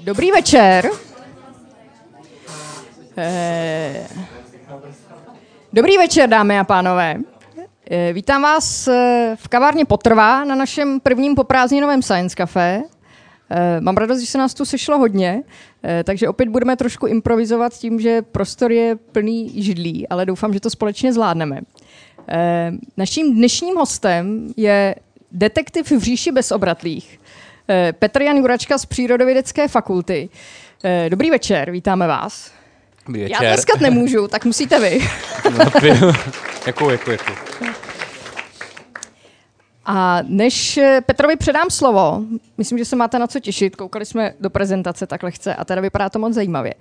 Dobrý večer. Eh, Dobrý večer, dámy a pánové. Eh, Vítám vás eh, v kavárně Potrvá na našem prvním poprázdninovém Science Café. Mám radost, že se nás tu sešlo hodně, takže opět budeme trošku improvizovat tím, že prostor je plný židlí, ale doufám, že to společně zvládneme. Naším dnešním hostem je detektiv v říši bezobratlých, Petr Jan Juračka z Přírodovědecké fakulty. Eh, Dobrý večer, vítáme vás. Dobrý Já večer. dneska nemůžu, tak musíte vy. Jakou, jakou, jakou. A než eh, Petrovi předám slovo, myslím, že se máte na co těšit, koukali jsme do prezentace tak lehce a teda vypadá to moc zajímavě.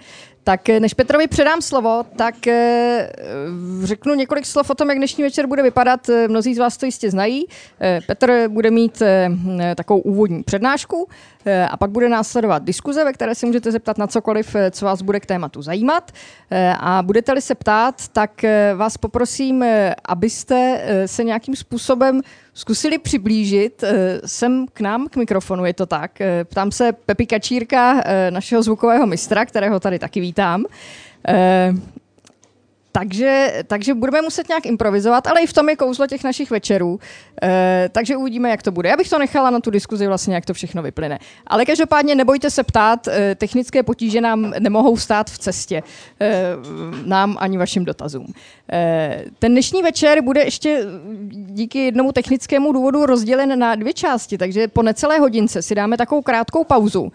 Tak eh, než Petrovi předám slovo, tak eh, řeknu několik slov o tom, jak dnešní večer bude vypadat. Mnozí z vás to jistě znají. Petr bude mít takovou úvodní přednášku a pak bude následovat diskuze, ve které se můžete zeptat na cokoliv, eh, co vás bude k tématu zajímat. Eh, A budete-li se ptát, tak eh, vás poprosím, eh, abyste eh, se nějakým způsobem zkusili přiblížit eh, sem k nám, k mikrofonu, je to tak. Eh, Ptám se Pepi Kačírka, eh, našeho zvukového mistra, kterého tady taky vítám. Takže, takže budeme muset nějak improvizovat, ale i v tom je kouzlo těch našich večerů. E, takže uvidíme, jak to bude. Já bych to nechala na tu diskuzi vlastně, jak to všechno vyplyne. Ale každopádně nebojte se ptát, e, technické potíže nám nemohou stát v cestě. E, nám ani vašim dotazům. E, ten dnešní večer bude ještě díky jednomu technickému důvodu rozdělen na dvě části, takže po necelé hodince si dáme takovou krátkou pauzu,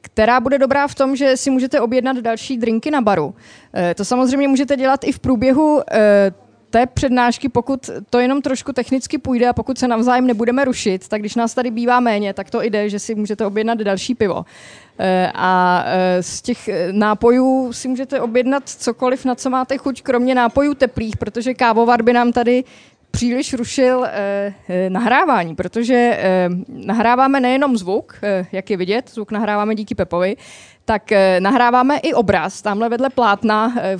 která bude dobrá v tom, že si můžete objednat další drinky na baru. E, To samozřejmě můžete dělat i v průběhu e, té přednášky, pokud to jenom trošku technicky půjde a pokud se navzájem nebudeme rušit, tak když nás tady bývá méně, tak to jde, že si můžete objednat další pivo. A z těch nápojů si můžete objednat cokoliv, na co máte chuť, kromě nápojů teplých, protože kávovar by nám tady příliš rušil eh, eh, nahrávání, protože eh, nahráváme nejenom zvuk, eh, jak je vidět, zvuk nahráváme díky Pepovi, tak eh, nahráváme i obraz. Tamhle vedle plátna eh,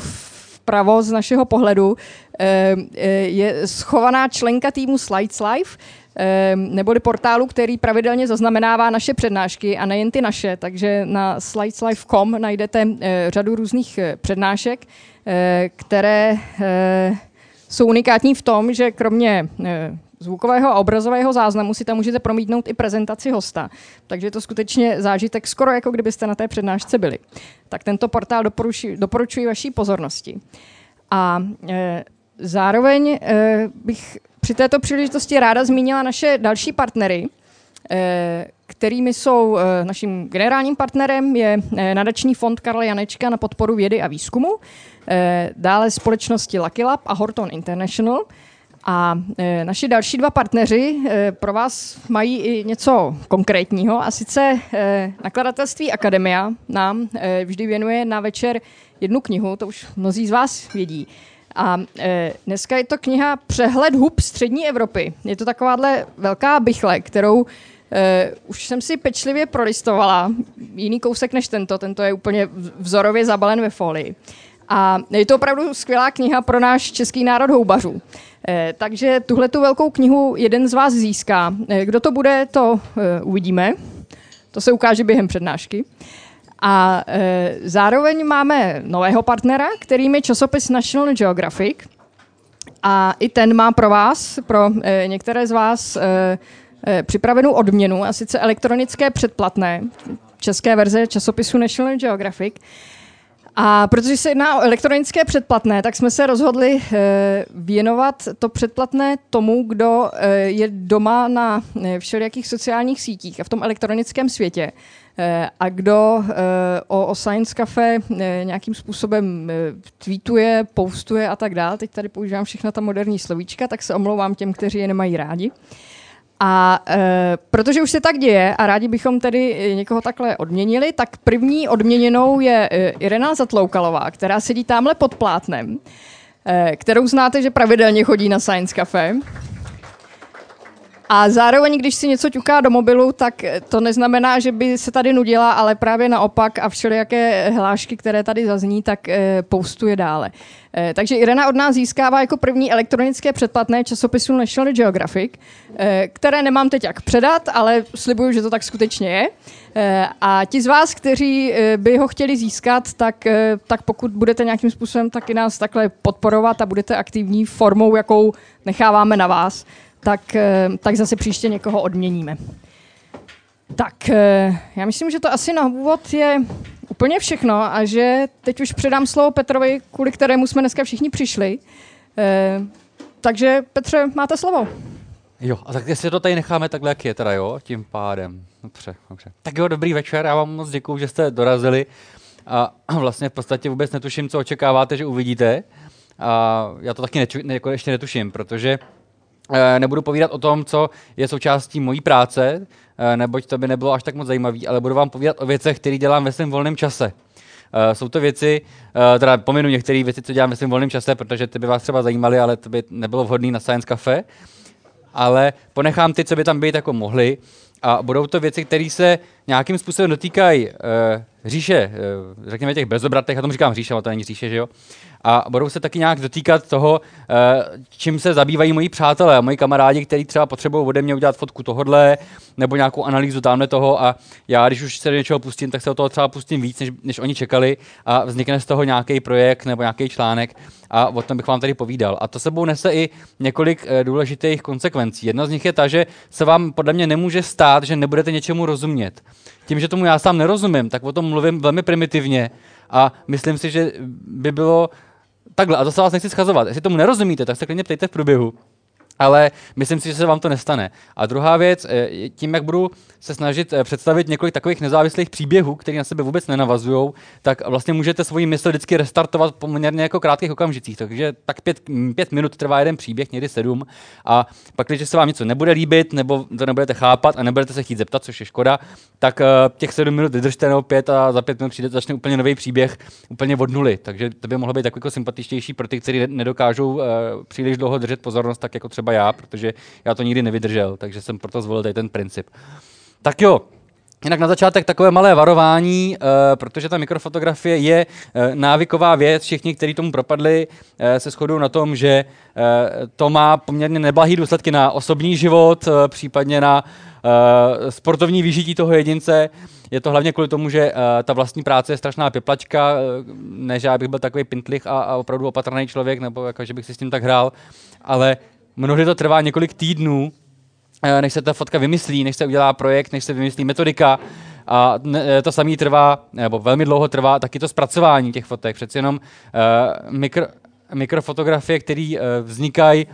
vpravo z našeho pohledu eh, eh, je schovaná členka týmu Slides Live, eh, neboli portálu, který pravidelně zaznamenává naše přednášky a nejen ty naše, takže na slideslive.com najdete řadu různých přednášek, které jsou unikátní v tom, že kromě eh, zvukového a obrazového záznamu si tam můžete promítnout i prezentaci hosta. Takže je to skutečně zážitek skoro jako kdybyste na té přednášce byli. Tak tento portál doporučuji, doporučuji vaší pozornosti. A e, zároveň e, bych při této příležitosti ráda zmínila naše další partnery, e, kterými jsou e, naším generálním partnerem je e, nadační fond Karla Janečka na podporu vědy a výzkumu, e, dále společnosti Lucky Lab a Horton International. A naši další dva partneři pro vás mají i něco konkrétního, a sice nakladatelství Akademia nám vždy věnuje na večer jednu knihu, to už mnozí z vás vědí. A dneska je to kniha Přehled hub střední Evropy. Je to takováhle velká bychle, kterou e, už jsem si pečlivě prolistovala. Jiný kousek než tento, tento je úplně vzorově zabalen ve folii. A je to opravdu skvělá kniha pro náš český národ houbařů. Eh, takže tuhle tu velkou knihu jeden z vás získá. Eh, kdo to bude, to eh, uvidíme. To se ukáže během přednášky. A eh, zároveň máme nového partnera, kterým je časopis National Geographic. A i ten má pro vás, pro eh, některé z vás, připravenou odměnu, a sice elektronické předplatné české verze časopisu National Geographic. A protože se jedná o elektronické předplatné, tak jsme se rozhodli eh, věnovat to předplatné tomu, kdo eh, je doma na eh, všelijakých sociálních sítích a v tom elektronickém světě. Eh, a kdo eh, o, Science Cafe eh, nějakým způsobem eh, tweetuje, postuje a tak dále. Teď tady používám všechna ta moderní slovíčka, tak se omlouvám těm, kteří je nemají rádi. A e, protože už se tak děje a rádi bychom tedy eh, někoho takhle odměnili, tak první odměněnou je e, Irena Zatloukalová, která sedí tamhle pod plátnem, e, kterou znáte, že pravidelně chodí na Science Cafe. A zároveň, když si něco ťuká do mobilu, tak to neznamená, že by se tady nudila, ale právě naopak a všelijaké hlášky, které tady zazní, tak e, poustuje dále. E, takže Irena od nás získává jako první elektronické předplatné časopisu National Geographic, e, které nemám teď jak předat, ale slibuju, že to tak skutečně je. A ti z vás, kteří by ho chtěli získat, tak, tak pokud budete nějakým způsobem taky nás takhle podporovat a budete aktivní formou, jakou necháváme na vás, tak, eh, tak zase příště někoho odměníme. Tak, eh, já myslím, že to asi na úvod je úplně všechno a že teď už předám slovo Petrovi, kvůli kterému jsme dneska všichni přišli. Eh, takže Petře, máte slovo. Jo, a tak jestli to tady necháme takhle, jak je teda, jo, tím pádem. Dobře, dobře. Tak jo, dobrý večer, já vám moc děkuju, že jste dorazili a vlastně v podstatě vůbec netuším, co očekáváte, že uvidíte. A já to taky neču, ne, jako ještě netuším, protože nebudu povídat o tom, co je součástí mojí práce, eh, neboť to by nebylo až tak moc zajímavé, ale budu vám povídat o věcech, které dělám ve svém volném čase. Uh, jsou to věci, teda pominu některé věci, co dělám ve svém volném čase, protože ty by vás třeba zajímaly, ale to by nebylo vhodné na Science Cafe. Ale ponechám ty, co by tam být jako mohly. A budou to věci, které se nějakým způsobem dotýkají uh, říše, řekněme těch bezobratech, já tomu říkám říše, ale to není říše, že jo? A budou se taky nějak dotýkat toho, eh, čím se zabývají moji přátelé a moji kamarádi, kteří třeba potřebují ode mě udělat fotku tohodle nebo nějakou analýzu tamhle toho a já, když už se do něčeho pustím, tak se o toho třeba pustím víc, než, než oni čekali a vznikne z toho nějaký projekt nebo nějaký článek a o tom bych vám tady povídal. A to sebou nese i několik eh, důležitých konsekvencí. Jedna z nich je ta, že se vám podle mě nemůže stát, že nebudete něčemu rozumět. Tím, že tomu já sám nerozumím, tak o tom mluvím velmi primitivně a myslím si, že by bylo takhle, a to se vás nechci schazovat. Jestli tomu nerozumíte, tak se klidně ptejte v průběhu ale myslím si, že se vám to nestane. A druhá věc, eh, tím, jak budu se snažit eh, představit několik takových nezávislých příběhů, které na sebe vůbec nenavazují, tak vlastně můžete svoji mysl vždycky restartovat poměrně jako krátkých okamžicích. Takže tak pět, pět minut trvá jeden příběh, někdy sedm. A pak, když se vám něco nebude líbit, nebo to nebudete chápat a nebudete se chtít zeptat, což je škoda, tak uh, těch sedm minut vydržte nebo pět a za pět minut přijde začne úplně nový příběh, úplně od nuly. Takže to by mohlo být takový jako sympatičtější pro ty, kteří nedokážou příliš dlouho držet pozornost, tak jako třeba třeba já, protože já to nikdy nevydržel, takže jsem proto zvolil tady ten princip. Tak jo, Jinak na začátek takové malé varování, uh, protože ta mikrofotografie je uh, návyková věc. Všichni, kteří tomu propadli, uh, se shodují na tom, že to má poměrně neblahý důsledky na osobní život, případně na sportovní vyžití toho jedince. Je to hlavně kvůli tomu, že ta vlastní práce je strašná pěplačka, ne, že já bych byl takový pintlich a, a opravdu opatrný člověk, nebo jako, že bych si s tím tak hrál, ale Mnohdy to trvá několik týdnů, eh, než se ta fotka vymyslí, než se udělá projekt, než se vymyslí metodika. A eh, to samý trvá, nebo velmi dlouho trvá taky to zpracování těch fotek. Přeci jenom uh, mikro, mikrofotografie, které vznikají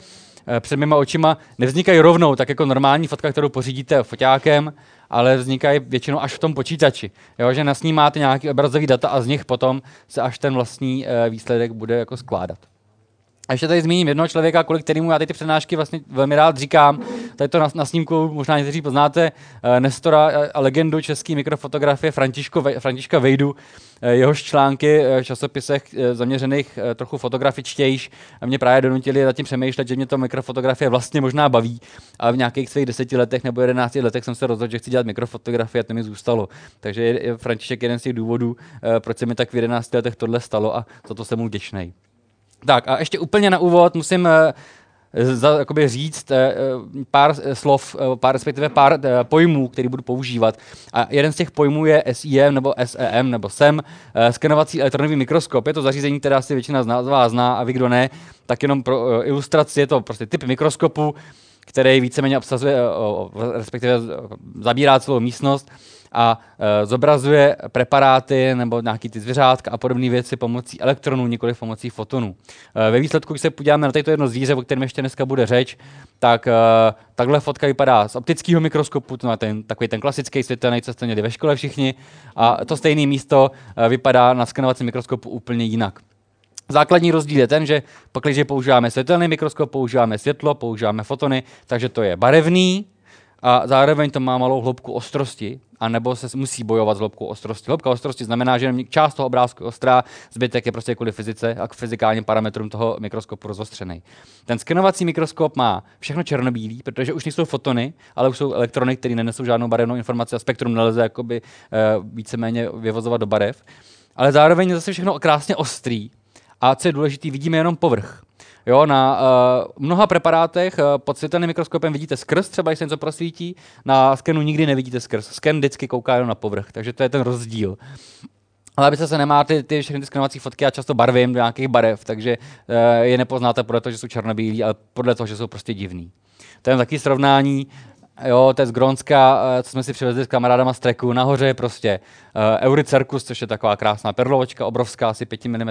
před mýma očima, nevznikají rovnou, tak jako normální fotka, kterou pořídíte foťákem, ale vznikají většinou až v tom počítači. Jo, že nasnímáte nějaký obrazový data a z nich potom se až ten vlastní výsledek bude jako skládat. A ještě tady zmíním jednoho člověka, kvůli kterému já ty přednášky vlastně velmi rád říkám. Tady to na, na snímku možná někteří poznáte, uh, Nestora a legendu české mikrofotografie Františko, Františka Vejdu. Uh, jehož články v časopisech zaměřených trochu fotografičtějš mě právě donutili zatím přemýšlet, že mě to mikrofotografie vlastně možná baví. A v nějakých svých deseti letech nebo jedenácti letech jsem se rozhodl, že chci dělat mikrofotografie a to mi zůstalo. Takže je František jeden z těch důvodů, proč se mi tak v jedenácti letech tohle stalo a za to jsem mu vděčný. Tak a ještě úplně na úvod musím uh, za, jakoby říct uh, pár slov, pár, respektive pár pojmů, který budu používat. A jeden z těch pojmů je SIM nebo SEM nebo SEM, skenovací elektronový mikroskop. Je to zařízení, které asi většina z vás zná a vy, kdo ne, tak jenom pro ilustraci je to prostě typ mikroskopu, který víceméně obsazuje, respektive zabírá celou místnost a e, zobrazuje preparáty nebo nějaký ty zvěřátka a podobné věci pomocí elektronů, nikoli pomocí fotonů. E, ve výsledku, když se podíváme na toto jedno zvíře, o kterém ještě dneska bude řeč, tak e, takhle fotka vypadá z optického mikroskopu, to ten, takový ten klasický světelný, co jste měli ve škole všichni, a to stejné místo vypadá na skenovacím mikroskopu úplně jinak. Základní rozdíl je ten, že když používáme světelný mikroskop, používáme světlo, používáme fotony, takže to je barevný a zároveň to má malou hloubku ostrosti anebo se musí bojovat s hloubkou ostrosti. Hloubka ostrosti znamená, že část toho obrázku ostrá, zbytek je prostě kvůli fyzice a k fyzikálním parametrům toho mikroskopu rozostřený. Ten skenovací mikroskop má všechno černobílý, protože už nejsou fotony, ale už jsou elektrony, které nenesou žádnou barevnou informaci a spektrum nelze jakoby, uh, víceméně vyvozovat do barev. Ale zároveň je zase všechno krásně ostrý. A co je důležité, vidíme jenom povrch. Jo, na uh, mnoha preparátech uh, pod světelným mikroskopem vidíte skrz, třeba když se něco prosvítí, na skenu nikdy nevidíte skrz. Sken vždycky kouká jenom na povrch, takže to je ten rozdíl. Ale abyste se nemá ty, ty všechny ty skenovací fotky, já často barvím do nějakých barev, takže uh, je nepoznáte podle toho, že jsou černobílí, ale podle toho, že jsou prostě divný. To je taky srovnání. Jo, to je z Gronska, co jsme si přivezli s kamarádama z treku. Nahoře je prostě uh, Euricercus, což je taková krásná perlovočka, obrovská, asi 5 mm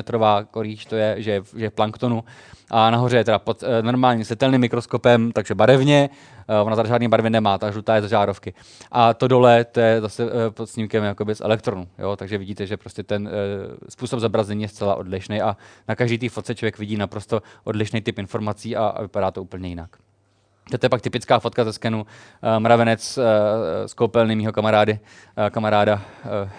koríž, to je, že je, že je planktonu a nahoře je teda pod uh, normálním světelným mikroskopem, takže barevně, uh, ona tady žádný barvy nemá, ta žlutá je z žárovky. A to dole, to je zase uh, pod snímkem jakoby z elektronu, jo? takže vidíte, že prostě ten uh, způsob zobrazení je zcela odlišný a na každý té fotce člověk vidí naprosto odlišný typ informací a, a vypadá to úplně jinak. To je pak typická fotka ze skenu. Uh, mravenec uh, z koupelny mýho kamarády, uh, kamaráda. Uh,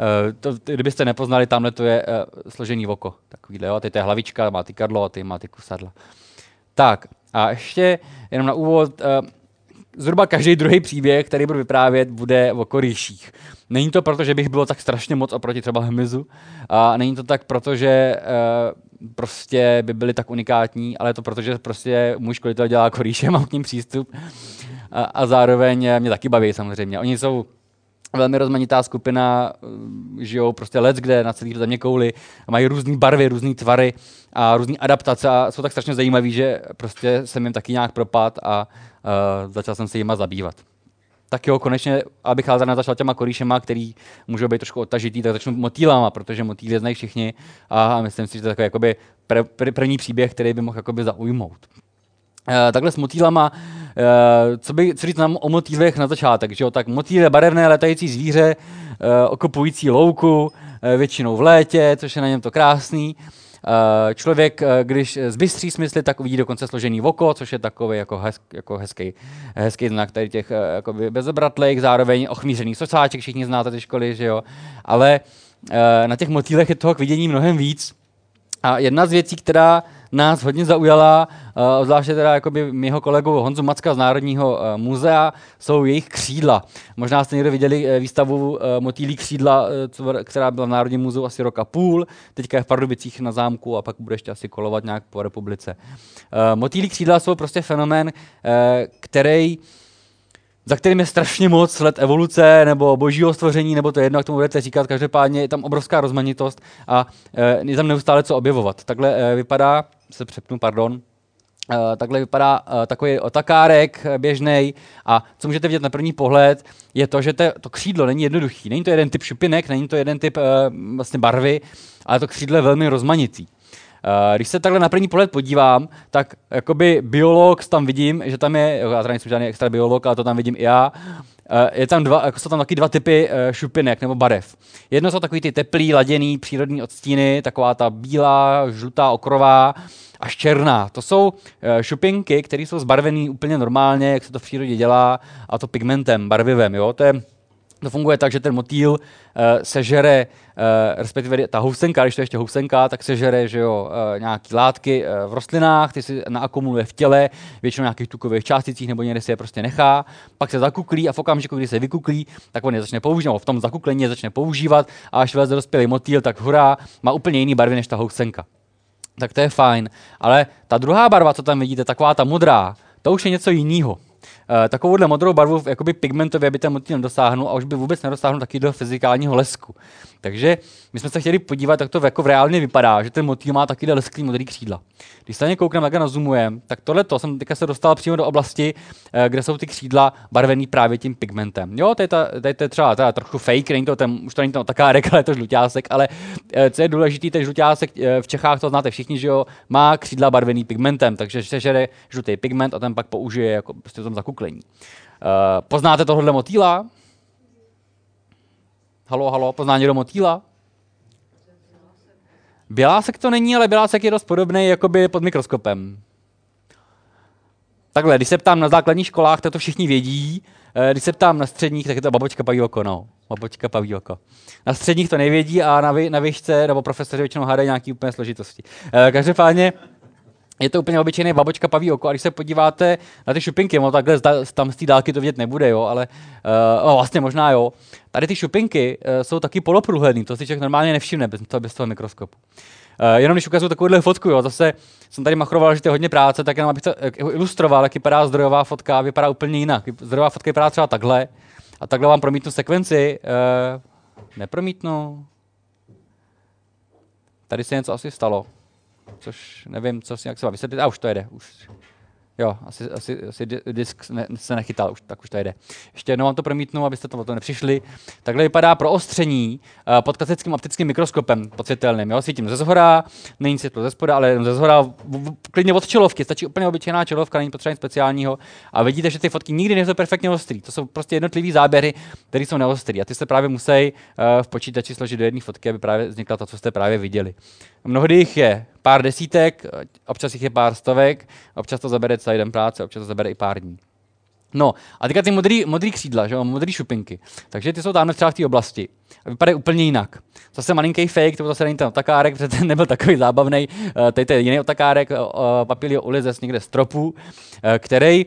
Uh, to, kdybyste nepoznali, tamhle to je uh, složený oko. Takovýhle, jo. Teď to je hlavička, má ty kadlo a ty má ty kusadla. Tak a ještě jenom na úvod, uh, zhruba každý druhý příběh, který budu vyprávět, bude o korýších. Není to proto, že bych byl tak strašně moc oproti třeba hmyzu, a není to tak proto, že uh, prostě by byly tak unikátní, ale to proto, že prostě můj školitel dělá korýše, mám k ním přístup a, a zároveň mě taky baví samozřejmě. Oni jsou velmi rozmanitá skupina, eh, žijou prostě let kde na celý země kouli, mají různé barvy, různé tvary a různé adaptace a jsou tak strašně zajímaví, že prostě jsem jim taky nějak propad a uh, začal jsem se jima zabývat. Tak jo, konečně, abych ale začal těma koríšema, který můžou být trošku odtažitý, tak začnu motýlama, protože motýly znají všichni a myslím si, že to je takový jakoby pr- pr- první příběh, který by mohl jakoby zaujmout. Uh, takhle s motýlama, uh, co, by, co říct nám o motýlech na začátek, že jo? tak motýl je barevné letající zvíře, uh, okopující louku, uh, většinou v létě, což je na něm to krásný. Člověk, uh, když zbystří smysly, tak uvidí dokonce složený oko, což je takový jako, hez, jako hezký, hezký znak tady těch uh, bezobratlejk, zároveň ochmířený socáček, všichni znáte ty školy, že jo. Ale na těch motýlech je toho k vidění mnohem víc. A jedna z věcí, která nás hodně zaujala, uh, zvláště teda jakoby mého kolegu Honzu Macka z Národního uh, muzea, jsou jejich křídla. Možná jste někdo viděli uh, výstavu uh, motýlí křídla, uh, která byla v Národním muzeu asi rok a půl, teďka je v Pardubicích na zámku a pak bude ještě asi kolovat nějak po republice. Uh, motýlí křídla jsou prostě fenomén, uh, který za kterým je strašně moc let evoluce nebo božího stvoření, nebo to jedno, jak tomu budete říkat, každopádně je tam obrovská rozmanitost a e, je tam neustále co objevovat. Takhle e, vypadá, se přepnu, pardon, e, takhle vypadá takový otakárek běžný a co můžete vidět na první pohled, je to, že to, křídlo není jednoduchý. Není to jeden typ šupinek, není to jeden typ vlastně barvy, ale to křídlo je velmi rozmanitý. Uh, když se takhle na první pohled podívám, tak jakoby biolog tam vidím, že tam je, já teda nejsem žádný extra biolog, ale to tam vidím i já, uh, je tam dva, jako jsou tam taky dva typy uh, šupinek nebo barev. Jedno jsou takový ty teplý, laděný, přírodní odstíny, taková ta bílá, žlutá, okrová, až černá. To jsou šupinky, které jsou zbarvené úplně normálně, jak se to v přírodě dělá, a to pigmentem, barvivem. Jo? To je to funguje tak, že ten motýl uh, sežere, uh, respektive ta housenka, když to je ještě housenka, tak sežere že jo, uh, nějaký látky uh, v rostlinách, ty si naakumuluje v těle, většinou nějakých tukových částicích nebo někde si je prostě nechá, pak se zakuklí a v okamžiku, kdy se vykuklí, tak on je začne používat, v tom zakuklení je začne používat a až vyleze dospělý motýl, tak hurá, má úplně jiný barvy než ta housenka. Tak to je fajn. Ale ta druhá barva, co tam vidíte, taková ta modrá, to už je něco jiného. Uh, takovouhle modrou barvu jakoby pigmentově by ten motýl nedosáhnul a už by vůbec nedosáhnul taky do fyzikálního lesku. Takže my jsme se chtěli podívat, jak to jako v reálně vypadá, že ten motýl má taky lesklý modrý křídla. Když se na ně koukneme, jak nazumujeme, tak tohle to jsem teďka se dostal přímo do oblasti, eh, kde jsou ty křídla barvený právě tím pigmentem. Jo, to je, ta, to je třeba teda trochu fake, není to ten, už to není ten otakárek, ale je to žluťásek, ale eh, co je důležitý, ten žluťásek v Čechách to znáte všichni, že jo, má křídla barvený pigmentem, takže se žere žlutý pigment a ten pak použije jako prostě tom zakuk zakuklení. Uh, poznáte tohle motýla? Halo, halo, pozná někdo motýla? Bělásek to není, ale bělásek je dost podobný jakoby pod mikroskopem. takhle, když se ptám na základních školách, tak to všichni vědí, Eh, když se ptám na středních, tak je to babočka paví oko, no. Babočka paví oko. Na středních to nevědí a na, vy, na výšce nebo profesoři většinou hádají nějaký úplně složitosti. E, každopádně je to úplně obyčejný babočka paví oko a když se podíváte na ty šupinky, no takhle tam z té dálky to vidět nebude, jo, ale uh, no, vlastně možná jo. Tady ty šupinky uh, jsou taky poloprůhledný, to si člověk normálně nevšimne bez bez toho mikroskopu. Uh, jenom když ukazuju takovouhle fotku, jo, zase jsem tady machroval, že to je hodně práce, tak jenom abych to ilustroval, jak vypadá zdrojová fotka a vypadá úplně jinak. Zdrojová fotka vypadá třeba takhle a takhle vám promítnu sekvenci. Uh, nepromítnu. Tady se něco asi stalo, což nevím, co si jak se má vysvětlit. A už to jede. Už. Jo, asi, asi, asi disk ne, se nechytal, už, tak už to jde. Ještě jednou vám to promítnu, abyste to, to nepřišli. Takhle vypadá proostření uh, pod klasickým optickým mikroskopem podsvětelným. Jo? Svítím ze zhora, není světlo ze spoda, ale ze zhora klidně od čelovky. Stačí úplně obyčejná čelovka, není potřeba nic speciálního. A vidíte, že ty fotky nikdy nejsou perfektně ostrý. To jsou prostě jednotlivé záběry, které jsou neostrý. A ty se právě musí uh, v počítači složit do jedné fotky, aby právě vznikla to, co jste právě viděli. Mnohdy jich je pár desítek, občas jich je pár stovek, občas to zabere celý den práce, občas to zabere i pár dní. No, a teďka ty modrý, modrý křídla, že jo, modrý šupinky. Takže ty jsou tam třeba v té oblasti. A vypadají úplně jinak. Zase malinký fake, to zase není ten otakárek, protože ten nebyl takový zábavný. Uh, tady to je jiný otakárek, uh, papilio ulizes někde z tropu, uh, který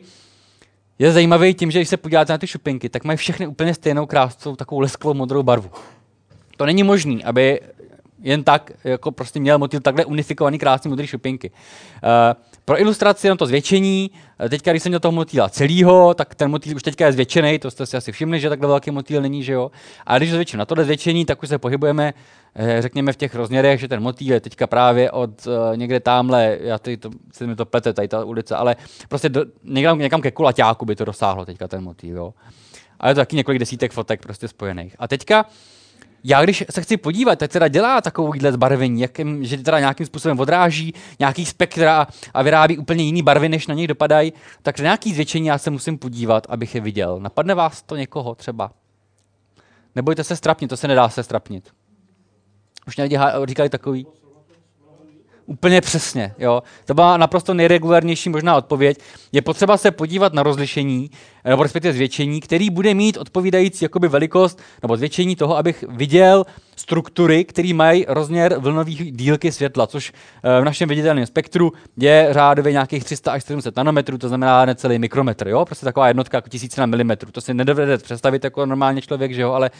je zajímavý tím, že když se podíváte na ty šupinky, tak mají všechny úplně stejnou krásnou, takovou lesklou modrou barvu. To není možné, aby jen tak jako prostě měl motiv takhle unifikovaný krásný modrý šupinky. Uh, pro ilustraci na to zvětšení, eh, teďka když jsem měl toho motýla celýho, tak ten motýl už teďka je zvětšený, to jste si asi všimli, že takhle velký motýl není, že jo. A když zvětším na tohle zvětšení, tak už se pohybujeme, eh, řekněme, v těch rozměrech, že ten motýl je teďka právě od uh, někde tamhle, já tady to, se mi to plete, tady ta ulice, ale prostě do, někam, někam ke kulaťáku by to dosáhlo teďka ten motýl, jo. A je to taky několik desítek fotek prostě spojených. A teďka já když se chci podívat, tak teda dělá takovýhle zbarvení, jakým, že teda nějakým způsobem odráží nějaký spektra a vyrábí úplně jiný barvy, než na něj dopadají, tak nějaký zvětšení já se musím podívat, abych je viděl. Napadne vás to někoho třeba? Nebojte se strapnit, to se nedá se strapnit. Už někdy říkali takový. Úplně přesně, jo. To byla naprosto nejregulárnější možná odpověď. Je potřeba se podívat na rozlišení, nebo respektive zvětšení, který bude mít odpovídající jakoby velikost nebo zvětšení toho, abych viděl struktury, které mají rozměr vlnových dílky světla, což eh, v našem viditelném spektru je řádově nějakých 300 až 700 nanometrů, to znamená necelý mikrometr, jo? Prostě taková jednotka jako tisíc na milimetru. To si nedovedete představit jako normálně člověk, že jo, ale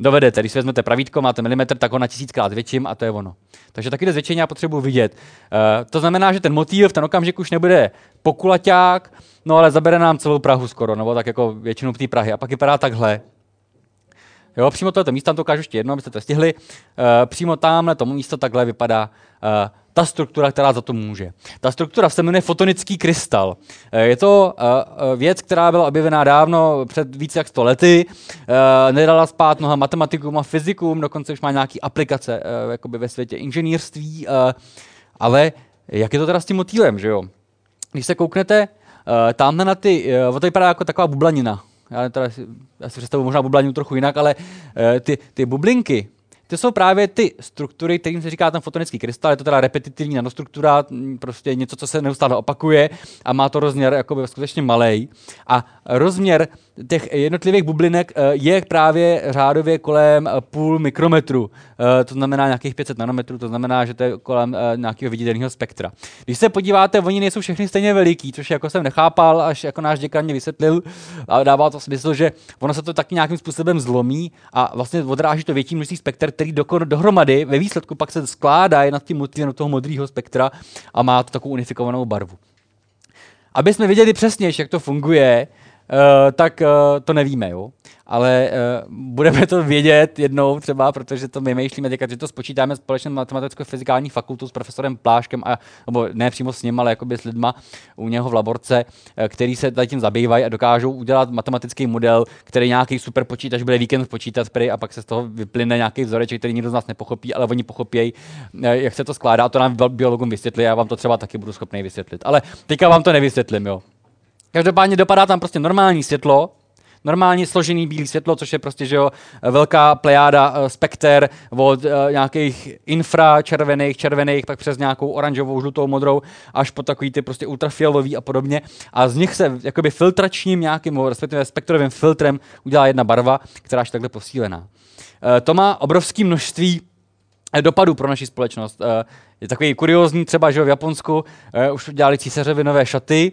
dovedete. Když si vezmete pravítko, máte milimetr, tak ho na tisíckrát zvětším a to je ono. Takže taky zvětšení já potřebuji vidět. Uh, to znamená, že ten motiv v ten okamžik už nebude pokulaťák, no ale zabere nám celou Prahu skoro, nebo tak jako většinu té Prahy. A pak vypadá takhle. Jo, přímo tohle místo, tam to ukážu ještě jedno, abyste to stihli. Uh, přímo tamhle to místo takhle vypadá uh, ta struktura, která za to může. Ta struktura se jmenuje fotonický krystal. Eh, je to uh, věc, která byla objevená dávno, před více jak 100 lety. Nedala spát mnoha matematikům a fyzikům, dokonce už má nějaké aplikace jakoby ve světě inženýrství. Ale jak je to teda s tím motýlem, že jo? Když se kouknete tamhle na ty, to vypadá jako taková bublanina. Já, teda, já si představuji možná bublaninu trochu jinak, ale ty, ty bublinky, to jsou právě ty struktury, kterým se říká ten fotonický krystal, je to teda repetitivní nanostruktura, prostě něco, co se neustále opakuje a má to rozměr jakoby skutečně malý. A rozměr těch jednotlivých bublinek eh, je právě řádově kolem eh, půl mikrometru, eh, to znamená nějakých 500 nanometrů, to znamená, že to je kolem nějakého viditelného spektra. Když se podíváte, oni nejsou všechny stejně veliký, což jako jsem nechápal, až jako náš děkan mě vysvětlil a dává to smysl, že ono se to taky nějakým způsobem zlomí a vlastně odráží to větší množství spektr, který do, dohromady ve výsledku pak se skládá nad tím motivem toho modrého spektra a má to takovou unifikovanou barvu. Aby jsme věděli přesně, jak to funguje, tak uh, to nevíme, jo. Ale uh, budeme to vědět jednou třeba, protože to my myšlíme teďka, že to spočítáme společně matematicko-fyzikální fakultu s profesorem Pláškem, a, nebo ne přímo s ním, ale jakoby s lidma u něho v laborce, který se tím zabývají a dokážou udělat matematický model, který nějaký super počítač bude víkend počítat prý, a pak se z toho vyplyne nějaký vzoreček, který nikdo z nás nepochopí, ale oni pochopí, jak se to skládá. A to nám biologům vysvětlí, já vám to třeba taky budu schopný vysvětlit. Ale teďka vám to nevysvětlím, jo. Každopádně dopadá tam prostě normální světlo, normálně složený bílý světlo, což je prostě že jo, velká plejáda uh, spekter od uh, nějakých infra červených, červených, pak přes nějakou oranžovou, žlutou, modrou, až po takový ty prostě ultrafialový a podobně. A z nich se jakoby filtračním nějakým, respektive spektrovým filtrem udělá jedna barva, která je takhle posílená. Uh, to má obrovské množství dopadů pro naši společnost. Je takový kuriózní třeba, že v Japonsku už dělali císařovi nové šaty,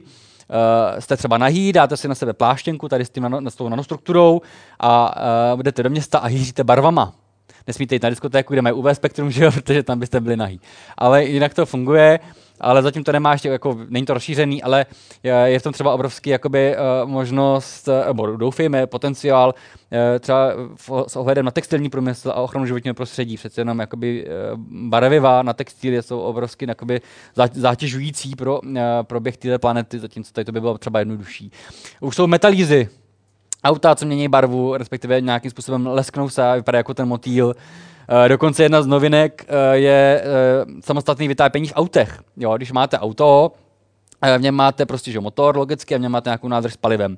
uh, jste třeba nahý, dáte si na sebe pláštěnku tady s, tím nano, s tou nanostrukturou a uh, jdete do města a hýříte barvama. Nesmíte jít na diskotéku, kde mají UV spektrum, že jo, protože tam byste byli nahý. Ale jinak to funguje ale zatím to nemá ještě, jako, není to rozšířený, ale je, v tom třeba obrovský jakoby, uh, možnost, uh, nebo doufejme, potenciál, uh, třeba s ohledem na textilní průmysl a ochranu životního prostředí. Přece jenom jakoby, barviva na textilie jsou obrovsky jakoby, zátěžující pro proběh této planety, zatímco tady to by bylo třeba jednodušší. Už jsou metalízy, auta, co mění barvu, respektive nějakým způsobem lesknou se a vypadá jako ten motýl. Uh, dokonce jedna z novinek uh, je uh, samostatný vytápění v autech. Jo, když máte auto, v něm máte prostě že motor logicky a v něm máte nějakou nádrž s palivem.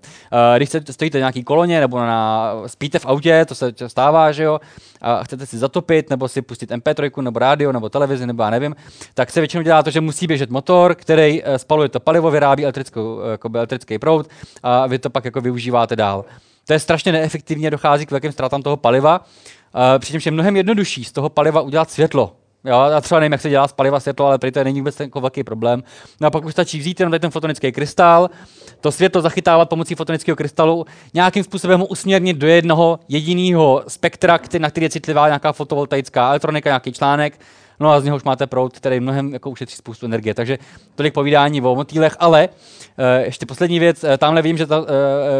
Když stojíte v nějaký koloně nebo na, spíte v autě, to se stává, že jo, a chcete si zatopit nebo si pustit MP3 nebo rádio nebo televizi nebo já nevím, tak se většinou dělá to, že musí běžet motor, který spaluje to palivo, vyrábí elektrickou, jako elektrický proud a vy to pak jako využíváte dál. To je strašně neefektivně, dochází k velkým ztrátám toho paliva. Uh, přičemž je mnohem jednodušší z toho paliva udělat světlo. Jo, já třeba nevím, jak se dělá z paliva světlo, ale prý to není vůbec jako velký problém. No a pak už stačí vzít jenom ten fotonický krystal, to světlo zachytávat pomocí fotonického krystalu, nějakým způsobem ho usměrnit do jednoho jediného spektra, na který je citlivá nějaká fotovoltaická elektronika, nějaký článek, no a z něho už máte proud, který mnohem jako ušetří spoustu energie. Takže tolik povídání o motýlech, ale uh, ještě poslední věc, uh, tamhle vím, že ta uh,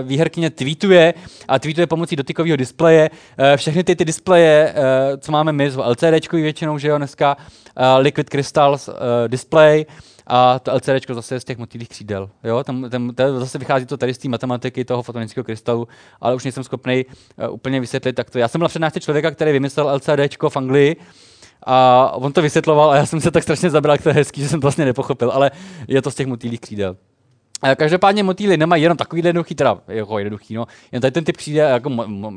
výherkyně tweetuje a tweetuje pomocí dotykového displeje. Uh, všechny ty, ty displeje, uh, co máme my, jsou LCD většinou, že jo, dneska, uh, Liquid Crystals uh, display, a to LCD zase z těch motýlých křídel. Jo? Tam, tam, tam, zase vychází to tady z té matematiky toho fotonického krystalu, ale už nejsem schopný uh, úplně vysvětlit. Tak to. Já jsem byl přednášce člověka, který vymyslel LCD v Anglii, a on to vysvětloval a já jsem se tak strašně zabral, jak to je hezký, že jsem to vlastně nepochopil, ale je to z těch motýlých křídel. Každopádně motýly nemají jenom takový jednoduchý, teda jako jednoduchý, no, jen tady ten typ křídel jako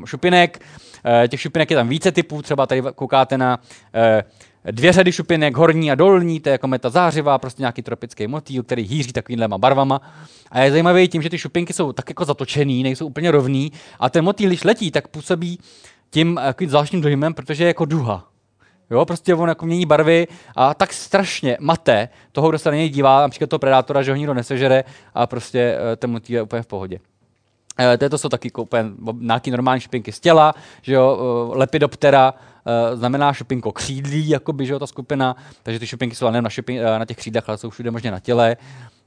šupinek, eh, těch šupinek je tam více typů, třeba tady koukáte na eh, dvě řady šupinek, horní a dolní, to je jako meta zářivá, prostě nějaký tropický motýl, který hýří takovýmhle barvama. A je zajímavý tím, že ty šupinky jsou tak jako zatočený, nejsou úplně rovný a ten motýl, když letí, tak působí tím eh, zvláštním dojmem, protože je jako duha. Jo, prostě on jako mění barvy a tak strašně mate toho, kdo se na něj dívá, například toho predátora, že ho nikdo nesežere a prostě uh, ten motýl je úplně v pohodě. Uh, to jsou taky úplně nějaký normální šupinky z těla, že jo, uh, lepidoptera, uh, znamená šupinko křídlí, jakoby, že jo, ta skupina, takže ty šupinky jsou nejen na, šupin, na těch křídlech, ale jsou všude možně na těle.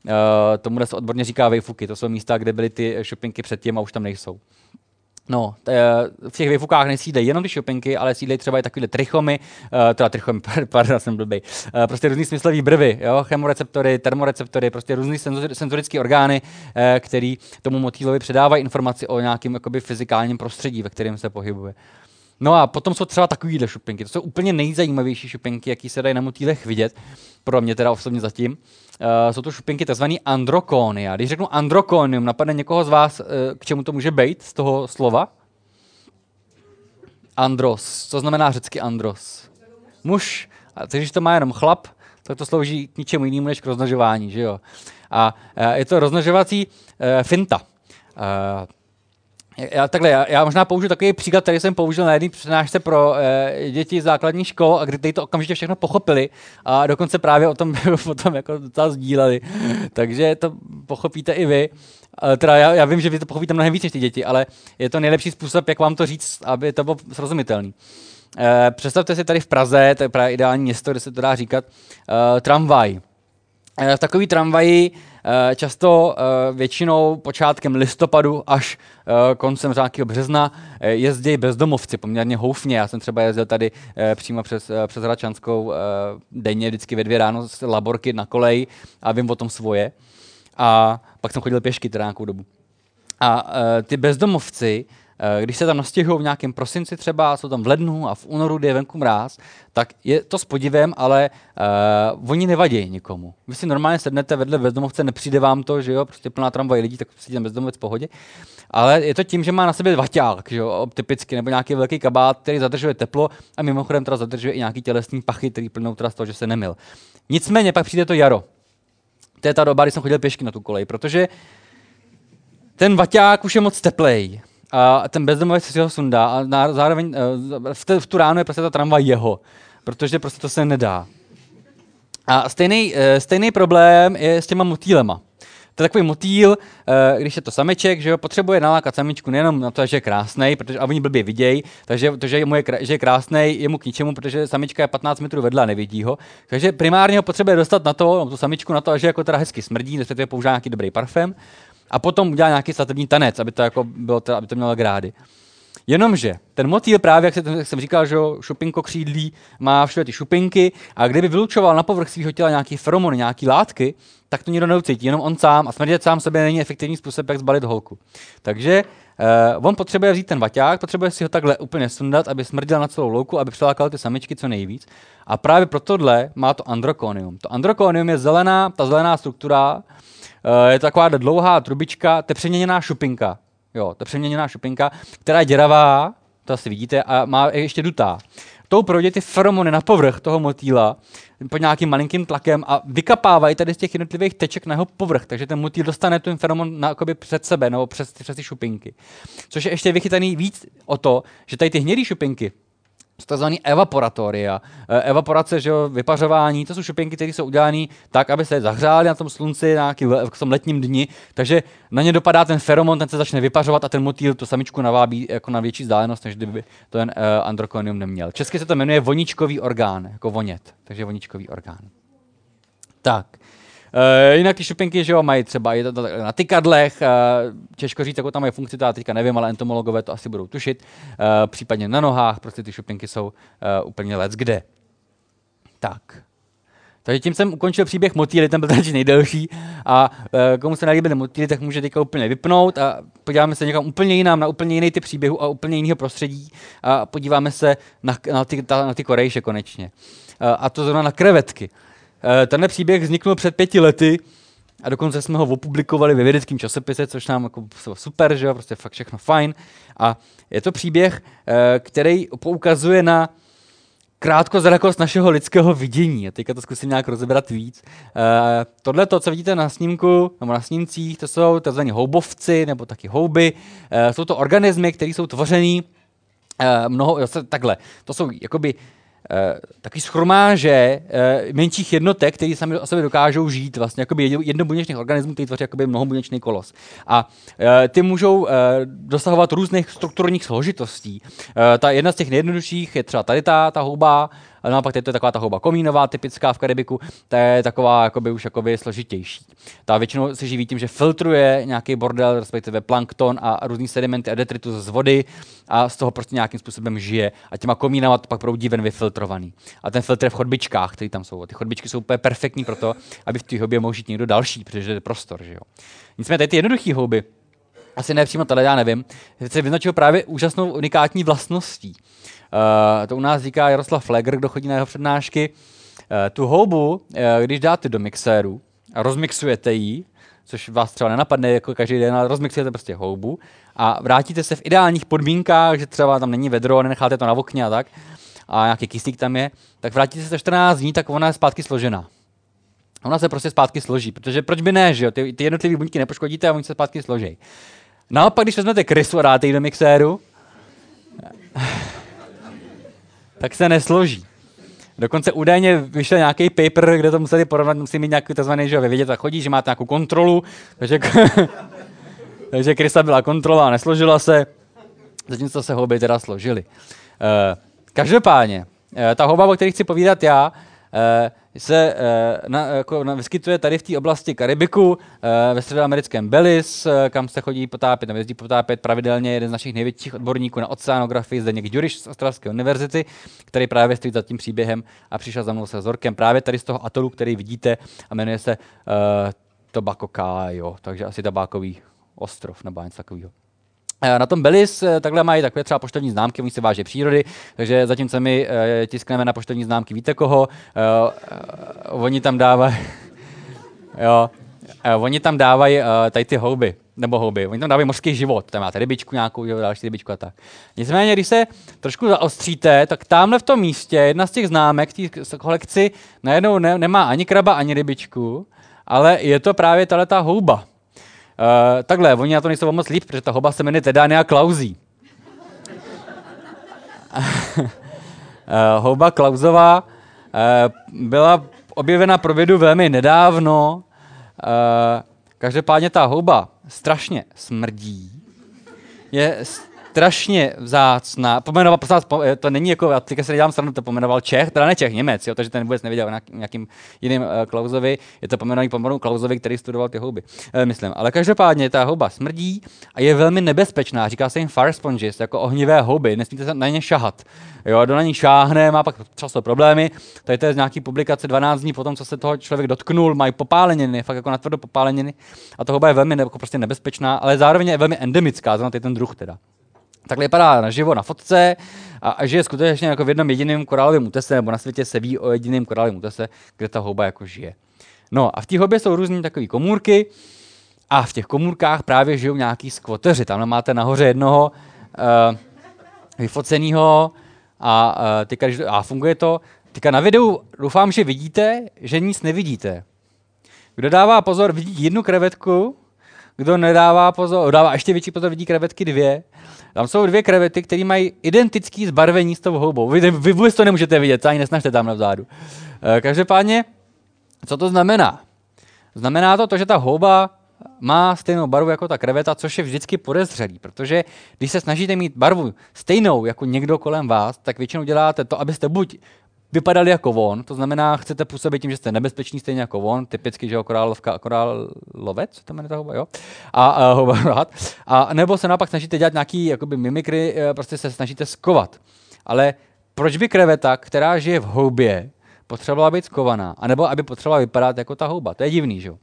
Uh, tomu se odborně říká vejfuky, to jsou místa, kde byly ty šupinky předtím a už tam nejsou. No, v těch výfukách nesídlejí jenom ty šupinky, ale sídlejí třeba i takové trichomy, uh, teda trichomy, pardon, jsem blbý, uh, prostě různý smyslový brvy, jo, chemoreceptory, termoreceptory, prostě různý senzorické orgány, který tomu motýlovi předávají informaci o nějakém fyzikálním prostředí, ve kterém se pohybuje. No a potom jsou třeba takovýhle šupinky. To jsou úplně nejzajímavější šupinky, jaký se dají na motýlech vidět, pro mě teda osobně zatím. Uh, jsou to šupinky tzv. androkonia. Když řeknu androkonium, napadne někoho z vás, uh, k čemu to může být z toho slova? Andros. Co znamená řecky andros? Muž. A když to má jenom chlap, tak to slouží k ničemu jinému než k roznožování, že jo? A uh, je to roznožovací uh, finta. Uh, já, takhle, já, já možná použiju takový příklad, který jsem použil na jedné přednášce pro e, děti základní škol, a kdy to okamžitě všechno pochopili a dokonce právě o tom, o tom jako docela sdíleli. Takže to pochopíte i vy. Teda já, já, vím, že vy to pochopíte mnohem víc než ty děti, ale je to nejlepší způsob, jak vám to říct, aby to bylo srozumitelné. E, představte si tady v Praze, to je právě ideální město, kde se to dá říkat, e, tramvaj. E, v takový tramvaji Eh, často eh, většinou počátkem listopadu až eh, koncem nějakého března jezdí bezdomovci poměrně houfně. Já jsem třeba jezdil tady přímo přes, přes Hračanskou denně vždycky ve dvě ráno z laborky na kolej a vím o tom svoje. A pak jsem chodil pěšky teda nějakou dobu. A ty bezdomovci Eh, když se tam nastihou v nějakém prosinci třeba, jsou tam v lednu a v únoru, kdy je venku mráz, tak je to s podivem, ale uh, oni nevadí nikomu. Vy si normálně sednete vedle bezdomovce, nepřijde vám to, že jo, prostě plná tramvaj lidí, tak si tam bezdomovec v pohodě. Ale je to tím, že má na sobě vaťák, že jo, typicky, nebo nějaký velký kabát, který zadržuje teplo a mimochodem teda zadržuje i nějaký tělesný pachy, který plnou teda z toho, že se nemil. Nicméně pak přijde to jaro. To je ta doba, kdy jsem chodil pěšky na tu kolej, protože ten vaťák už je moc teplej a ten bezdomovec si ho sundá a na, zároveň eh, v, te, v tu ránu je prostě ta tramvaj jeho, protože prostě to se nedá. A stejný, eh, stejný problém je s těma motýlema. To je takový motýl, eh, když je to sameček, že jo, potřebuje nalákat samičku nejenom na to, že je krásný, protože a oni blbě vidějí, takže to, že, je, že je krásný, je mu k ničemu, protože samička je 15 metrů vedle a nevidí ho. Takže primárně ho potřebuje dostat na to, no, tu samičku na to, že jako teda hezky smrdí, respektive používá nějaký dobrý parfém a potom udělá nějaký svatební tanec, aby to, jako bylo, teda, aby to mělo grády. Jenomže ten motýl právě, jak, jsem říkal, že šupinko křídlí má všude ty šupinky a kdyby vylučoval na povrch svého těla nějaký feromony, nějaký látky, tak to nikdo neucítí, jenom on sám a smrdět sám sobě není efektivní způsob, jak zbalit holku. Takže uh, on potřebuje vzít ten vaťák, potřebuje si ho takhle úplně sundat, aby smrděl na celou louku, aby přilákal ty samičky co nejvíc. A právě pro tohle má to androkonium. To androkonium je zelená, ta zelená struktura, je to taková dlouhá trubička, to je přeměněná šupinka. Jo, to je přeměněná šupinka, která je děravá, to asi vidíte, a má ještě dutá. Tou projde ty feromony na povrch toho motýla pod nějakým malinkým tlakem a vykapávají tady z těch jednotlivých teček na jeho povrch, takže ten motýl dostane ten feromon na, před sebe nebo přes, přes ty šupinky. Což je ještě vychytaný víc o to, že tady ty hnědé šupinky tzv. evaporatoria. Eh, evaporace, že jo, vypařování, to jsou šupinky, které jsou udělané tak, aby se zahřály na tom slunci nějaký le, v tom letním dni, takže na ně dopadá ten feromon, ten se začne vypařovat a ten motýl tu samičku navábí jako na větší vzdálenost, než kdyby to ten uh, androkonium neměl. Česky se to jmenuje voničkový orgán, jako vonět, takže voničkový orgán. Tak. Uh, jinak ty šupinky, že jo, mají třeba i na tykadlech, uh, těžko říct, jako tam je funkci, to teďka nevím, ale entomologové to asi budou tušit, uh, případně na nohách, prostě ty šupinky jsou uh, úplně let kde. Tak. Takže tím jsem ukončil příběh motýly, ten byl tady nejdelší a uh, komu se nelíbily motýly, tak může teďka úplně vypnout a podíváme se někam úplně jinam, na úplně jiný typ příběhu a úplně jiného prostředí a podíváme se na, na, ty, na ty korejše konečně. Uh, a to zrovna na krevetky. Tenhle příběh vzniknul před pěti lety a dokonce jsme ho opublikovali ve vědeckém časopise, což nám jako super, že jo, prostě fakt všechno fajn. A je to příběh, eh, který poukazuje na krátkozrakost našeho lidského vidění. A teďka to zkusím nějak rozebrat víc. Eh, tohle, to, co vidíte na snímku, nebo na snímcích, to jsou tzv. houbovci, nebo taky houby. Jsou to organismy, které jsou tvořený mnoho, takhle, to jsou jakoby takový schromáže uh, menších jednotek, které sami o sobě dokážou žít, vlastně jakoby jednobuněčných organismů, který tvoří jakoby mnohobuněčný kolos. A uh, ty můžou dosahovat různých strukturních složitostí. Ta jedna z těch nejjednodušších je třeba tady ta, ta houba, a naopak to je taková ta houba komínová, typická v Karibiku, ta je taková jakoby už jakoby složitější. Ta většinou se živí tím, že filtruje nějaký bordel, respektive plankton a různý sedimenty a detritus z vody a z toho prostě nějakým způsobem žije. A těma komínama to pak proudí ven vyfiltrovaný. A ten filtr je v chodbičkách, které tam jsou. Ty chodbičky jsou úplně perfektní pro to, aby v té houbě mohl žít někdo další, protože je prostor. Že jo? Nicméně tady ty jednoduché houby, asi ne přímo tady, já nevím, se vyznačují právě úžasnou unikátní vlastností. Uh, to u nás říká Jaroslav Flegr, kdo chodí na jeho přednášky. Uh, tu houbu, uh, když dáte do mixéru a rozmixujete ji, což vás třeba nenapadne jako každý den, ale rozmixujete prostě houbu a vrátíte se v ideálních podmínkách, že třeba tam není vedro, nenecháte to na okně a tak, a nějaký kyslík tam je, tak vrátíte se 14 dní, tak ona je zpátky složená. Ona se prostě zpátky složí, protože proč by ne, že jo? Ty, ty jednotlivé buňky nepoškodíte a oni se zpátky složí. Naopak, když vezmete krysu a dáte ji do mixéru, tak se nesloží. Dokonce údajně vyšel nějaký paper, kde to museli porovnat, musí mít nějaký tzv. že vědět, tak chodí, že máte nějakou kontrolu, takže, takže krysa byla kontrola a nesložila se, zatímco se houby teda složily. Uh, každopádně, uh, ta houba, o které chci povídat já, se uh, na, jako, na, vyskytuje tady v té oblasti Karibiku, uh, ve středoamerickém Belize, kam se chodí potápět, nebo jezdí potápět pravidelně jeden z našich největších odborníků na oceanografii, Zdeněk Ďuriš z Ostravské univerzity, který právě stojí za tím příběhem a přišel za mnou se vzorkem právě tady z toho atolu, který vidíte a jmenuje se uh, Tobacco Cayo, takže asi tabákový ostrov nebo něco takového. Na tom Belis takhle mají takové třeba poštovní známky, oni se váže přírody, takže zatímco my tiskneme na poštovní známky, víte koho, oni tam dávají, jo, oni tam dávají tady ty houby, nebo houby. Oni tam dávají mořský život, tam máte rybičku nějakou, jo, další rybičku a tak. Nicméně, když se trošku zaostříte, tak tamhle v tom místě jedna z těch známek té kolekci najednou ne, nemá ani kraba, ani rybičku, ale je to právě tahle ta houba. Uh, takhle, oni na to nejsou moc líp, protože ta houba se jmenuje Tedania Klauzí. uh, houba Klauzová uh, byla objevena pro vědu velmi nedávno. Uh, každopádně ta houba strašně smrdí, je strašně vzácná. Pomenoval, to není jako, já teďka se nedělám stranu, to pomenoval Čech, teda ne Čech, Němec, jo, takže ten vůbec nevěděl o nějakým jiným uh, Klausovi, je to pomenovaný pomenovaný Klausovi, který studoval ty houby, uh, myslím. Ale každopádně ta houba smrdí a je velmi nebezpečná, říká se jim fire sponges, jako ohnivé houby, nesmíte se na ně šahat. Jo, kdo na ní šáhne, má pak často problémy. Tady to je z nějaký publikace 12 dní potom, co se toho člověk dotknul, mají popáleniny, fakt jako natvrdo popáleniny. A ta houba je velmi jako prostě nebezpečná, ale zároveň je velmi endemická, znamená ten druh teda. Takhle vypadá naživo na fotce a, a žije skutečně jako v jednom jediném korálovém útese, nebo na světě se ví o jediném korálovém útese, kde ta houba jako žije. No a v té houbě jsou různé takové komůrky a v těch komůrkách právě žijou nějaký skvoteři. Tam máte nahoře jednoho uh, vyfoceného a, uh, teďka, a funguje to. Teďka na videu doufám, že vidíte, že nic nevidíte. Kdo dává pozor, vidí jednu krevetku, kdo nedává pozor, dává ještě větší pozor, vidí krevetky dvě. Tam jsou dvě krevety, které mají identické zbarvení s tou houbou. Vy, vy vůbec to nemůžete vidět, ani nesnažte tam vzadu. E, každopádně, co to znamená? Znamená to to, že ta houba má stejnou barvu jako ta kreveta, což je vždycky podezřelý, protože když se snažíte mít barvu stejnou jako někdo kolem vás, tak většinou děláte to, abyste buď vypadali jako on, to znamená, chcete působit tím, že jste nebezpeční stejně jako on, typicky, že jo, korálovka, korálovec, to jmenuje ta houba, jo, a, a, houba, a nebo se naopak snažíte dělat nějaký jakoby mimikry, eh, prostě se snažíte skovat. Ale proč by kreveta, která žije v houbě, potřebovala být skovaná, anebo aby potřebovala vypadat jako ta houba? To je divný, že jo?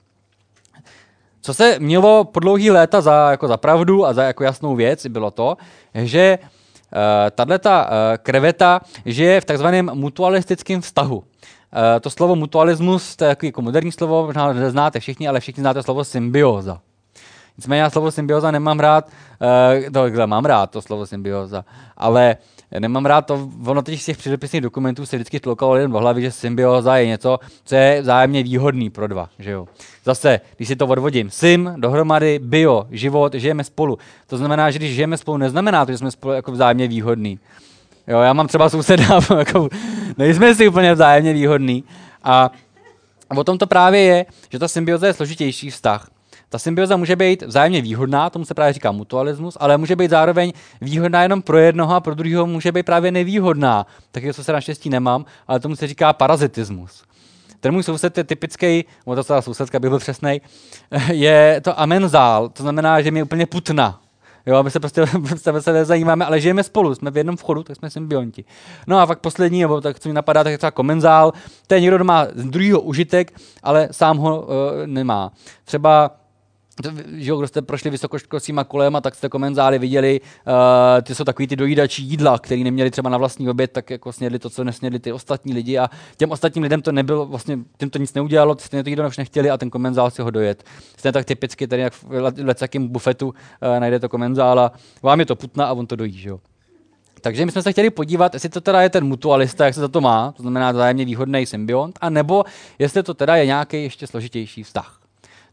Co se mělo po dlouhý léta za, jako za pravdu a za jako jasnou věc, bylo to, že Eh, tahle ta eh, kreveta žije v takzvaném mutualistickém vztahu. Eh, to slovo mutualismus, to je jako moderní slovo, možná neznáte všichni, ale všichni znáte slovo symbioza. Nicméně já slovo symbioza nemám rád, to, mám rád to slovo symbioza, ale nemám rád to, ono teď z těch předepisných dokumentů se vždycky tlokalo jen v hlavě, že symbioza je něco, co je vzájemně výhodný pro dva. Že jo? Zase, když si to odvodím, sim, dohromady, bio, život, žijeme spolu. To znamená, že když žijeme spolu, neznamená to, že jsme spolu jako vzájemně výhodný. Jo, já mám třeba souseda, jako, nejsme si úplně vzájemně výhodný. A o tom to právě je, že ta symbioza je složitější vztah. Ta symbioza může být vzájemně výhodná, tomu se právě říká mutualismus, ale může být zároveň výhodná jenom pro jednoho a pro druhého může být právě nevýhodná. Taky co se naštěstí nemám, ale tomu se říká parazitismus. Ten můj soused je typický, nebo to sousedka, by byl přesný, je to amenzál, to znamená, že mi je úplně putna. Jo, aby se prostě sebe se nezajímáme, ale žijeme spolu, jsme v jednom vchodu, tak jsme symbionti. No a fakt poslední, nebo tak, co mi napadá, tak je třeba komenzál, to je někdo, kdo má z druhého užitek, ale sám ho uh, nemá. Třeba že jo, kdo jste prošli vysokoškolskýma kolem, tak jste komenzály viděli, uh, ty jsou takový ty dojídačí jídla, který neměli třeba na vlastní oběd, tak jako snědli to, co nesnědli ty ostatní lidi a těm ostatním lidem to nebylo, vlastně těm to nic neudělalo, stejně to jídlo už nechtěli a ten komenzál si ho dojet. Stejně tak typicky tady jak v lecakým bufetu uh, najdete komenzála, vám je to putna a on to dojí, že jo. Takže my jsme se chtěli podívat, jestli to teda je ten mutualista, jak se za to má, to znamená vzájemně výhodný symbiont, a nebo jestli to teda je nějaký ještě složitější vztah.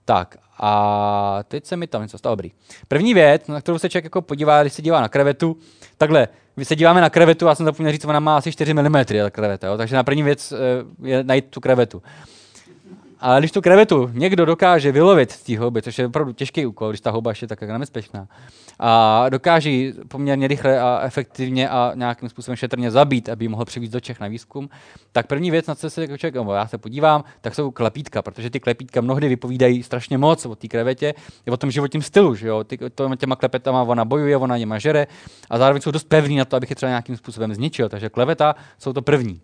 Tak a teď se mi tam něco stalo dobrý. První věc, na kterou se člověk jako podívá, když se dívá na krevetu, takhle, my se díváme na krevetu, já jsem zapomněl říct, ona má asi 4 mm, ta kreveta, jo? takže na první věc eh, je najít tu krevetu. Ale když tu krevetu někdo dokáže vylovit z té houby, což je opravdu těžký úkol, když ta houba je tak nebezpečná, a dokáže poměrně rychle a efektivně a nějakým způsobem šetrně zabít, aby mohl přivést do Čech na výzkum, tak první věc, na co se jako člověk, nebo já se podívám, tak jsou klepítka, protože ty klepítka mnohdy vypovídají strašně moc o té krevetě, je o tom životním stylu, že jo? Ty, těma klepetama ona bojuje, ona něma žere a zároveň jsou dost pevný na to, abych je třeba nějakým způsobem zničil. Takže kleveta jsou to první.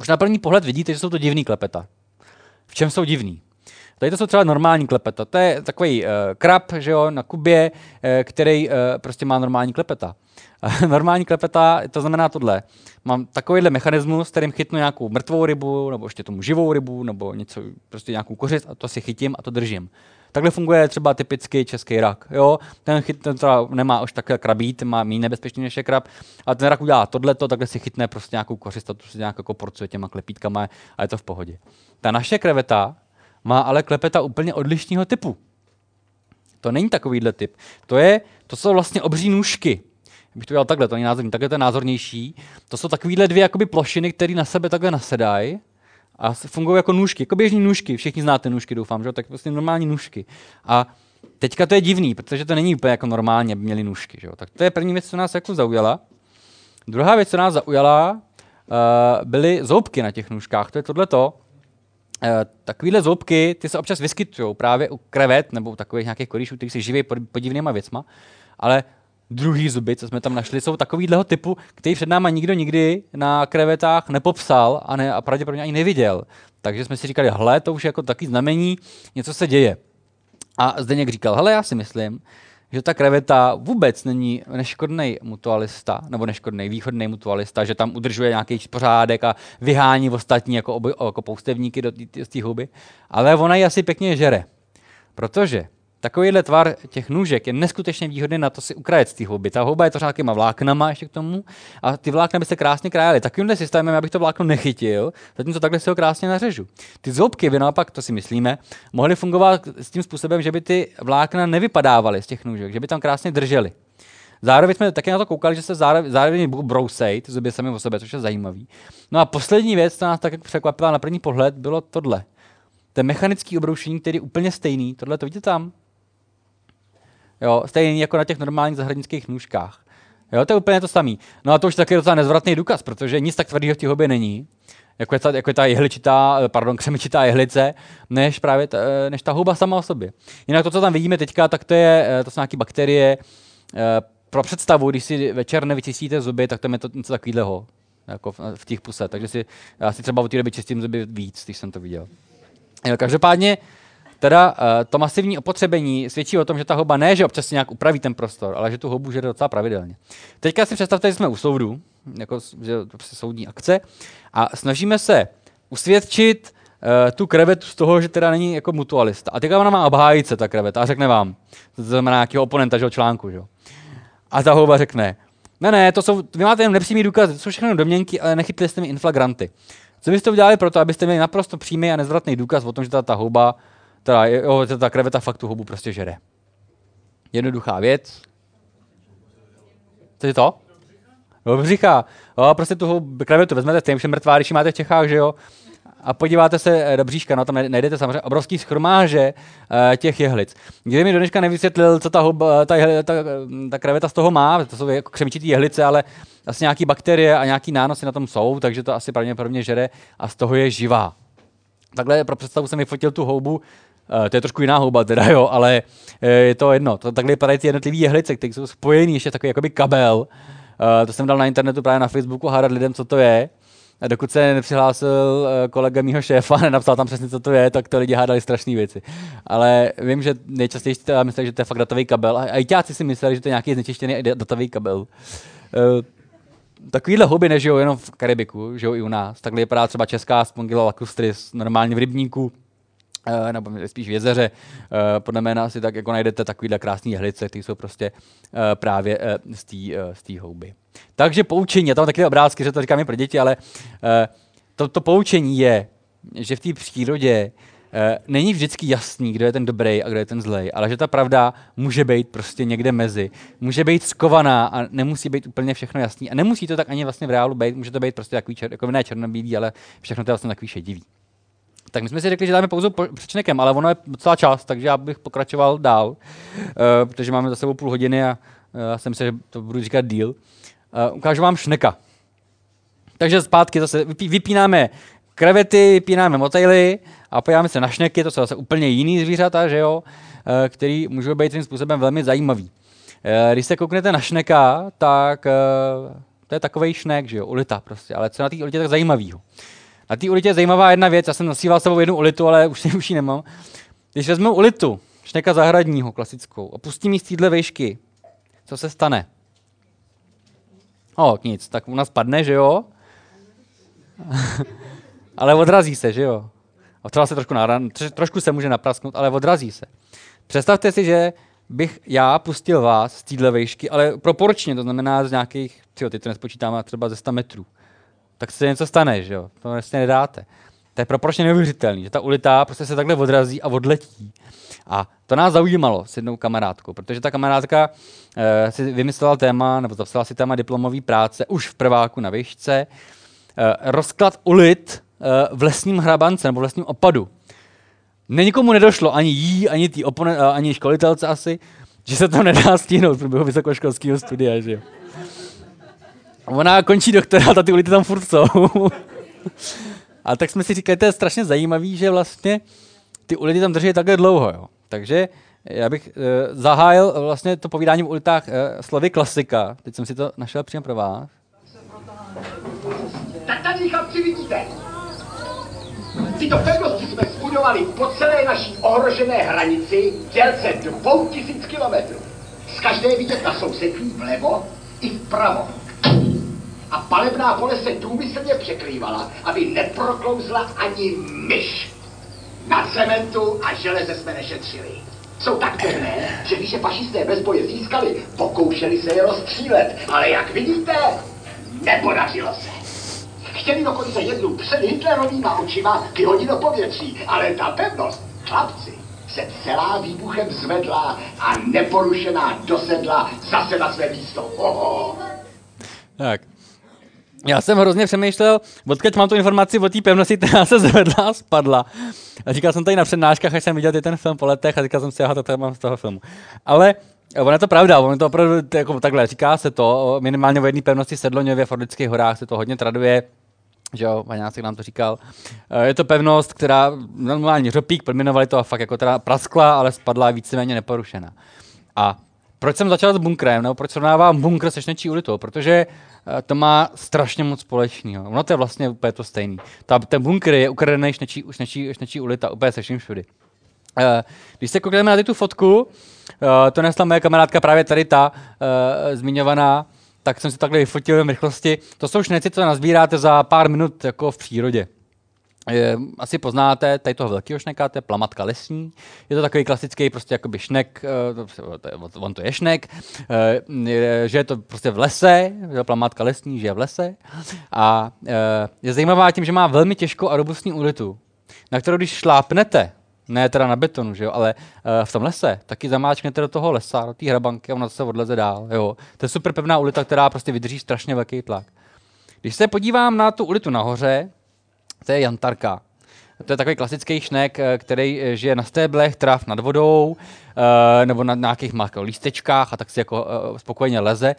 Už na první pohled vidíte, že jsou to divný klepeta. V čem jsou divní? Tady to jsou třeba normální klepeta. To je takový uh, krab, že jo, na Kubě, uh, který uh, prostě má normální klepeta. normální klepeta, to znamená tohle. Mám takovýhle mechanismus, kterým chytnu nějakou mrtvou rybu, nebo ještě tomu živou rybu, nebo něco, prostě nějakou kořist a to si chytím a to držím. Takhle funguje třeba typický český rak. Jo? Ten, chyt, ten třeba nemá už takhle krabít, má méně nebezpečný než je krab, a ten rak udělá tohleto, takhle si chytne prostě nějakou kořist a to si nějak jako porcuje těma klepítkama a je to v pohodě. Ta naše kreveta má ale klepeta úplně odlišného typu. To není takovýhle typ. To, je, to jsou vlastně obří nůžky. Bych to dělal takhle, to není názorný, takhle to je názornější. To jsou takovýhle dvě jakoby plošiny, které na sebe takhle nasedají a fungují jako nůžky, jako běžní nůžky. Všichni znáte nůžky, doufám, že? Tak prostě normální nůžky. A teďka to je divný, protože to není úplně jako normálně, aby měli nůžky. Že? Tak to je první věc, co nás jako zaujala. Druhá věc, co nás zaujala, uh, byly zoubky na těch nůžkách. To je tohleto. Uh, takovýhle zoubky, ty se občas vyskytují právě u krevet nebo u takových nějakých koríšů, kteří se živí pod, podivnýma věcma, ale druhý zuby, co jsme tam našli, jsou takovýhleho typu, který před náma nikdo nikdy na krevetách nepopsal a, ne, a pravděpodobně ani neviděl. Takže jsme si říkali, hle, to už je jako taky znamení, něco se děje. A Zdeněk říkal, hele, já si myslím, že ta kreveta vůbec není neškodný mutualista, nebo neškodný východný mutualista, že tam udržuje nějaký pořádek a vyhání ostatní jako, oby, jako poustevníky do té huby, ale ona ji asi pěkně žere. Protože Takovýhle tvar těch nůžek je neskutečně výhodný na to si ukrajet z té houby. Ta houba je to nějakýma vláknama ještě k tomu a ty vlákna by se krásně krájely. Takovýmhle systémem, abych to vlákno nechytil, zatímco takhle si ho krásně nařežu. Ty zoubky by naopak, to si myslíme, mohly fungovat s tím způsobem, že by ty vlákna nevypadávaly z těch nůžek, že by tam krásně držely. Zároveň jsme také na to koukali, že se zároveň, zároveň brousej, ty zuby sami o sobě, což je zajímavý. No a poslední věc, co nás tak překvapila na první pohled, bylo tohle. Ten mechanický obroušení, který je úplně stejný, tohle to vidíte tam? Jo, stejný jako na těch normálních zahradnických nůžkách. Jo, to je úplně to samé. No a to už taky docela nezvratný důkaz, protože nic tak tvrdého v té hobě není, jako je ta, jako je ta jehličitá, pardon, křemičitá jehlice, než právě ta, než ta houba sama o sobě. Jinak to, co tam vidíme teďka, tak to, je, to jsou nějaké bakterie. Eh, pro představu, když si večer nevyčistíte zuby, tak to je to něco takového jako v, v těch puse. Takže si, já si třeba od té doby čistím zuby víc, když jsem to viděl. Jo, každopádně Teda uh, to masivní opotřebení svědčí o tom, že ta houba ne, že občas si nějak upraví ten prostor, ale že tu houbu žere docela pravidelně. Teďka si představte, že jsme u soudu, jako že prostě soudní akce, a snažíme se usvědčit uh, tu krevetu z toho, že teda není jako mutualista. A teďka ona má obhájice, ta kreveta, a řekne vám, to znamená nějakého oponenta že, článku. Že? A ta houba řekne, ne, ne, to jsou, vy máte jen nepřímý důkaz, to jsou všechno domněnky, ale nechytli jste mi inflagranty. Co byste udělali pro to, abyste měli naprosto přímý a nezvratný důkaz o tom, že ta, ta houba teda, jo, ta kreveta fakt tu hubu prostě žere. Jednoduchá věc. Co je to? Do břicha. Jo, prostě tu krevetu vezmete, stejně je mrtvá, když máte v Čechách, že jo, a podíváte se eh, do bříška, no tam najdete samozřejmě obrovský schromáže uh, těch jehlic. Kdyby mi dneška nevysvětlil, co ta, huba, ta, ta, ta kreveta z toho má, to jsou jako křemičitý jehlice, ale asi nějaký bakterie a nějaký nánosy na tom jsou, takže to asi pravděpodobně žere a z toho je živá. Takhle pro představu jsem vyfotil tu houbu, Uh, to je trošku jiná houba teda, jo, ale uh, je to jedno. To, takhle vypadají ty jednotlivé jehlice, které jsou spojený ještě takový jakoby kabel. Uh, to jsem dal na internetu právě na Facebooku hádat lidem, co to je. A dokud se nepřihlásil kolega mýho šéfa nenapsal tam přesně, co to je, tak to lidi hádali strašné věci. Ale vím, že nejčastěji si mysleli, že to je fakt datový kabel. A ajťáci si mysleli, že to je nějaký znečištěný datový kabel. Takovýhle houby nežijou jenom v Karibiku, žijou i u nás. Takhle vypadá třeba česká Spongilla lacustris, normálně v rybníku nebo spíš v jezeře. Eh, podle mě asi tak jako najdete takovýhle krásný jehlice, které jsou prostě eh, právě z té houby. Takže poučení, já tam takové obrázky, že to říkám i pro děti, ale to, to poučení je, že v té přírodě není vždycky jasný, kdo je ten dobrý a kdo je ten zlej, ale že ta pravda může být prostě někde mezi. Může být skovaná a nemusí být úplně všechno jasný. A nemusí to tak ani vlastně v reálu být, může to být prostě takový čer, jako ne černobílý, ale všechno to je vlastně takový šedivý. Tak my jsme si řekli, že dáme pauzu přečnekem, ale ono je docela čas, takže já bych pokračoval dál, uh, protože máme za sebou půl hodiny a uh, já jsem si, že to budu říkat díl. Uh, ukážu vám šneka. Takže zpátky zase vypí, vypínáme krevety, vypínáme motejly a podíváme se na šneky, to jsou zase úplně jiný zvířata, že jo, uh, který můžou být tím způsobem velmi zajímavý. Uh, když se kouknete na šneka, tak uh, to je takový šnek, že jo, ulita prostě, ale co na té ulitě tak zajímavého. Na té ulitě je zajímavá jedna věc, já jsem nasíval sebou jednu ulitu, ale už, už ji nemám. Když vezmu ulitu, šneka zahradního, klasickou, a pustím ji z téhle vejšky, co se stane? O, nic, tak u nás padne, že jo? ale odrazí se, že jo? A třeba se trošku náran, trošku se může naprasknout, ale odrazí se. Představte si, že bych já pustil vás z téhle vejšky, ale proporčně, to znamená z nějakých, tyjo, teď to nespočítáme, třeba ze 100 metrů. Tak se něco stane, že jo? To vlastně nedáte. To je proporčně neuvěřitelný, že ta ulita prostě se takhle odrazí a odletí. A to nás zaujímalo s jednou kamarádkou, protože ta kamarádka e, si vymyslela téma, nebo zapsala si téma diplomové práce už v prváku na výšce, e, rozklad ulit e, v lesním hrabance nebo v lesním opadu. Nikomu nedošlo, ani jí, ani, tý opone, ani školitelce asi, že se to nedá stihnout v průběhu vysokoškolského studia. Že jo? Ona končí doktora a ty ulity tam furt jsou. a tak jsme si říkali, to je strašně zajímavý, že vlastně ty ulity tam drží takhle dlouho. Jo? Takže já bych uh, zahájil vlastně to povídání v ulitách uh, slovy klasika. Teď jsem si to našel přímo pro vás. Tak tady chlapci vidíte. Tyto pevnosti jsme zbudovali po celé naší ohrožené hranici v délce dvou tisíc kilometrů. Z každé vidět na sousední vlevo i vpravo. A palebná pole se důmyslně překrývala, aby neproklouzla ani myš. Na cementu a železe jsme nešetřili. Jsou tak pevné, že když je fašisté bez boje získali, pokoušeli se je rozstřílet. Ale jak vidíte, nepodařilo se. Chtěli dokonce jednu před Hitlerovýma očima vyhodit do povětří, ale ta pevnost, chlapci, se celá výbuchem zvedla a neporušená dosedla zase na své místo. Oho. Tak, já jsem hrozně přemýšlel, odkud mám tu informaci o té pevnosti, která se zvedla a spadla. A říkal jsem tady na přednáškách, až jsem viděl ten film po letech a říkal jsem si, aha, to mám z toho filmu. Ale Ono je to pravda, ono to opravdu jako takhle, říká se to, minimálně o jedné pevnosti Sedloňově v Orlických horách se to hodně traduje, že jo, Vaňásek nám to říkal. Eh, je to pevnost, která normálně řopík, podminovali to a fakt jako teda praskla, ale spadla víceméně neporušená. A proč jsem začal s bunkrem, nebo proč srovnávám bunkr se šnečí ulitou? Protože Eh, to má strašně moc společného. Ono to je vlastně úplně to stejný. Ta, ten bunkr je ukradený šnečí, šnečí, šnečí ulita úplně se vším všudy. Uh, když se koukneme na tu fotku, uh, to nesla moje kamarádka právě tady ta zmiňovaná, tak jsem si takhle vyfotil v rychlosti. To jsou šneci, co nazbíráte za pár minut jako v přírodě je, asi poznáte tady toho velkého šneka, to je plamatka lesní. Je to takový klasický prostě jakoby šnek, eh, on to je šnek, eh, že je to prostě v lese, je plamatka lesní, že je v lese. A eh, je zajímavá tím, že má velmi těžkou a robustní úlitu, na kterou když šlápnete, ne teda na betonu, že jo, ale uh, v tom lese, taky zamáčknete do toho lesa, do té hrabanky a ona se odleze dál. Jo. To je super pevná ulita, která prostě vydrží strašně velký tlak. Když se podívám na tu ulitu nahoře, to je jantarka. To je takový klasický šnek, eh, který eh, žije na stéblech, tráv nad vodou, eh, nebo na nějakých jako lístečkách a tak si jako spokojeně leze.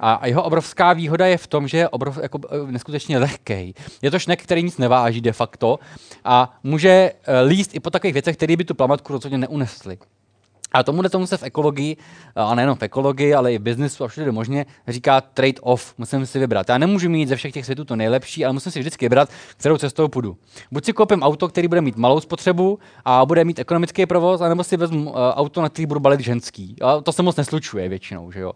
A jeho obrovská výhoda je v tom, že je obrov, jako, neskutečně lehký. Je to šnek, který nic neváží de facto a může líst i po takových věcech, které by tu plamatku rozhodně neunesly. A tomu tomu se v ekologii, a nejenom v ekologii, ale i v biznesu a všude možně, říká trade-off. Musím si vybrat. Já nemůžu mít ze všech těch světů to nejlepší, ale musím si vždycky vybrat, kterou cestou půjdu. Buď si koupím auto, který bude mít malou spotřebu a bude mít ekonomický provoz, anebo si vezmu uh, auto, na který budu balit ženský. A to se moc neslučuje většinou, že jo.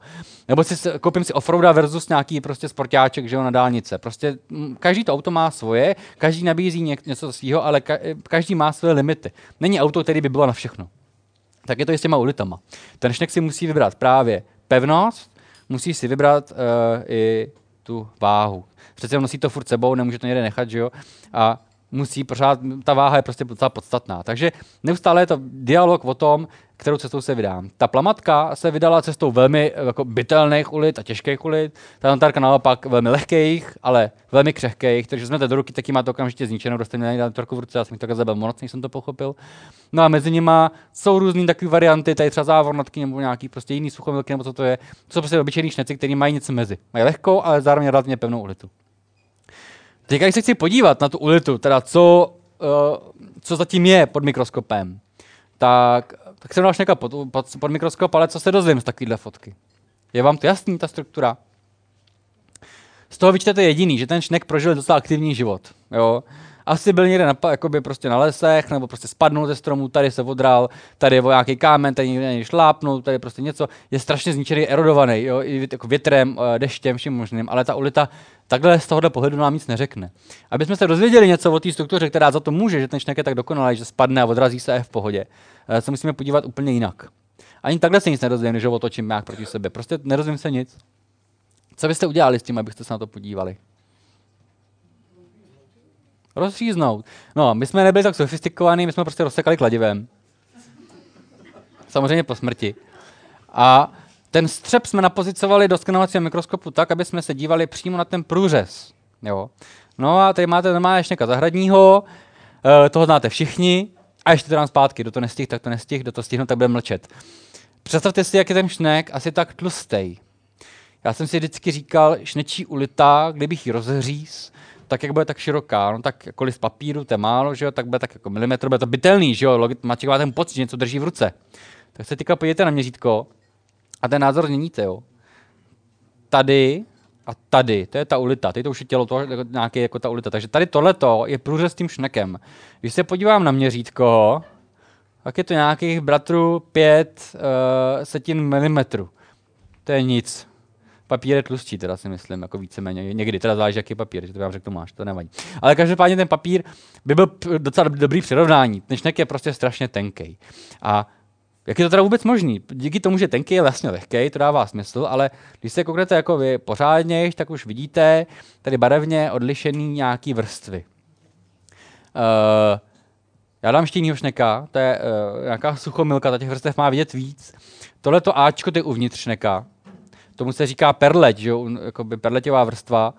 Nebo si koupím si offroada versus nějaký prostě sportáček, že jo, na dálnice. Prostě každý to auto má svoje, každý nabízí něco svého, ale každý má své limity. Není auto, který by bylo na všechno tak je to i s těma ulitama. Ten šnek si musí vybrat právě pevnost, musí si vybrat uh, i tu váhu. Přece nosí to furt sebou, nemůže to někde nechat, že jo? A musí pořád, ta váha je prostě docela podstatná. Takže neustále je to dialog o tom, kterou cestou se vydám. Ta plamatka se vydala cestou velmi jako bytelných ulit a těžkých ulit, ta Antárka naopak velmi lehkých, ale velmi křehkých, takže jsme do ruky, taky má to okamžitě zničeno, dostane na trochu v ruce, já jsem to zabil moc, jsem to pochopil. No a mezi nimi jsou různé takové varianty, tady třeba závornatky nebo nějaký prostě jiný suchomilky, nebo co to je. To jsou prostě obyčejní šneci, které mají něco mezi. Mají lehkou, ale zároveň relativně pevnou ulitu. Teď, když se chci podívat na tu ulitu, teda co, uh, co zatím je pod mikroskopem, tak, tak jsem dal šneka pod, pod, pod mikroskop, ale co se dozvím z takovéhle fotky? Je vám to jasný, ta struktura? Z toho vyčtete jediný, že ten šnek prožil docela aktivní život. Jo? Asi byl někde na, jakoby prostě na lesech, nebo prostě spadnul ze stromu, tady se odral, tady je nějaký kámen, tady někde šlápnul, tady prostě něco. Je strašně zničený, erodovaný, jo, i jako větrem, eh, deštěm, vším možným, ale ta ulita takhle z tohohle pohledu nám nic neřekne. Aby jsme se dozvěděli něco o té struktuře, která za to může, že ten šnek je tak dokonalý, že spadne a odrazí se v pohodě, eh, se musíme podívat úplně jinak. Ani takhle se nic nedozvím, když ho otočím jak proti sebe. Prostě nerozvím se nic. Co byste udělali s tím, abyste se na to podívali? Rozříznout. No, my jsme nebyli tak sofistikovaní, my jsme prostě rozsekali kladivem. Samozřejmě po smrti. A ten střep jsme napozicovali do skenovacího mikroskopu tak, aby jsme se dívali přímo na ten průřez. Jo. No a tady máte normálně šněka zahradního, eh, toho znáte všichni, a ještě to dám zpátky, kdo to nestih, tak to nestih, kdo to stihne, tak bude mlčet. Představte si, jak je ten šnek asi tak tlustý. Já jsem si vždycky říkal, šnečí ulita, kdybych ji rozhříz, tak jak bude tak široká, no tak kolik z papíru, to je málo, že jo, tak bude tak jako milimetr, bude to bytelný, že jo, Logit, má ten pocit, že něco drží v ruce. Tak se teďka podívejte na měřítko a ten názor změníte, jo. Tady a tady, to je ta ulita, tady to už je tělo toho, jako nějaký jako ta ulita. Takže tady tohleto je průřez s tím šnekem. Když se podívám na měřítko, tak je to nějakých bratrů 5 uh, eh, setin milimetru. To je nic. Papír je tlustší, teda si myslím, jako víceméně. Někdy, teda záleží, jaký papír, že to vám řeknu máš, to nevadí. Ale každopádně ten papír by byl docela dobrý přirovnání. Ten šnek je prostě strašně tenký. A jak je to teda vůbec možný? Díky tomu, že tenký je vlastně lehký, to dává smysl, ale když se kouknete jako vy pořádně, tak už vidíte tady barevně odlišený nějaký vrstvy. Uh, já dám ještě šneka, to je uh, nějaká suchomilka, ta těch vrstev má vidět víc. Tohle to Ačko, to je uvnitř šneka. Tomu se říká perleť, že jo, perleťová vrstva,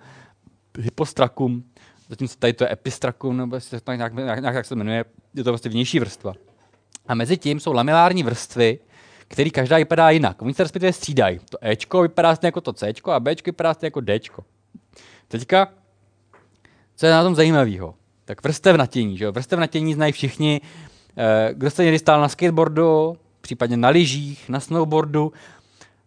hypostrakum, zatímco tady to je epistrakum, nebo se to nějak, nějak, nějak, jak se jmenuje, je to vlastně vnější vrstva. A mezi tím jsou lamilární vrstvy, který každá vypadá jinak. Oni se respektive střídají. To Ečko vypadá stejně jako to Cčko a Bčko vypadá stejně jako Dčko. Teďka, co je na tom zajímavého? Tak vrstev natění, že jo? Vrstev natění znají všichni. Eh, kdo jste někdy stál na skateboardu, případně na lyžích, na snowboardu,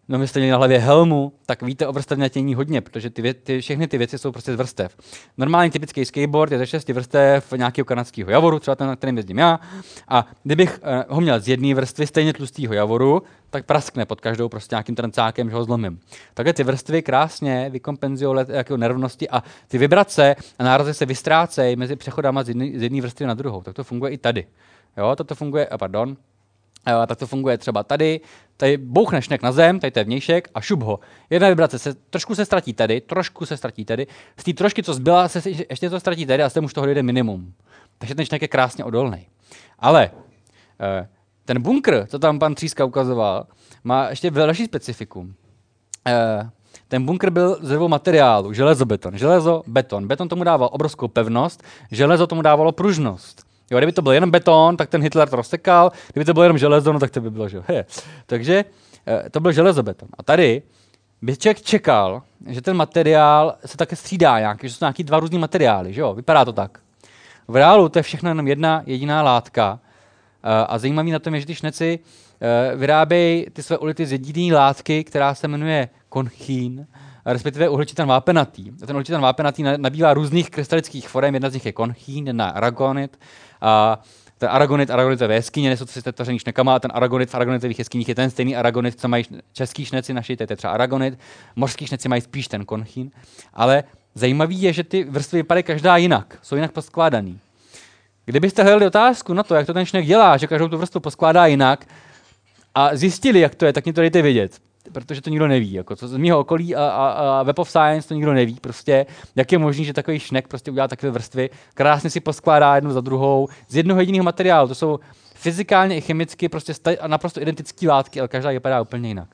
no my jste měli na hlavě helmu, tak víte o vrstevnatění hodně, protože ty, vě- ty, všechny ty věci jsou prostě z vrstev. Normální typický skateboard je ze šesti vrstev nějakého kanadského javoru, třeba ten, na kterým jezdím já. A kdybych uh, ho měl z jedné vrstvy stejně tlustého javoru, tak praskne pod každou prostě nějakým trancákem, že ho zlomím. Takhle ty vrstvy krásně vykompenzují jako nerovnosti a ty vibrace a nárazy se vystrácejí mezi přechodama z jedné vrstvy na druhou. Tak to funguje i tady. Jo, toto funguje, a pardon, a tak to funguje třeba tady, tady bouchneš šnek na zem, tady to je vnějšek a šup ho. Jedna vibrace se, trošku se ztratí tady, trošku se ztratí tady, z té trošky, co zbyla, se ještě to ztratí tady a z už toho jde minimum. Takže ten šnek je krásně odolný. Ale eh, ten bunkr, co tam pan Tříska ukazoval, má ještě další specifikum. Eh, ten bunkr byl z dvou materiálu, železobeton. Železo, beton. Beton tomu dával obrovskou pevnost, železo tomu dávalo pružnost. Jo, kdyby to byl jenom beton, tak ten Hitler to rozsekal, kdyby to bylo jenom železo, no tak to by bylo, že he. Takže eh, to byl železobeton. A tady by člověk čekal, že ten materiál se také střídá nějaký, že jsou nějaký dva různý materiály, že jo? Vypadá to tak. V reálu to je všechno jenom jedna jediná látka. Eh, a zajímavý na tom je, že ty šneci eh, vyrábějí ty své ulity z jediné látky, která se jmenuje konchín, respektive uhličitan vápenatý. A ten uhličitan vápenatý nabývá různých krystalických forem, jedna z nich je konchín, jedna aragonit, a ten aragonit, aragonit ve jeskyně, nejsou si tvořený šnekama, a ten aragonit v aragonitových jeskyních je ten stejný aragonit, co mají český šneci naši, to je třeba aragonit, mořský šneci mají spíš ten konchín, ale zajímavý je, že ty vrstvy vypadají každá jinak, jsou jinak poskládaný. Kdybyste hledali otázku na to, jak to ten šnek dělá, že každou tu vrstvu poskládá jinak, a zjistili, jak to je, tak mě to dejte vědět protože to nikdo neví. Jako, co z mého okolí a, a, a Web of Science to nikdo neví. Prostě, jak je možné, že takový šnek prostě udělá takové vrstvy, krásně si poskládá jednu za druhou z jednoho jediného materiálu. To jsou fyzikálně i chemicky prostě naprosto identické látky, ale každá vypadá úplně jinak.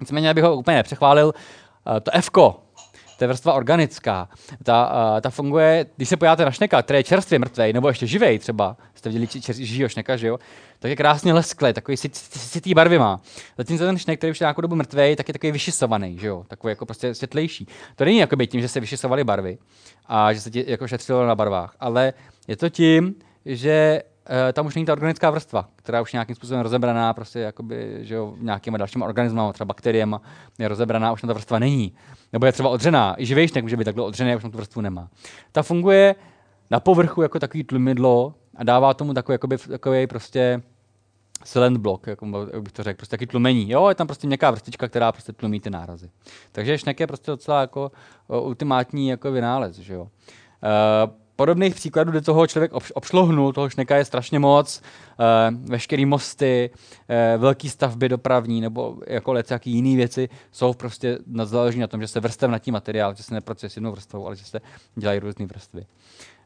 Nicméně, abych ho úplně nepřechválil, uh, to F, to je vrstva organická. Ta, uh, ta funguje, když se podíváte na šneka, který je čerstvě mrtvý, nebo ještě živej třeba, jste viděli živého šneka, že jo, tak je krásně lesklý, takový sitý barvy má. Zatímco ten šnek, který už je nějakou dobu mrtvý, tak je takový vyšisovaný, že jo, takový jako prostě světlejší. To není jako tím, že se vyšisovaly barvy a že se ti jako šetřilo na barvách, ale je to tím, že uh, tam už není ta organická vrstva, která už nějakým způsobem rozebraná, prostě jakoby, že jo, nějakýma dalšíma organismy, třeba bakteriemi, je rozebraná, už na ta vrstva není. Nebo je třeba odřená. I živejšnek může být takhle odřený, už na tu vrstvu nemá. Ta funguje na povrchu jako takový tlumidlo a dává tomu takový, jakoby, takový prostě silent block, jak bych to řekl, prostě taky tlumení. Jo, je tam prostě měkká vrstička, která prostě tlumí ty nárazy. Takže šnek je prostě docela jako ultimátní jako vynález, že jo. Uh, podobných příkladů, kde toho člověk obšlohnul, toho šneka je strašně moc, uh, veškerý mosty, velký stavby dopravní nebo jako jaký jiné věci jsou prostě záleží na tom, že se vrstev na tím materiál, že se nepracuje s jednou vrstvou, ale že se dělají různé vrstvy.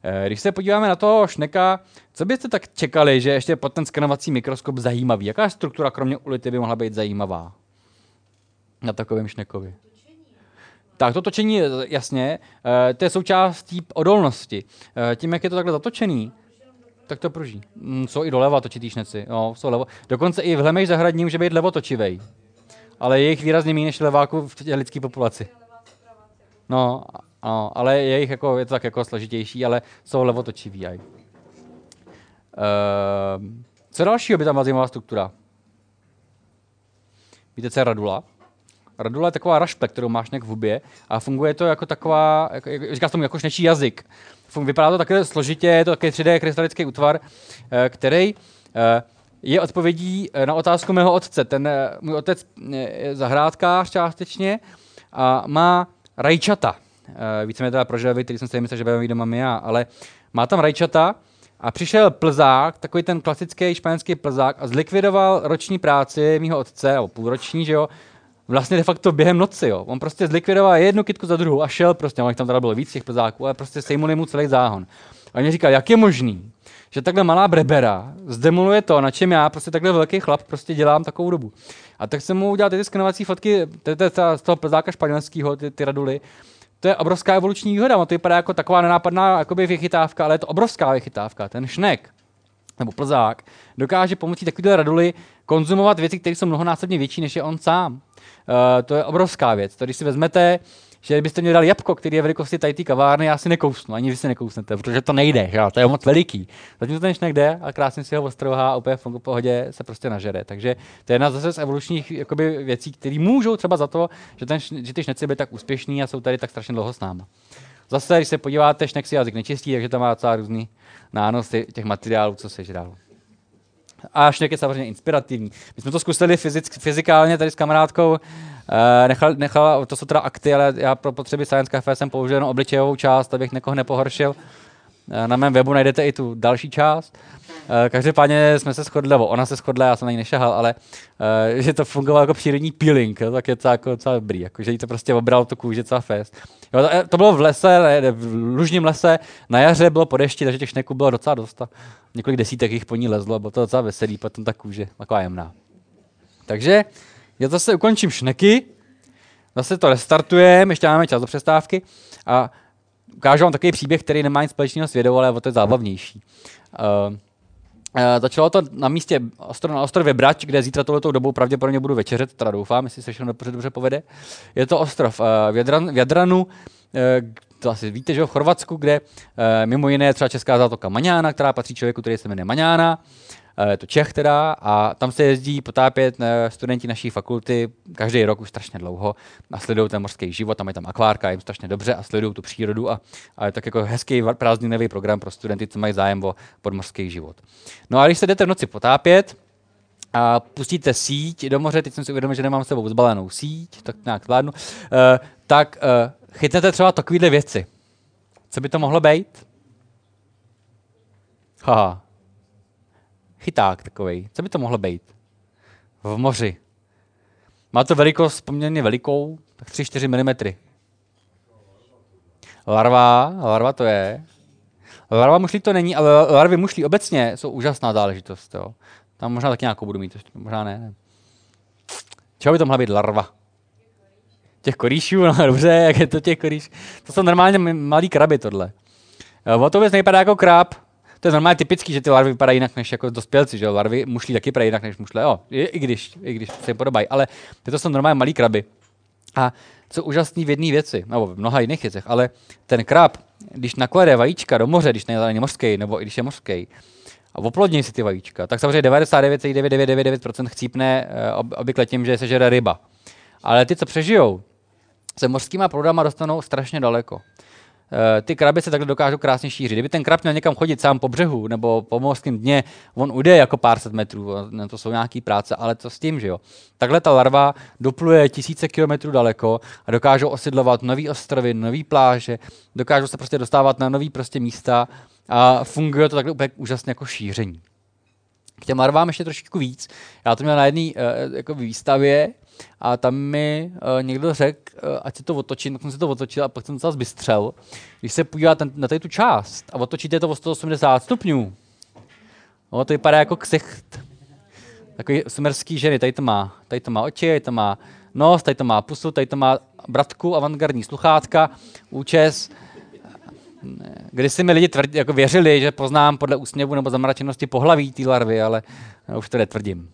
Uh, když se podíváme na toho šneka, co byste tak čekali, že ještě pod ten skenovací mikroskop zajímavý? Jaká struktura kromě ulity by mohla být zajímavá na takovém šnekovi? Tak to točení, jasně, uh, to je součástí odolnosti. Uh, tím, jak je to takhle zatočený, tak to pruží. Mm, jsou i doleva točitý šneci. No, jsou levo. Dokonce i v hlemej zahradní může být levotočivej. Ale je jich výrazně méně než leváků v lidské populaci. No, no, ale je jich jako, je to tak jako složitější, ale jsou levotočivý. Uh, co dalšího by tam byla zajímavá struktura? Víte, co je radula? Radula je taková rašpe, kterou máš nějak v hubě a funguje to jako taková, jako, říká tomu jako šnečí jazyk. Vypadá to takhle složitě, je to takový 3D krystalický útvar, eh, který eh, je odpovědí eh, na otázku mého otce. Ten můj otec je zahrádkář částečně a má rajčata. Víceméně teda pro želvy, který jsem si myslel, že budeme doma my já, ale má tam rajčata a přišel plzák, takový ten klasický španělský plzák a zlikvidoval roční práci mého otce, nebo půlroční, že jo, vlastně de facto během noci. Jo. On prostě zlikvidoval jednu kitku za druhou a šel prostě, on tam teda bylo víc těch plzáků, ale prostě sejmuli mu celý záhon. A on říkal, jak je možný, že takhle malá brebera zdemoluje to, na čem já prostě takhle velký chlap prostě dělám takovou dobu. A tak jsem mu udělal ty skenovací fotky z toho plzáka španělského, ty, ty raduly. To je obrovská evoluční výhoda, on to vypadá jako taková nenápadná jakoby vychytávka, ale je to obrovská vychytávka. Ten šnek, nebo plzák, dokáže pomocí takovéhle raduly konzumovat věci, které jsou mnohonásobně větší, než je on sám. Uh, to je obrovská věc. To, když si vezmete, že kdybyste mě dali jabko, který je velikosti tady kavárny, já si nekousnu, ani vy si nekousnete, protože to nejde, že? to je moc veliký. Zatím to ten jde a krásně si ho ostrouhá a úplně v pohodě se prostě nažere. Takže to je jedna zase z evolučních jakoby, věcí, které můžou třeba za to, že, ten, že ty šneci byly tak úspěšní a jsou tady tak strašně dlouho s náma. Zase, když se podíváte, šnek si jazyk nečistí, takže tam má celá různý nánosy těch materiálů, co se žral. A šnek je samozřejmě inspirativní. My jsme to zkusili fyzick, fyzikálně tady s kamarádkou, nechal, nechal, to jsou teda akty, ale já pro potřeby Science Cafe jsem použil jenom obličejovou část, abych někoho nepohoršil. Uh, na mém webu najdete i tu další část. Uh, každopádně jsme se shodli, nebo ona se shodla, já jsem na ní nešahal, ale že to fungovalo jako přírodní peeling, tak je to jako docela dobrý, jako, že jí to prostě obral tu kůži celá fest. Jo, to, to, bylo v lese, ne, v lužním lese, na jaře bylo po dešti, takže těch šneků bylo docela dost. Několik desítek jich po ní lezlo, bylo to docela veselý, potom ta kůže, taková jemná. Takže já zase ukončím šneky, zase to restartujeme, ještě máme čas do přestávky a ukážu vám takový příběh, který nemá nic společného s vědou, ale o to je zábavnější. Uh, Uh, začalo to na místě ostro, na ostrově Brať, kde zítra tohletou dobou pravděpodobně budu večeřet, teda doufám, jestli se všechno dobře, dobře povede. Je to ostrov uh, v, Jadran, v Jadranu, uh, to asi víte, že v Chorvatsku, kde uh, mimo jiné třeba Česká zátoka Maňána, která patří člověku, který se jmenuje Maňána. Eh, je to Čech teda, a tam se jezdí potápět eh, studenti naší fakulty každý rok už strašně dlouho a sledují ten mořský život, tam je tam akvárka, jim strašně dobře a sledují tu přírodu a, a je tak jako hezký prázdninový program pro studenty, co mají zájem o podmořský život. No a když se jdete v noci potápět, a pustíte síť do moře, teď jsem si uvědomil, že nemám s sebou zbalenou síť, tak nějak zvládnu, uh, tak uh, chytnete třeba takovýhle věci. Co by to mohlo být? Haha, chyták takový. Co by to mohlo být? V moři. Má to velikost poměrně velikou, tak 3-4 mm. Larva, larva to je. Larva mušlí to není, ale larvy mušlí obecně jsou úžasná záležitost. Jo. Tam možná taky nějakou budu mít, možná ne. ne. Čeho by to mohla být larva? Těch korýšů, no dobře, jak je to těch korýš? To jsou normálně malý kraby tohle. O to vůbec nejpadá jako krab, to je normálně typický, že ty larvy vypadají jinak než jako dospělci, že jo? Larvy mušlí taky vypadají jinak než mušle, jo, i, i když, i když se podobají, ale to jsou normálně malý kraby. A co úžasný v jedné věci, nebo v mnoha jiných věcech, ale ten krab, když naklade vajíčka do moře, když není mořský, nebo i když je mořský, a oplodní si ty vajíčka, tak samozřejmě 99,9999% chcípne eh, obvykle tím, že se sežere ryba. Ale ty, co přežijou, se mořskýma proudama dostanou strašně daleko. Eh, ty kraby se takhle dokážou krásně šířit. Kdyby ten krab měl někam chodit sám po břehu nebo po mořském dně, on ujde jako pár set metrů, na to jsou nějaký práce, ale co s tím, že jo? Takhle ta larva dopluje tisíce kilometrů daleko a dokážou osidlovat nový ostrovy, nový pláže, dokážou se prostě dostávat na nový prostě místa a funguje to takhle úplně úžasně jako šíření. K těm larvám ještě trošičku víc. Já to měl na jedné uh, jako výstavě, a tam mi uh, někdo řekl, uh, ať se to otočí, tak jsem si to otočil a pak jsem to zase bystřel. Když se podíváte na tady tu část a otočíte to o 180 stupňů, no, to vypadá jako ksicht. Takový sumerský ženy, tady to má, tady to má oči, tady to má nos, tady to má pusu, tady to má bratku, avantgardní sluchátka, účes. Když si mi lidi tvrdí, jako věřili, že poznám podle úsměvu nebo zamračenosti pohlaví té larvy, ale už to netvrdím.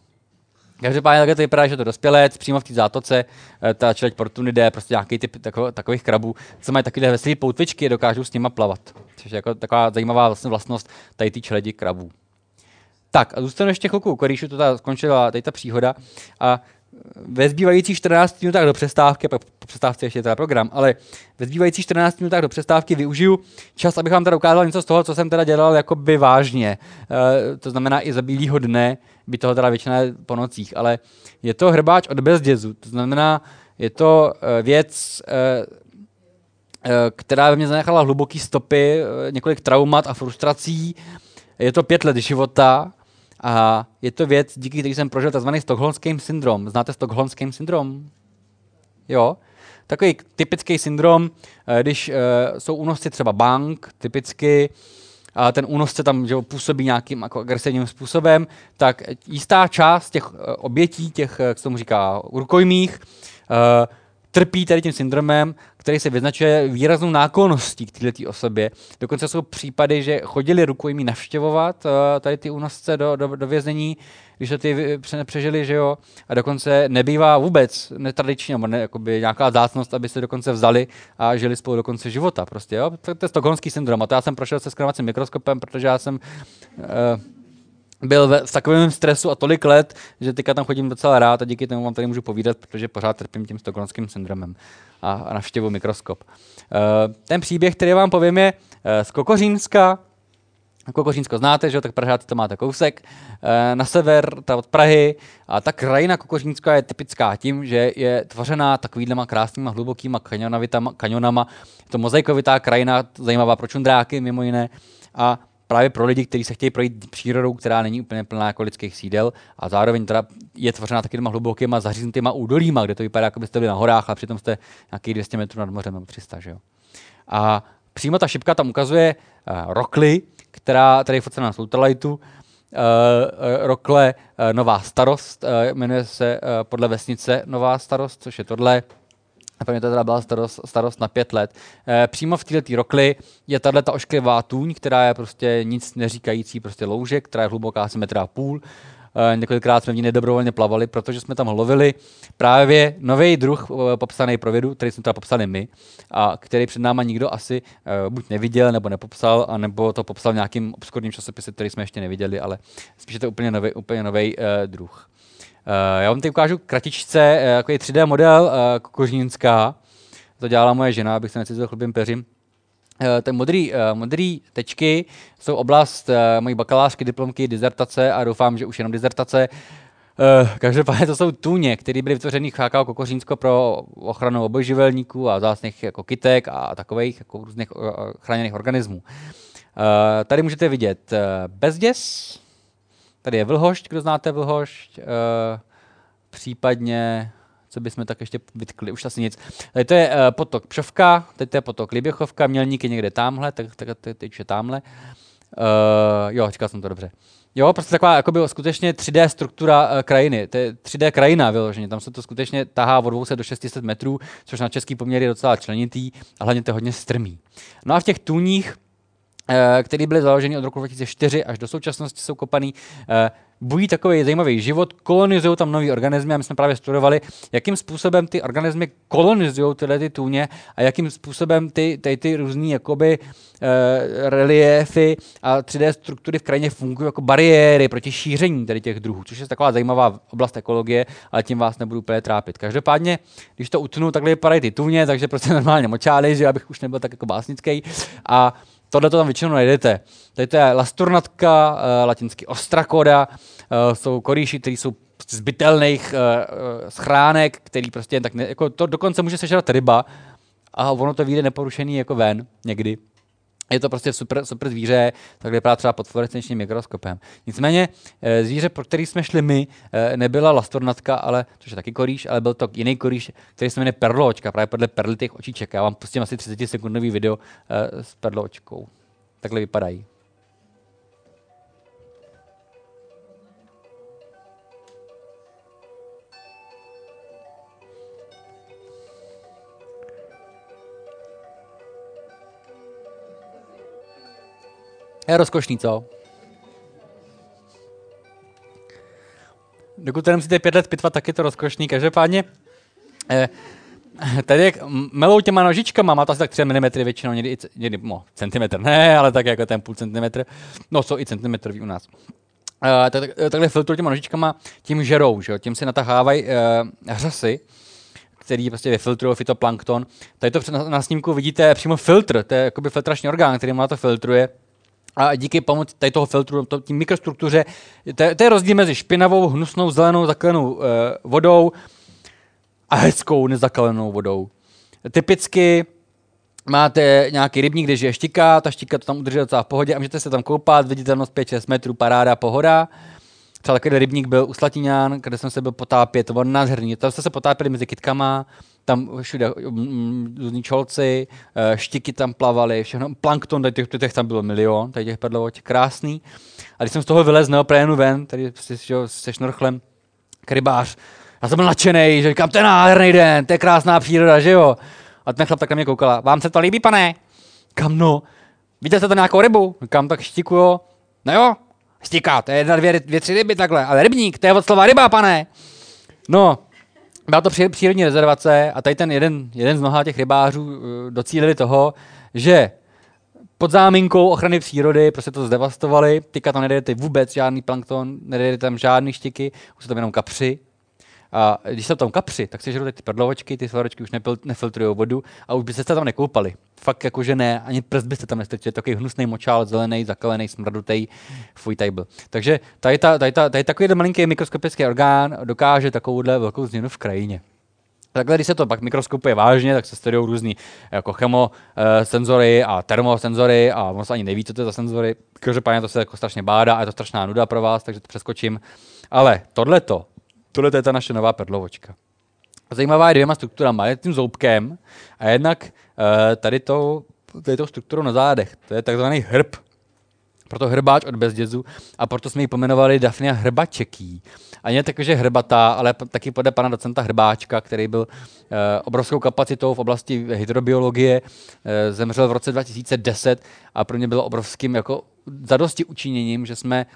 Každopádně takhle to vypadá, že to dospělec, přímo v té zátoce, eh, ta čeleť portunide, prostě nějaký typ tako, takových krabů, co mají takové veselé poutvičky, dokážou s nima plavat. Což je jako taková zajímavá vlastně vlastnost tady té čeledi krabů. Tak a zůstanu ještě chvilku korýšu, to ta skončila tady ta příhoda. A ve zbývajících 14 minutách do přestávky, po přestávce ještě teda program, ale ve zbývajících 14 minutách do přestávky využiju čas, abych vám teda ukázal něco z toho, co jsem teda dělal jakoby vážně. E, to znamená i za bílýho dne, by toho teda většina po nocích, ale je to hrbáč od bezdězu, to znamená, je to e, věc, e, která ve mně zanechala hluboký stopy, několik traumat a frustrací. Je to pět let života, a je to věc, díky který jsem prožil tzv. stokholmský syndrom. Znáte stokholmský syndrom? Jo. Takový typický syndrom, eh, když jsou únosci třeba bank, typicky, a ten únosce tam že působí nějakým jako agresivním způsobem, tak jistá část těch uh, obětí, těch, jak se tomu říká, rukojmích, uh, trpí tady tím syndromem, který se vyznačuje výraznou náklonností k této osobě. Dokonce jsou případy, že chodili rukojmí navštěvovat uh, tady ty únosce do, do, do vězení, když se ty přežili, že jo, a dokonce nebývá vůbec netradičně, nebo ne, jakoby nějaká zácnost, aby se dokonce vzali a žili spolu do konce života, prostě, jo. To, to je stokholmský syndrom a to já jsem prošel se skrovacím mikroskopem, protože já jsem uh, byl ve, v takovém stresu a tolik let, že teďka tam chodím docela rád a díky tomu vám tady můžu povídat, protože pořád trpím tím stokholmským syndromem a, a navštěvu mikroskop. Uh, ten příběh, který vám povím, je uh, z Kokořínska. Kokořínsko znáte, že tak Pražáci to máte kousek, uh, na sever, ta od Prahy. A ta krajina Kokořínska je typická tím, že je tvořená takovýhlema krásnýma hlubokýma kanionama. Je to mozaikovitá krajina, zajímavá pro čundráky mimo jiné. A právě pro lidi, kteří se chtějí projít přírodou, která není úplně plná jako lidských sídel a zároveň teda je tvořena taky těma hlubokýma zaříznutýma údolíma, kde to vypadá, jako byste byli na horách a přitom jste nějakých 200 metrů nad mořem nebo 300. Že jo? A přímo ta šipka tam ukazuje uh, rokly, která tady je focena na Slaughterlightu, uh, uh, rokle uh, Nová starost, uh, jmenuje se uh, podle vesnice Nová starost, což je tohle, a pro mě to teda byla starost, starost na pět let. E, přímo v této rokli je tahle ta ošklivá tůň, která je prostě nic neříkající, prostě louže, která je hluboká asi metra a půl. E, několikrát jsme v ní nedobrovolně plavali, protože jsme tam lovili právě nový druh e, popsaný pro vědu, který jsme teda popsali my, a který před náma nikdo asi e, buď neviděl, nebo nepopsal, anebo to popsal v nějakým obskurním časopise, který jsme ještě neviděli, ale spíš je to úplně nový, úplně e, druh. Uh, já vám teď ukážu kratičce, jako je 3D model uh, kožínská. To dělala moje žena, abych se necítil chlubím peřím. Ten modrý, modrý tečky jsou oblast mojí bakalářky, diplomky, dizertace a doufám, že už jenom dizertace. Každopádně to jsou tůně, které byly vytvořeny v HKO Kokořínsko pro ochranu obojživelníků a zásných jako kytek a takových jako různých chráněných organismů. Tady můžete vidět bezděs, Tady je vlhošť, kdo znáte vlhošť, uh, případně, co bychom tak ještě vytkli, už asi nic. Tady to je uh, potok Pšovka, tady to je potok Liběchovka, Mělník je někde tamhle, tak, tak teď je tamhle. Uh, jo, říkal jsem to dobře. Jo, prostě taková jakoby, skutečně 3D struktura uh, krajiny. To je 3D krajina vyloženě. Tam se to skutečně tahá od 200 do 600 metrů, což na český poměr je docela členitý a hlavně to je hodně strmý. No a v těch tůních eh, který byly založeny od roku 2004 až do současnosti, jsou kopaný, eh, bují takový zajímavý život, kolonizují tam nový organismy a my jsme právě studovali, jakým způsobem ty organismy kolonizují tyhle ty tůně a jakým způsobem ty, ty, ty různé jakoby e, reliefy a 3D struktury v krajině fungují jako bariéry proti šíření tady těch druhů, což je taková zajímavá oblast ekologie, ale tím vás nebudu úplně trápit. Každopádně, když to utnu, takhle vypadají ty tůně, takže prostě normálně močály, že abych už nebyl tak jako básnický. A tohle to tam většinou najdete. Tady to je lasturnatka, uh, latinsky ostrakoda, uh, jsou korýši, které jsou prostě z bytelných uh, schránek, který prostě tak ne, jako to dokonce může sežrat ryba a ono to vyjde neporušený jako ven někdy je to prostě super, super zvíře, tak vypadá třeba pod fluorescenčním mikroskopem. Nicméně eh, zvíře, pro který jsme šli my, eh, nebyla lastornatka, ale, což je taky koríš, ale byl to jiný koríš, který se jmenuje perločka, právě podle perly těch očíček. Já vám pustím asi 30 sekundový video eh, s perločkou. Takhle vypadají. Je rozkošný, co? Dokud to nemusíte pět let pitvat, tak je to rozkošný. Každopádně, eh, tady jak melou těma nožičkama, má to asi tak 3 mm většinou, někdy, někdy no, centimetr, ne, ale tak jako ten půl centimetr, no jsou i centimetrový u nás. Uh, tak, takhle filtrují těma nožičkama, tím žerou, že jo? tím si natahávají uh, hřasy, který prostě vyfiltrují fitoplankton. Tady to na, na snímku vidíte přímo filtr, to je jakoby filtrační orgán, který má to filtruje a díky pomoci tady toho filtru, tím mikrostruktuře, to, to je rozdíl mezi špinavou, hnusnou, zelenou, zakalenou uh, vodou a hezkou, nezakalenou vodou. Typicky máte nějaký rybník, kde žije štika, ta štika to tam udrží docela v pohodě a můžete se tam koupat, viditelnost 5-6 metrů, paráda, pohoda. Třeba takový rybník byl u Slatiňán, kde jsem se byl potápět, to bylo nádherný. Tam jste se potápěli mezi kytkama, tam všude mm, mm, různí čolci, eh, štiky tam plavaly, všechno, plankton, tady těch, těch tam bylo milion, tady těch perlovoť, krásný. A když jsem z toho vylez neoprénu ven, tady se šnorchlem, krybář, já jsem byl nadšený, že říkám, to je nádherný den, to je krásná příroda, že jo? A ten chlap tak na mě koukala, vám se to líbí, pane? Kam no? Víte to nějakou rybu? Kam tak štiku, jo? No jo, Stika, to je jedna, dvě, dvě, tři ryby takhle, ale rybník, to je od slova ryba, pane. No, byla to přírodní rezervace a tady ten jeden, jeden z mnoha těch rybářů uh, docílili toho, že pod záminkou ochrany přírody prostě to zdevastovali, teďka tam nedejete vůbec žádný plankton, nedejete tam žádný štiky, už jsou tam jenom kapři, a když se tam kapři, tak se žerou ty prdlovočky, ty svaročky už nefiltrují vodu a už byste se tam nekoupali. Fakt jakože ne, ani prst byste tam nestrčili, takový hnusný močál, zelený, zakalený, smradutý, fuj tady byl. Takže tady, ta, tady, ta, tady takový malinký mikroskopický orgán dokáže takovouhle velkou změnu v krajině. Takhle, když se to pak mikroskopuje vážně, tak se studují různý jako chemosenzory a termosenzory a on se ani neví, co to je za senzory. Každopádně to se jako strašně bádá a je to strašná nuda pro vás, takže to přeskočím. Ale tohleto Tohle je ta naše nová perlovočka. Zajímavá je dvěma strukturama. Je tím zoubkem a jednak uh, tady, to, tady tou strukturou na zádech. To je takzvaný hrb. Proto hrbáč od bezdězu a proto jsme ji pomenovali Daphnia hrbačeký. A ne takže hrbatá, ale taky podle pana docenta Hrbáčka, který byl uh, obrovskou kapacitou v oblasti hydrobiologie, uh, zemřel v roce 2010 a pro mě bylo obrovským jako zadosti učiněním, že jsme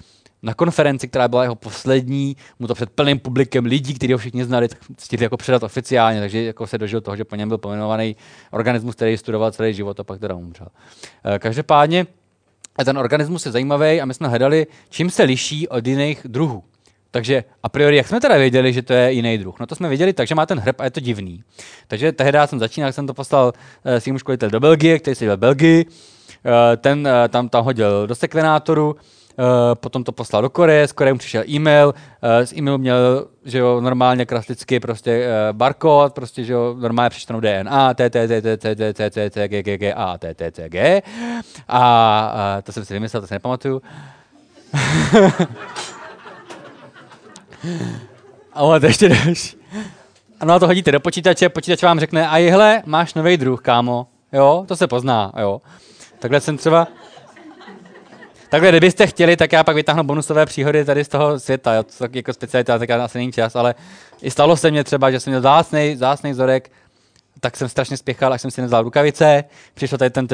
na konferenci, která byla jeho poslední, mu to před plným publikem lidí, kteří ho všichni znali, tak stihli jako předat oficiálně, takže jako se dožil toho, že po něm byl pomenovaný organismus, který studoval celý život a pak teda umřel. Eh, každopádně ten organismus je zajímavý a my jsme hledali, čím se liší od jiných druhů. Takže a priori, jak jsme teda věděli, že to je jiný druh? No to jsme věděli tak, že má ten hrb a je to divný. Takže tehdy jsem začínal, jsem to poslal uh, svým školitel do Belgie, který se v Belgii. Uh, ten tam, tam hodil do sekvenátoru, potom to poslal do Koreje, z Koreje mu přišel e-mail, uh, z e-mailu měl, že jo, normálně klasicky prostě uh, barkód, prostě, že jo, normálně přečtenou DNA, T, T, T, T, T, T, T, T, G, G, G, A, T, T, T, G. A to jsem si vymyslel, to si nepamatuju. A on to ještě další. Ano, to hodíte do počítače, počítač vám řekne, a jehle, máš nový druh, kámo. Jo, to se pozná, jo. Takhle jsem třeba, Takhle, kdybyste chtěli, tak já pak vytáhnu bonusové příhody tady z toho světa. Jo. To jako specialita, tak asi není čas, ale i stalo se mně třeba, že jsem měl zásný, zásný vzorek tak jsem strašně spěchal, až jsem si nevzal rukavice, přišel tady ten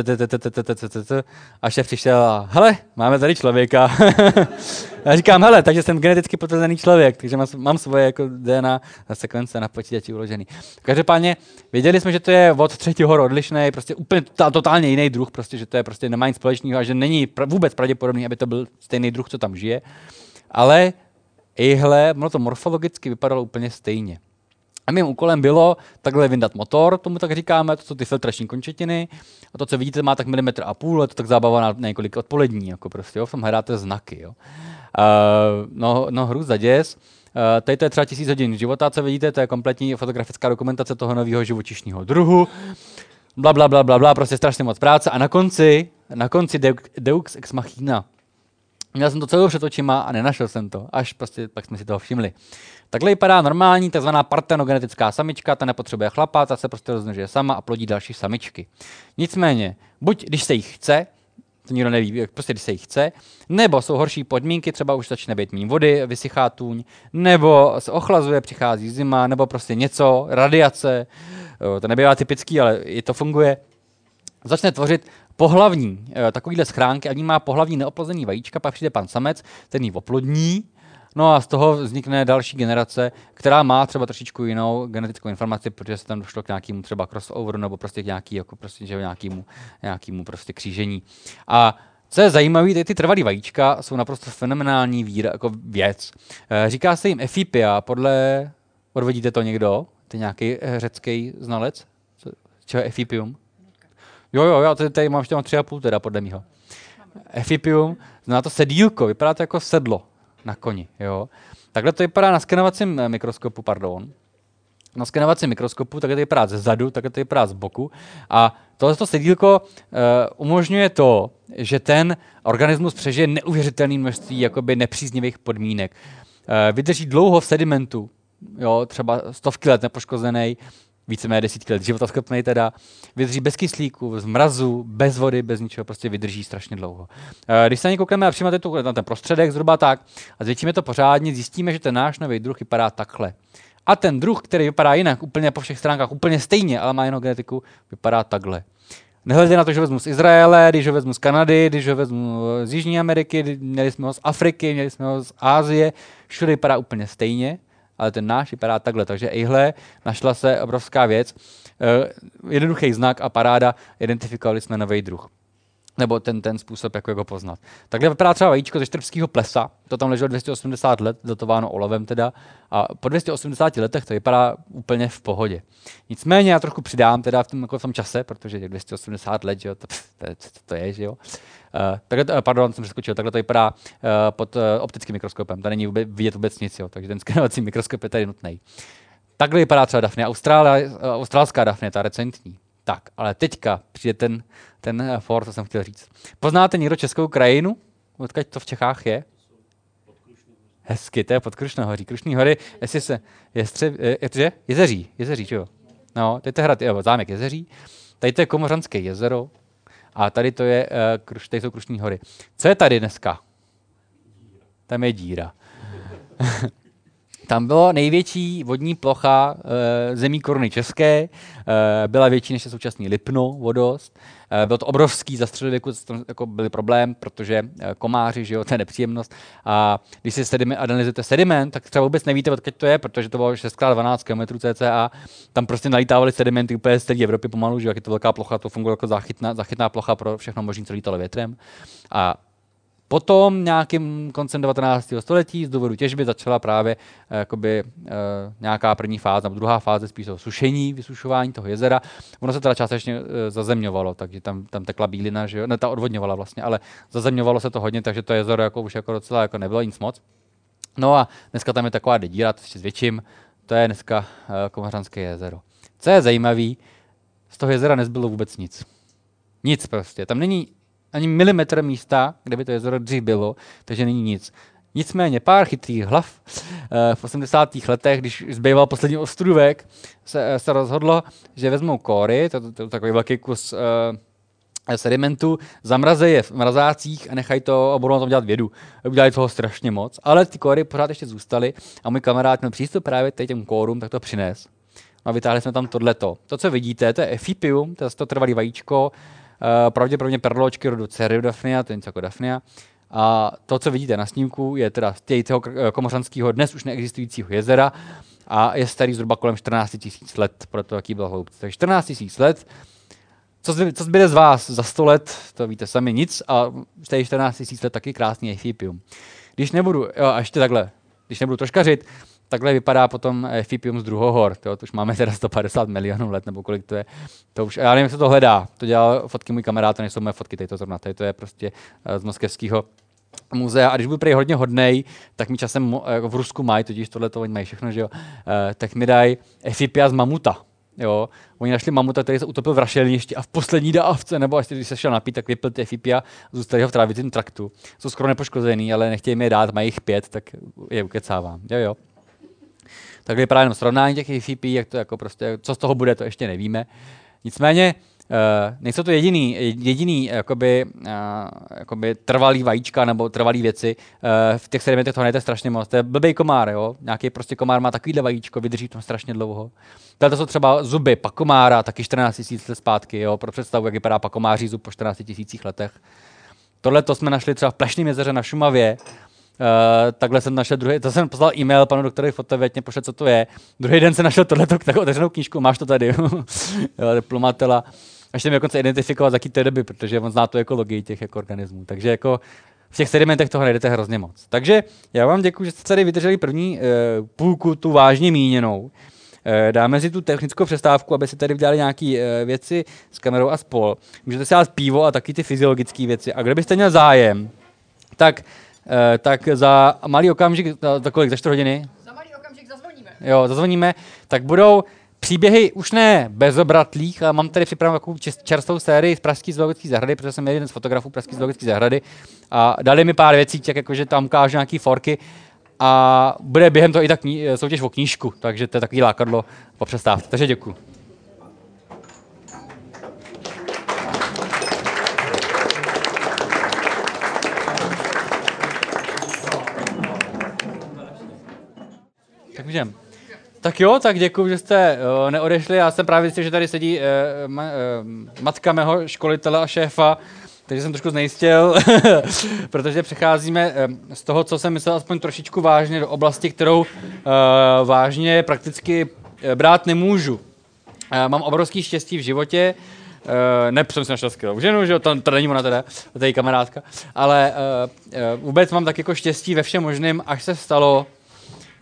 a šéf přišel a hele, máme tady člověka. Já říkám, hele, takže jsem geneticky potvrzený člověk, takže mám, mám svoje jako DNA sekvence na počítači uložený. Každopádně věděli jsme, že to je od třetího hor odlišný, prostě úplně totálně jiný druh, prostě, že to je prostě nemá nic společného a že není vůbec pravděpodobný, aby to byl stejný druh, co tam žije. Ale ihle, ono to morfologicky vypadalo úplně stejně. A mým úkolem bylo takhle vyndat motor, tomu tak říkáme, to jsou ty filtrační končetiny. A to, co vidíte, má tak milimetr a půl, je to tak zábava na několik odpolední, jako prostě, jo, v tom hledáte znaky. Jo. Uh, no, no, hru za děs. Uh, tady to je třeba tisíc hodin života, co vidíte, to je kompletní fotografická dokumentace toho nového živočišního druhu. Bla, bla, bla, bla, bla, prostě strašně moc práce. A na konci, na konci Deux Ex Machina, Měl jsem to celou před očima a nenašel jsem to, až prostě pak jsme si toho všimli. Takhle vypadá normální tzv. partenogenetická samička, ta nepotřebuje chlapa, ta se prostě rozmnožuje sama a plodí další samičky. Nicméně, buď když se jich chce, to nikdo neví, prostě když se jich chce, nebo jsou horší podmínky, třeba už začne být méně vody, vysychá tůň, nebo se ochlazuje, přichází zima, nebo prostě něco, radiace, to nebývá typický, ale i to funguje, začne tvořit pohlavní takovýhle schránky ní má pohlavní neoplozený vajíčka, pak přijde pan samec, ten ji oplodní, No a z toho vznikne další generace, která má třeba trošičku jinou genetickou informaci, protože se tam došlo k nějakému třeba crossover nebo prostě k nějaký, jako prostě, že nějakému, nějakému prostě křížení. A co je zajímavé, ty, ty trvalý vajíčka jsou naprosto fenomenální vír, jako věc. E, říká se jim Efipia, podle, odvedíte to někdo? Ty nějaký eh, řecký znalec? Co je Efipium? Jo, jo, já tady, mám ještě mám tři a půl teda, podle mého. Efipium, znamená to sedílko, vypadá to jako sedlo na koni. Jo? Takhle to vypadá na skenovacím eh, mikroskopu, pardon. Na skenovacím mikroskopu, takhle to vypadá ze zadu, takhle to vypadá z boku. A tohle sedílko uh, umožňuje to, že ten organismus přežije neuvěřitelné množství jakoby nepříznivých podmínek. Uh, vydrží dlouho v sedimentu, jo, třeba stovky let nepoškozený, víceméně desítky let života schopný teda, vydrží bez kyslíku, z mrazu, bez vody, bez ničeho, prostě vydrží strašně dlouho. Eh, když se na ně koukneme a přijímáte na ten prostředek zhruba tak a zvětšíme to pořádně, zjistíme, že ten náš nový druh vypadá takhle. A ten druh, který vypadá jinak, úplně po všech stránkách, úplně stejně, ale má jinou genetiku, vypadá takhle. Nehledě na to, že vezmu z Izraele, když ho vezmu z Kanady, když ho vezmu z Jižní Ameriky, měli jsme ho z Afriky, měli jsme ho z Ázie, všude vypadá úplně stejně ale ten náš vypadá takhle. Takže ihle našla se obrovská věc. Uh, jednoduchý znak a paráda, identifikovali jsme nový druh nebo ten, ten způsob, jak ho poznat. Takhle vypadá třeba vajíčko ze štrbského plesa, to tam leželo 280 let, datováno olovem teda, a po 280 letech to vypadá úplně v pohodě. Nicméně já trochu přidám teda v tom, jako v tom čase, protože 280 let, že jo, to, to, to, to je, že jo. Uh, takhle, uh, pardon, jsem přeskočil, takhle to vypadá uh, pod optickým mikroskopem, tady není vůbec, vidět vůbec nic, jo, takže ten skenovací mikroskop je tady nutný. Takhle vypadá třeba Dafne, australská Dafne, ta recentní. Tak, ale teďka přijde ten, ten for, co jsem chtěl říct. Poznáte někdo českou krajinu? Odkud to v Čechách je? Hezky, to je pod Krušnohoří. Krušný hory, jestli se, jestře, je, je, jezeří, jezeří, jo? No, je to hrad, jo, zámek jezeří. Tady to je Komořanské jezero, a tady to je, uh, tady jsou Krušní hory. Co je tady dneska? Tam je díra. Tam byla největší vodní plocha e, zemí koruny české, e, byla větší než je současný Lipno, vodost. E, byl to obrovský, za středověku jako byl problém, protože komáři, že jo, to je nepříjemnost. A když si sediment, analyzujete sediment, tak třeba vůbec nevíte, odkud to je, protože to bylo 6x12 km cca. Tam prostě nalítávali sedimenty úplně z celé Evropy pomalu, že jak je to velká plocha, to funguje jako záchytná, záchytná plocha pro všechno možné, co lítalo větrem. A Potom nějakým koncem 19. století z důvodu těžby začala právě eh, jakoby, uh, nějaká první fáze, nebo druhá fáze spíš o sušení, vysušování toho jezera. Ono se teda částečně uh, zazemňovalo, takže tam, tam tekla bílina, že jo? ne, ta odvodňovala vlastně, ale zazemňovalo se to hodně, takže to jezero jako už jako docela jako nebylo nic moc. No a dneska tam je taková dedíra, to ještě s větším, to je dneska Komařanské jezero. Co je zajímavé, z toho jezera nezbylo vůbec nic. Nic prostě. Tam není ani milimetr místa, kde by to jezero dřív bylo, takže není nic. Nicméně pár chytrých hlav eh, v 80. letech, když zbýval poslední ostrůvek, se, eh, se rozhodlo, že vezmou kóry, to, to, to takový velký kus uh, sedimentu, zamrazejí je v mrazácích a nechají to a budou na tom dělat vědu. Udělali toho strašně moc, ale ty kóry pořád ještě zůstaly a můj kamarád měl přístup právě k těm kórům, tak to přines. a vytáhli jsme tam tohleto. To, co vidíte, to je Efipium, to je to trvalý vajíčko, pravděpodobně perločky rodu Ceridafnia, to je něco jako Daphnia. A to, co vidíte na snímku, je teda z toho komořanského dnes už neexistujícího jezera a je starý zhruba kolem 14 tisíc let, pro to, jaký byl hloubce. Takže 14 tisíc let, co, co zbyde z vás za 100 let, to víte sami nic a stejně 14 tisíc let taky krásný Efipium. Když nebudu, jo, a ještě takhle, když nebudu troškařit, takhle vypadá potom Efipium z druhohor. To, už máme teda 150 milionů let, nebo kolik to je. To už, já nevím, jak se to hledá. To dělal fotky můj kamarád, to nejsou moje fotky, tady to zrovna. Tady to je prostě eh, z moskevského muzea a když budu prý hodně hodnej, tak mi časem jako v Rusku mají, totiž tohle to oni mají všechno, že jo, tak mi dají Efipia z mamuta. Jo, oni našli mamuta, který se utopil v rašelništi a v poslední dávce, nebo až když se šel napít, tak vypil ty Efipia, zůstali ho v trávicím traktu. Jsou skoro nepoškozený, ale nechtějí mi je dát, mají jich pět, tak je ukecávám. Jo, jo. Tak vypadá jenom srovnání těch FIP, jak to jako prostě, co z toho bude, to ještě nevíme. Nicméně, Uh, nejsou to jediný, jediný jakoby, uh, jakoby trvalý vajíčka nebo trvalý věci. Uh, v těch sedimentech toho najde strašně moc. To je blbý komár, jo? Nějaký prostě komár má takovýhle vajíčko, vydrží tam strašně dlouho. Tady jsou třeba zuby pakomára, taky 14 000 let zpátky, jo? pro představu, jak vypadá pakomáří zub po 14 000 letech. Tohle to jsme našli třeba v Plešném jezeře na Šumavě, takhle jsem našel druhý, to jsem poslal e-mail panu doktorovi fotovětně, pošle, co to je. Druhý den jsem našel tohleto takovou otevřenou knížku, máš to tady, diplomatela. Až jsem dokonce identifikovat, z jaký té doby, protože on zná tu ekologii těch jako organismů. Takže jako v těch sedimentech toho najdete hrozně moc. Takže já vám děkuji, že jste tady vydrželi první uh, půlku, tu vážně míněnou. Eh, dáme si tu technickou přestávku, aby se tady udělali nějaké věci s kamerou a spol. Můžete si dát pivo a taky ty fyziologické věci. A kdybyste měl zájem, tak Eh, tak za malý okamžik, za kolik, za 4 hodiny? Za malý okamžik zazvoníme. Jo, zazvoníme, tak budou příběhy už ne bezobratlých, ale mám tady připravenou takovou čerstvou sérii z Pražské zoologické zahrady, protože jsem jeden z fotografů Pražské zoologické zahrady a dali mi pár věcí, tak jako, že tam ukážu nějaký forky a bude během toho i tak soutěž o knížku, takže to je takový lákadlo po přestávce. Takže děkuji. Můžem. Tak jo, tak děkuji, že jste uh, neodešli. Já jsem právě zjistil, že tady sedí uh, ma, uh, matka mého školitele a šéfa, takže jsem trošku znejistil, protože přecházíme z toho, co jsem myslel aspoň trošičku vážně, do oblasti, kterou vážně prakticky brát nemůžu. Mám obrovský štěstí v životě, Uh, ne, jsem si našel skvělou ženu, že to, to není ona teda, to je kamarádka, ale uh, uh, vůbec mám tak jako štěstí ve všem možném, až se stalo,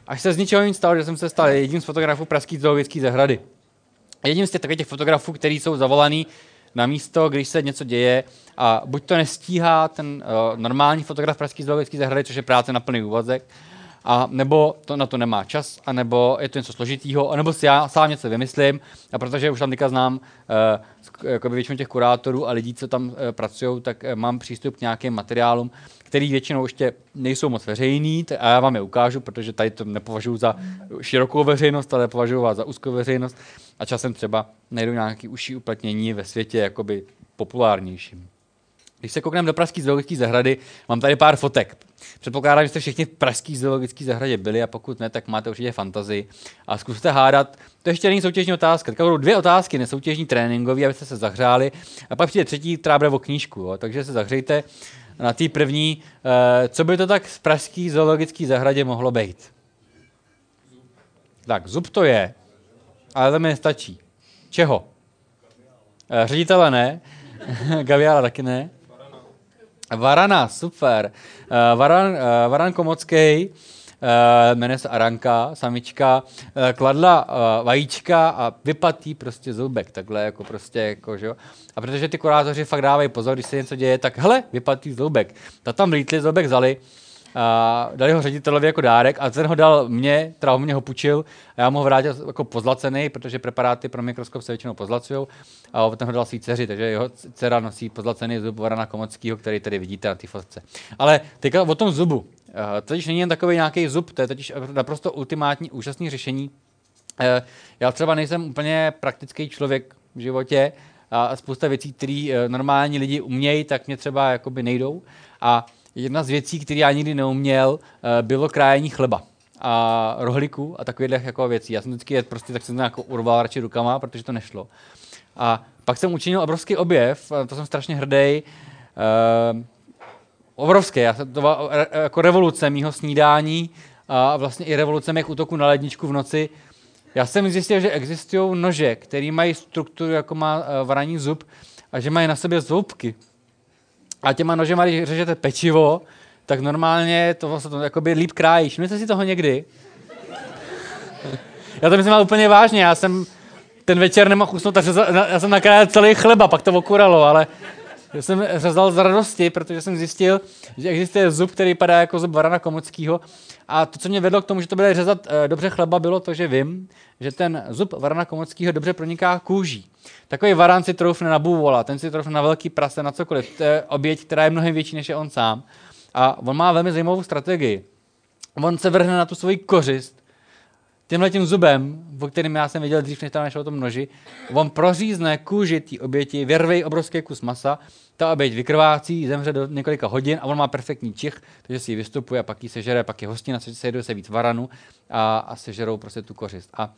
Až se z ničeho nic stalo, že jsem se stal jedním z fotografů Pražské zoologické zahrady. Jedním z těch těch fotografů, kteří jsou zavolaný na místo, když se něco děje. A buď to nestíhá ten uh, normální fotograf Pražské zoologické zahrady, což je práce na plný úvazek, a nebo to na to nemá čas, a nebo je to něco složitýho, a nebo si já sám něco vymyslím, a protože už tam teďka znám uh, většinu těch kurátorů a lidí, co tam uh, pracují, tak uh, mám přístup k nějakým materiálům, který většinou ještě nejsou moc veřejný, a já vám je ukážu, protože tady to nepovažuji za širokou veřejnost, ale považuji vás za úzkou veřejnost a časem třeba najdu nějaký užší uplatnění ve světě jakoby populárnějším. Když se koukneme do Pražské zoologické zahrady, mám tady pár fotek. Předpokládám, že jste všichni v Pražské zoologické zahradě byli a pokud ne, tak máte určitě fantazii. A zkuste hádat. To ještě není soutěžní otázka. Tak budou dvě otázky, nesoutěžní tréninkové, abyste se zahřáli. A pak přijde třetí, která bude o knížku. Jo. Takže se zahřejte na té první. Eh, co by to tak v pražské zoologické zahradě mohlo být? Tak, zub to je, ale to mi nestačí. Čeho? Eh, ředitele ne, Gaviala taky ne. Varana, super. Uh, Varan, Varan Komocký, uh, jmenuje se Aranka, samička, uh, kladla uh, vajíčka a vypatí prostě zoubek, takhle jako prostě, jako, že jo. A protože ty kurátoři fakt dávají pozor, když se něco děje, tak hele, vypatí zoubek. Ta tam lítli, zoubek zali, a dali ho ředitelovi jako dárek a ten ho dal mě, teda mě ho půjčil a já mu ho vrátil jako pozlacený, protože preparáty pro mikroskop se většinou pozlacují a ten ho dal svý dceři, takže jeho dcera nosí pozlacený zub Varana Komockého, který tady vidíte na té fotce. Ale teďka o tom zubu. Eh, totiž není jen takový nějaký zub, to je totiž naprosto ultimátní, úžasný řešení. Eh, já třeba nejsem úplně praktický člověk v životě a spousta věcí, které eh, normální lidi umějí, tak mě třeba jakoby nejdou. A jedna z věcí, které já nikdy neuměl, bylo krájení chleba. a rohlíků a takových jako věcí. Já jsem vždycky je prostě tak jsem to jako urval radši rukama, protože to nešlo. A pak jsem učinil obrovský objev, to jsem strašně hrdý. Obrovský, já, to byla jako revoluce mýho snídání a vlastně i revoluce mých útoků na ledničku v noci. Já jsem zjistil, že existují nože, které mají strukturu, jako má uh, varaní zub, a že mají na sobě zoubky. A těma nožema, když řežete pečivo, tak normálně to vlastně to jakoby líp krájíš. Myslíte si toho někdy? Já to myslím úplně vážně, já jsem ten večer nemohl usnout, takže já jsem nakrájel celý chleba, pak to okuralo, ale já jsem řezal z radosti, protože jsem zjistil, že existuje zub, který padá jako zub varana komockého. A to, co mě vedlo k tomu, že to bude řezat e, dobře chleba, bylo to, že vím, že ten zub varana komockého dobře proniká kůží. Takový varan si troufne na bůvola, ten si troufne na velký prase, na cokoliv. To je oběť, která je mnohem větší než je on sám. A on má velmi zajímavou strategii. On se vrhne na tu svoji kořist, tímhle tím zubem, o kterým já jsem viděl dřív, než tam našel o tom noži, on prořízne kůži té oběti, vyrve obrovský kus masa, ta oběť vykrvácí, zemře do několika hodin a on má perfektní čich, takže si ji vystupuje a pak ji sežere, pak je hostina, sejdou se víc varanu a, a sežerou prostě tu kořist. A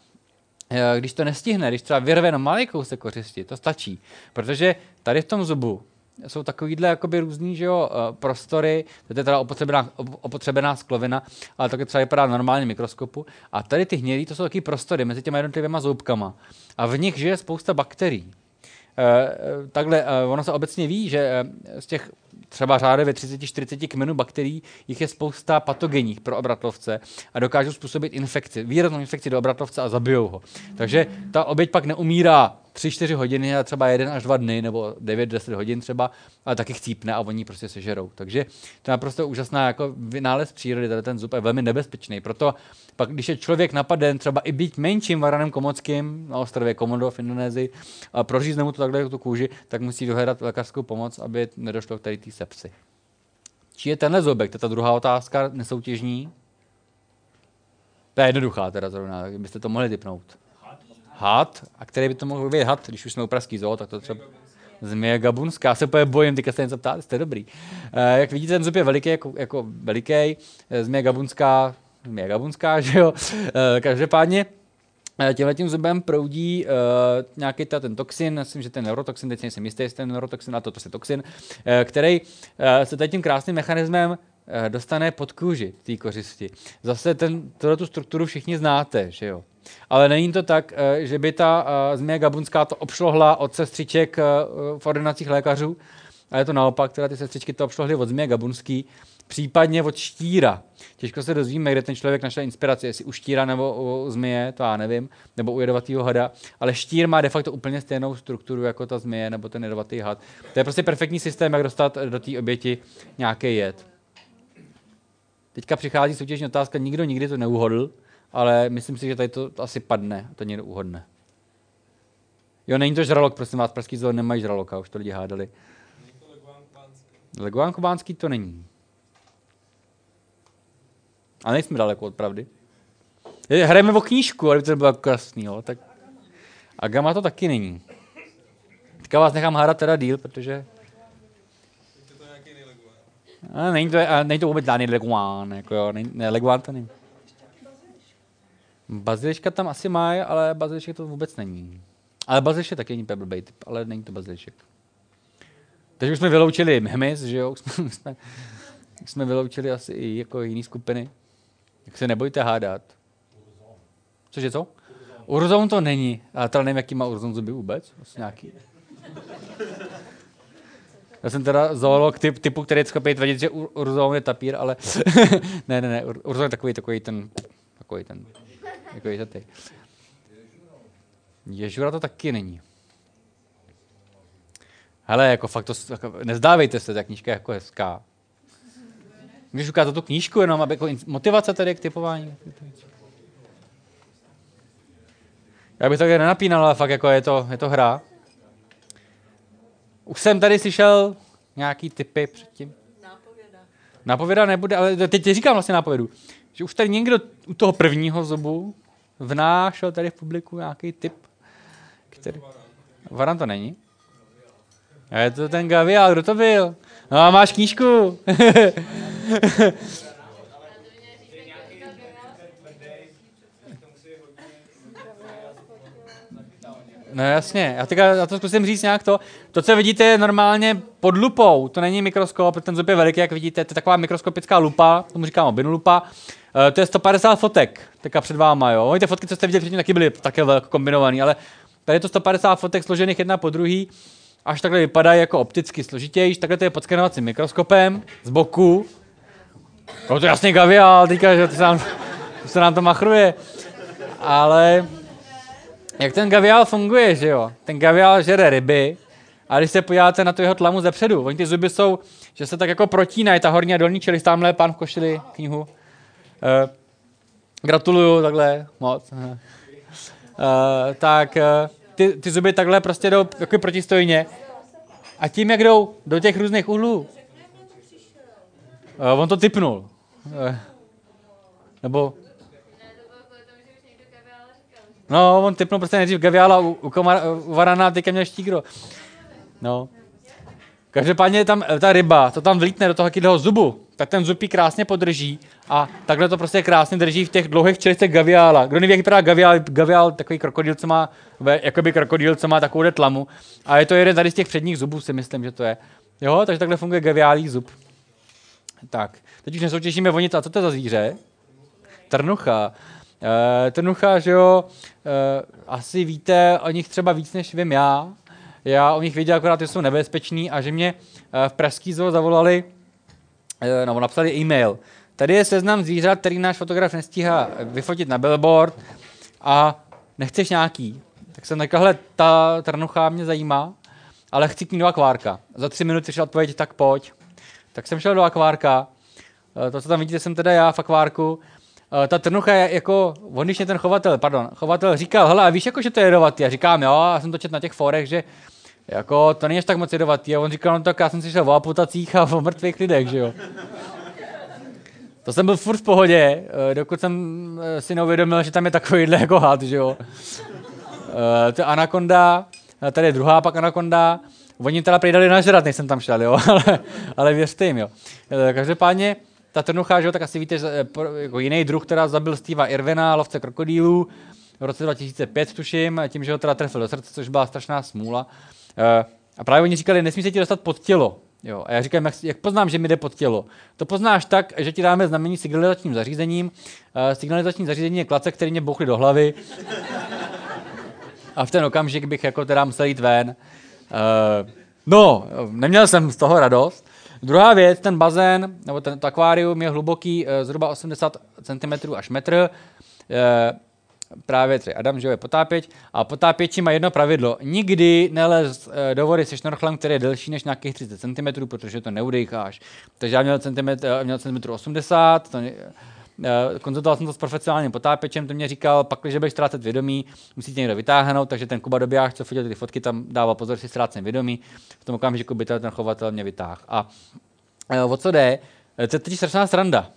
e, když to nestihne, když třeba vyrve jenom malý kousek kořisti, to stačí, protože tady v tom zubu jsou takovýhle jakoby různý že jo, eh, prostory, to je teda opotřebená, opotřebená sklovina, ale také třeba vypadá normálně mikroskopu. A tady ty hnědý, to jsou taky prostory mezi těma jednotlivými zoubkama. A v nich žije spousta bakterií. E, takhle, ono se obecně ví, že z těch třeba řádově 30-40 kmenů bakterií, jich je spousta patogenních pro obratlovce a dokážou způsobit infekci, výraznou infekci do obratlovce a zabijou ho. Takže ta oběť pak neumírá 3-4 hodiny a třeba jeden až dva dny, nebo 9-10 hodin třeba, ale taky chcípne a oni prostě sežerou. Takže to je naprosto úžasná jako vynález přírody, tady ten zub je velmi nebezpečný. Proto pak, když je člověk napaden třeba i být menším varanem komockým na ostrově Komodo v Indonésii a prořízne mu to takhle tu kůži, tak musí dohledat lékařskou pomoc, aby nedošlo k tady té sepsy. Či je tenhle zobek? To je ta druhá otázka, nesoutěžní. To je jednoduchá teda zrovna, byste to mohli typnout had, a který by to mohl být had, když už jsme u Pražský zoo, tak to třeba Změje gabunská, já se úplně bojím, teďka se něco ptát, jste dobrý. E, jak vidíte, ten zub je veliký, jako, jako veliký, eh, gabunská, změje gabunská, že jo. E, každopádně tímhle tím zubem proudí uh, nějaký ta, ten toxin, myslím, že ten neurotoxin, teď nejsem jistý, jestli ten neurotoxin, a to, to je toxin, uh, který uh, se tady tím krásným mechanismem dostane pod kůži té kořisti. Zase ten, tu strukturu všichni znáte, že jo. Ale není to tak, eh, že by ta eh, změna gabunská to obšlohla od sestřiček eh, v ordinacích lékařů, a je to naopak, teda ty sestřičky to obšlohly od změny gabunský, případně od štíra. Těžko se dozvíme, kde ten člověk našel inspiraci, jestli u štíra nebo u zmije, to já nevím, nebo u jedovatého hada, ale štír má de facto úplně stejnou strukturu jako ta zmije nebo ten jedovatý had. To je prostě perfektní systém, jak dostat do té oběti nějaký jed. Teďka přichází soutěžní otázka, nikdo nikdy to neuhodl, ale myslím si, že tady to, asi padne, to někdo uhodne. Jo, není to žralok, prosím vás, pražský zoo nemají žraloka, už to lidi hádali. Leguán kubánský to není. A nejsme daleko od pravdy. Hrajeme o knížku, ale to bylo krásný, jo, tak... A Gama to taky není. Teďka vás nechám hádat teda díl, protože... A není to, a není to vůbec žádný leguán, jako jo, ne, ne, leguán to není. Baziliška tam asi má, ale bazilišek to vůbec není. Ale bazilišek taky není blbý typ, ale není to bazilišek. Takže už jsme vyloučili hmyz, že jo? jsme, jsme, jsme vyloučili asi i jako jiné skupiny. Jak se nebojte hádat. Cože co? Urzon to není. A teda nevím, jaký má urzon zuby vůbec. Asi nějaký. Já jsem teda zoolog typ, typu, který je schopný tvrdit, že urzon je tapír, ale ne, ne, ne, urzon je takový, takový ten, takový ten jako je ty. Ježura to taky není. Hele, jako fakt to, jako, nezdávejte se, ta knížka je jako hezká. Když ukážete tu knížku jenom, aby jako motivace tady k typování. Já bych to tady nenapínal, ale fakt jako je to, je to hra. Už jsem tady slyšel nějaký typy předtím. Nápověda. Nápověda nebude, ale teď říkám vlastně nápovědu. Že už tady někdo u toho prvního zubu vnášel tady v publiku nějaký typ, který... Varan to není? A je to ten Gavial, kdo to byl? No a máš knížku. No jasně, já, teďka, já to zkusím říct nějak to. To, co vidíte, je normálně pod lupou, to není mikroskop, ten zub je veliký, jak vidíte, to je taková mikroskopická lupa, tomu říkám obinulupa. lupa Uh, to je 150 fotek, teďka před váma, jo. Oni ty fotky, co jste viděli předtím, taky byly také velko kombinované, ale tady je to 150 fotek složených jedna po druhý, až takhle vypadají jako opticky složitější. Takhle to je pod skenovacím mikroskopem z boku. No to jasně gavial, teďka, že to se nám, to se nám to machruje. Ale jak ten gavial funguje, že jo? Ten gavial žere ryby a když se podíváte na tu jeho tlamu zepředu, oni ty zuby jsou, že se tak jako protínají, ta horní a dolní čelist, tamhle pán v košili knihu. Uh, gratuluju takhle moc. Uh, tak uh, ty, ty zuby takhle prostě jdou jako protistojně a tím, jak jdou do těch různých úhlů, uh, on to typnul. Uh, nebo No, on typnul prostě nejdřív Gaviala u, u, komar, u Varana, teďka měl štígro. No. Každopádně tam ta ryba, to tam vlítne do toho jakého zubu, tak ten zub krásně podrží a takhle to prostě krásně drží v těch dlouhých čelistech gaviála. Kdo neví, jak vypadá gaviál, gaviál takový krokodýl, co má, jakoby krokodýl, co má takovou tlamu. A je to jeden tady z těch předních zubů, si myslím, že to je. Jo, takže takhle funguje gaviálí zub. Tak, teď už nesoutěžíme o nic. A co to je za zvíře? Trnucha. Uh, trnucha, že jo, uh, asi víte o nich třeba víc, než vím já. Já o nich věděl akorát, že jsou nebezpeční a že mě uh, v Pražský zoo zavolali, nebo napsali e-mail. Tady je seznam zvířat, který náš fotograf nestíhá vyfotit na billboard a nechceš nějaký. Tak jsem řekl, hele, ta trnucha mě zajímá, ale chci k ní do akvárka. Za tři minuty šel odpověď, tak pojď. Tak jsem šel do akvárka. To, co tam vidíte, jsem teda já v akvárku ta trnucha je jako, on ten chovatel, pardon, chovatel říkal, hele, a víš jako, že to je jedovatý? Já říkám, jo, já jsem to četl na těch forech, že jako to není až tak moc jedovatý. A on říkal, no tak já jsem si šel o amputacích a o mrtvých lidech, že jo. To jsem byl furt v pohodě, uh, dokud jsem uh, si neuvědomil, že tam je takovýhle jako had, že jo. Uh, to je anakonda, tady je druhá pak anakonda, Oni teda přidali nažrat, než jsem tam šel, jo, ale, ale věřte jim, jo. Každopádně, ta trnucha, že jo, tak asi víte, že eh, jako jiný druh, která zabil Steva Irvina, lovce krokodýlů, v roce 2005 tuším, tím, že ho teda trefil do srdce, což byla strašná smůla. Eh, a právě oni říkali, nesmí se ti dostat pod tělo. Jo, a já říkám, jak, jak poznám, že mi jde pod tělo? To poznáš tak, že ti dáme znamení signalizačním zařízením. Uh, signalizační zařízení je klace, který mě bouchly do hlavy. A v ten okamžik bych jako teda musel jít ven. Uh, no, neměl jsem z toho radost. Druhá věc, ten bazén, nebo ten, akvárium je hluboký e, zhruba 80 cm až metr. E, právě tři Adam, že je potápěč. A potápěči má jedno pravidlo. Nikdy nelez e, do vody se šnorchlem, který je delší než nějakých 30 cm, protože to neudejcháš. Takže já měl centimetr, měl centimetr 80, to, Uh, konzultoval jsem to s profesionálním potápěčem, ten mě říkal, pak, když budeš ztrácet vědomí, musíte někdo vytáhnout, takže ten Kuba Dobijáš, co fotil ty fotky, tam dával pozor, si ztrácím vědomí. V tom okamžiku by ten chovatel mě vytáhl. A o co jde? Eh, to je teď strašná sranda.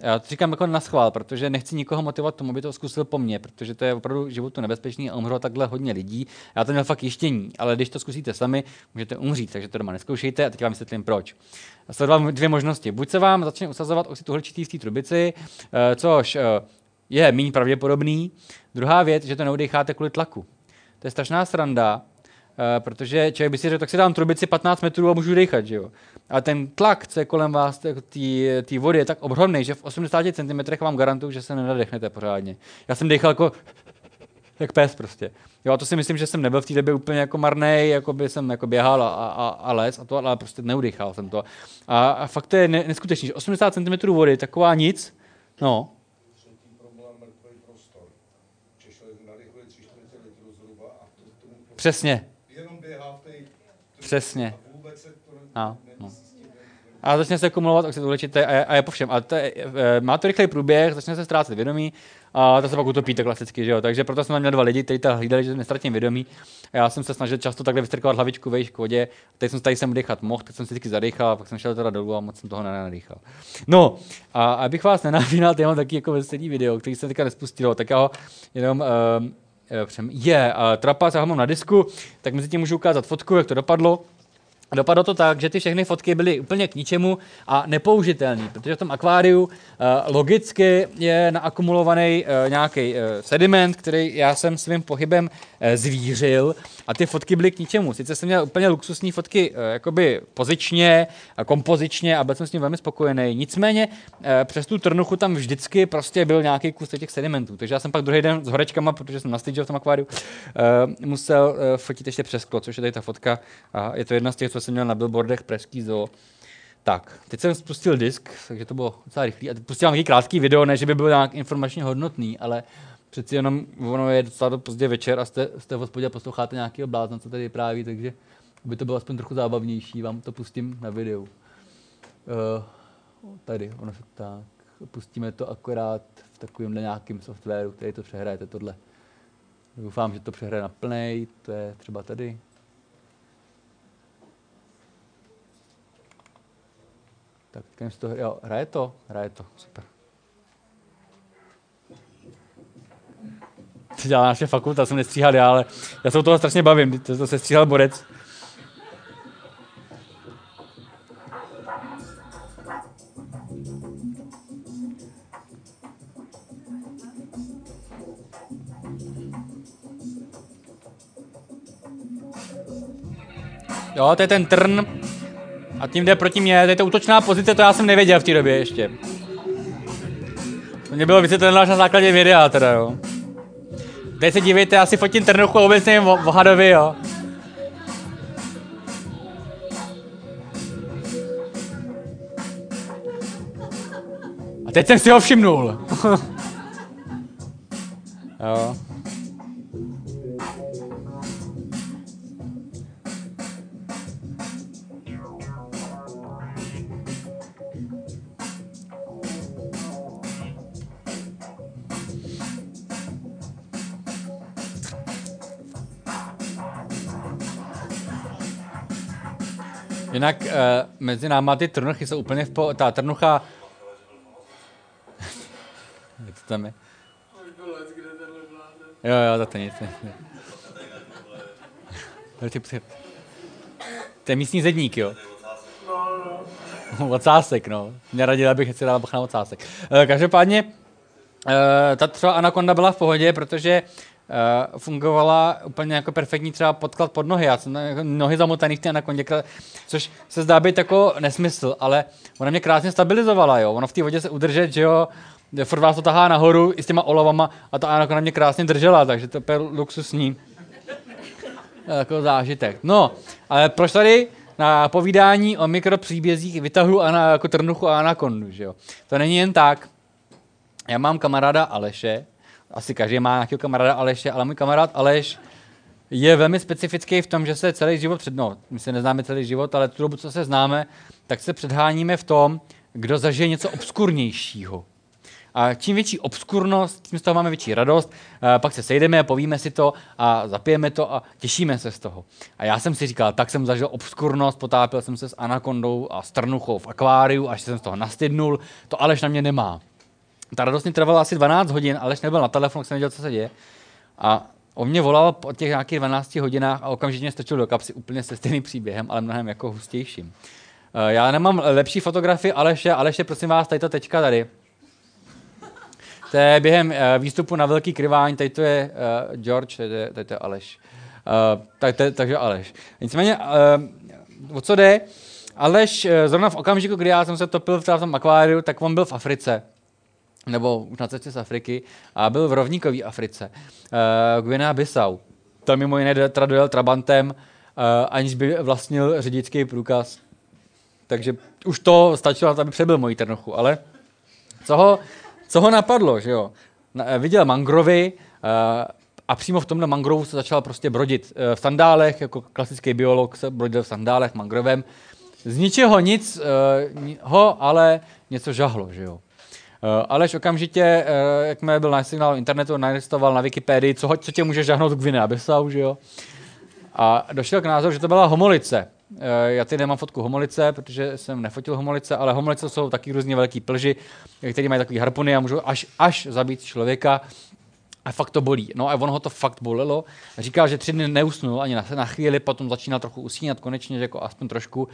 Já to říkám jako na schvál, protože nechci nikoho motivovat tomu, aby to zkusil po mně, protože to je opravdu životu nebezpečný a umřelo takhle hodně lidí. Já to měl fakt jištění, ale když to zkusíte sami, můžete umřít, takže to doma neskoušejte a teď vám vysvětlím proč. Sledoval dvě možnosti. Buď se vám začne usazovat oxid uhličitý v té trubici, eh, což eh, je méně pravděpodobný. Druhá věc, že to neudecháte kvůli tlaku. To je strašná sranda, eh, protože člověk by si řekl, tak si dám trubici 15 metrů a můžu dechat, že jo. A ten tlak, co je kolem vás, té vody, je tak obrovný, že v 80 cm vám garantuju, že se nenadechnete pořádně. Já jsem dechal jako jak pes prostě. Jo, a to si myslím, že jsem nebyl v té době úplně jako marný, jako by jsem jako běhal a, a, a les a to, ale prostě neudýchal jsem to. A, a fakt to je ne, neskutečný, že 80 cm vody, taková nic, no. Přesně. Přesně. A, no. A začne se kumulovat oxid uhličitý a, je, a je po všem. A to je, e, má to rychlý průběh, začne se ztrácet vědomí a to se pak utopíte klasicky, že jo. Takže proto jsme měli dva lidi, kteří to hlídali, že nestratím vědomí. A já jsem se snažil často takhle vystrkovat hlavičku vejš k vodě. Teď jsem tady sem dechat mohl, tak jsem si vždycky zadechal, pak jsem šel teda dolů a moc jsem toho nenadýchal. No, a abych vás nenavínal, já mám taky jako veselý video, který se teďka nespustilo, tak já ho jenom uh, je, yeah, uh, trapa, já ho mám na disku, tak mezi tím můžu ukázat fotku, jak to dopadlo. Dopadlo to tak, že ty všechny fotky byly úplně k ničemu a nepoužitelné, protože v tom akváriu uh, logicky je naakumulovaný uh, nějaký uh, sediment, který já jsem svým pohybem eh, zvířil a ty fotky byly k ničemu. Sice jsem měl úplně luxusní fotky eh, jakoby pozičně a kompozičně a byl jsem s tím velmi spokojený. Nicméně eh, přes tu trnuchu tam vždycky prostě byl nějaký kus těch sedimentů. Takže já jsem pak druhý den s horečkama, protože jsem nastyčil v tom akváriu, musel fotit ještě přes sklo, což je tady ta fotka. A je to jedna z těch, co jsem měl na billboardech Pražský zoo. Tak, teď jsem spustil disk, takže to bylo docela rychlý. A pustil mám krátký video, ne, že by byl nějak informačně hodnotný, ale přeci jenom ono je docela pozdě večer a jste, jste v hospodě a posloucháte nějaký blázna, co tady vypráví, takže by to bylo aspoň trochu zábavnější, vám to pustím na videu. Uh, tady, ono se tak, pustíme to akorát v takovémhle nějakém softwaru, který to přehrajete tohle. Doufám, že to přehraje na plnej, to je třeba tady. Tak to, jo, hraje to? Hraje to, super. To dělá naše fakulta, jsem nestříhal já, ale já se o toho strašně bavím, to, to se stříhal borec. Jo, to je ten trn. A tím jde proti mě, to je to útočná pozice, to já jsem nevěděl v té době ještě. To mě bylo vysvětleno až na základě videa teda, jo. Teď se dívejte, já si fotím trnuchu a vůbec nevím o, hadovi, jo. A teď jsem si ho všimnul. jo. Jinak uh, mezi náma ty trnuchy jsou úplně v po... Ta trnucha... Jak to tam je? Jo, jo, to nic. To je místní zedník, jo? Ocásek, no. Mě radil, abych si dal na ocásek. Uh, každopádně, uh, ta třeba anakonda byla v pohodě, protože uh, fungovala úplně jako perfektní třeba podklad pod nohy. Já jsem jako nohy zamotaný v té anakondě, což se zdá být jako nesmysl, ale ona mě krásně stabilizovala, jo. Ono v té vodě se udržet, že jo, furt vás to tahá nahoru i s těma olovama a ta anakonda mě krásně držela, takže to je luxusní jako zážitek. No, ale proč tady na povídání o mikropříbězích vytahu ana, jako trnuchu a anakondu, že jo? To není jen tak. Já mám kamaráda Aleše, asi každý má nějakého kamaráda Aleše, ale můj kamarád Aleš je velmi specifický v tom, že se celý život před, no, my se neznáme celý život, ale tu dobu, co se známe, tak se předháníme v tom, kdo zažije něco obskurnějšího. A čím větší obskurnost, tím z toho máme větší radost, pak se sejdeme, povíme si to a zapijeme to a těšíme se z toho. A já jsem si říkal, tak jsem zažil obskurnost, potápil jsem se s anakondou a strnuchou v akváriu, až jsem z toho nastydnul, to Aleš na mě nemá. Ta radost mě trvala asi 12 hodin, Aleš nebyl na telefonu, jsem nevěděl, co se děje. A on mě volal po těch nějakých 12 hodinách a okamžitě mě strčil do kapsy úplně se stejným příběhem, ale mnohem jako hustějším. Eh, já nemám lepší fotografii Aleše. Aleše, prosím vás, tady to tečka tady. To je během eh, výstupu na velký kryvání, tady to je uh, George, tady to je, tady to je Aleš. Tak, to, takže Aleš. Nicméně, o co jde? Aleš, zrovna v okamžiku, kdy já jsem se topil v tom akváriu, tak on byl v Africe nebo už na cestě z Afriky a byl v rovníkové Africe, uh, Guinea Bissau. Tam mimo jiné dojel Trabantem, uh, aniž by vlastnil řidičský průkaz. Takže už to stačilo, aby přebyl moji trnochu, ale co ho, co ho napadlo, že jo? Na, eh, viděl mangrovy uh, a přímo v tomhle mangrovu se začal prostě brodit uh, v sandálech, jako klasický biolog se brodil v sandálech mangrovem. Z ničeho nic uh, ho ale něco žahlo, že jo? Uh, Aleš okamžitě, uh, jakmile byl na signálu internetu, nalistoval na Wikipedii, co, co tě může žahnout k Guinea Bissau, že jo? A došel k názoru, že to byla homolice. Uh, já tady nemám fotku homolice, protože jsem nefotil homolice, ale homolice jsou taky různě velký plži, které mají takové harpuny a můžou až, až zabít člověka. A fakt to bolí. No a ono ho to fakt bolelo. Říkal, že tři dny neusnul ani na, na chvíli, potom začínal trochu usínat konečně, že jako aspoň trošku. Uh,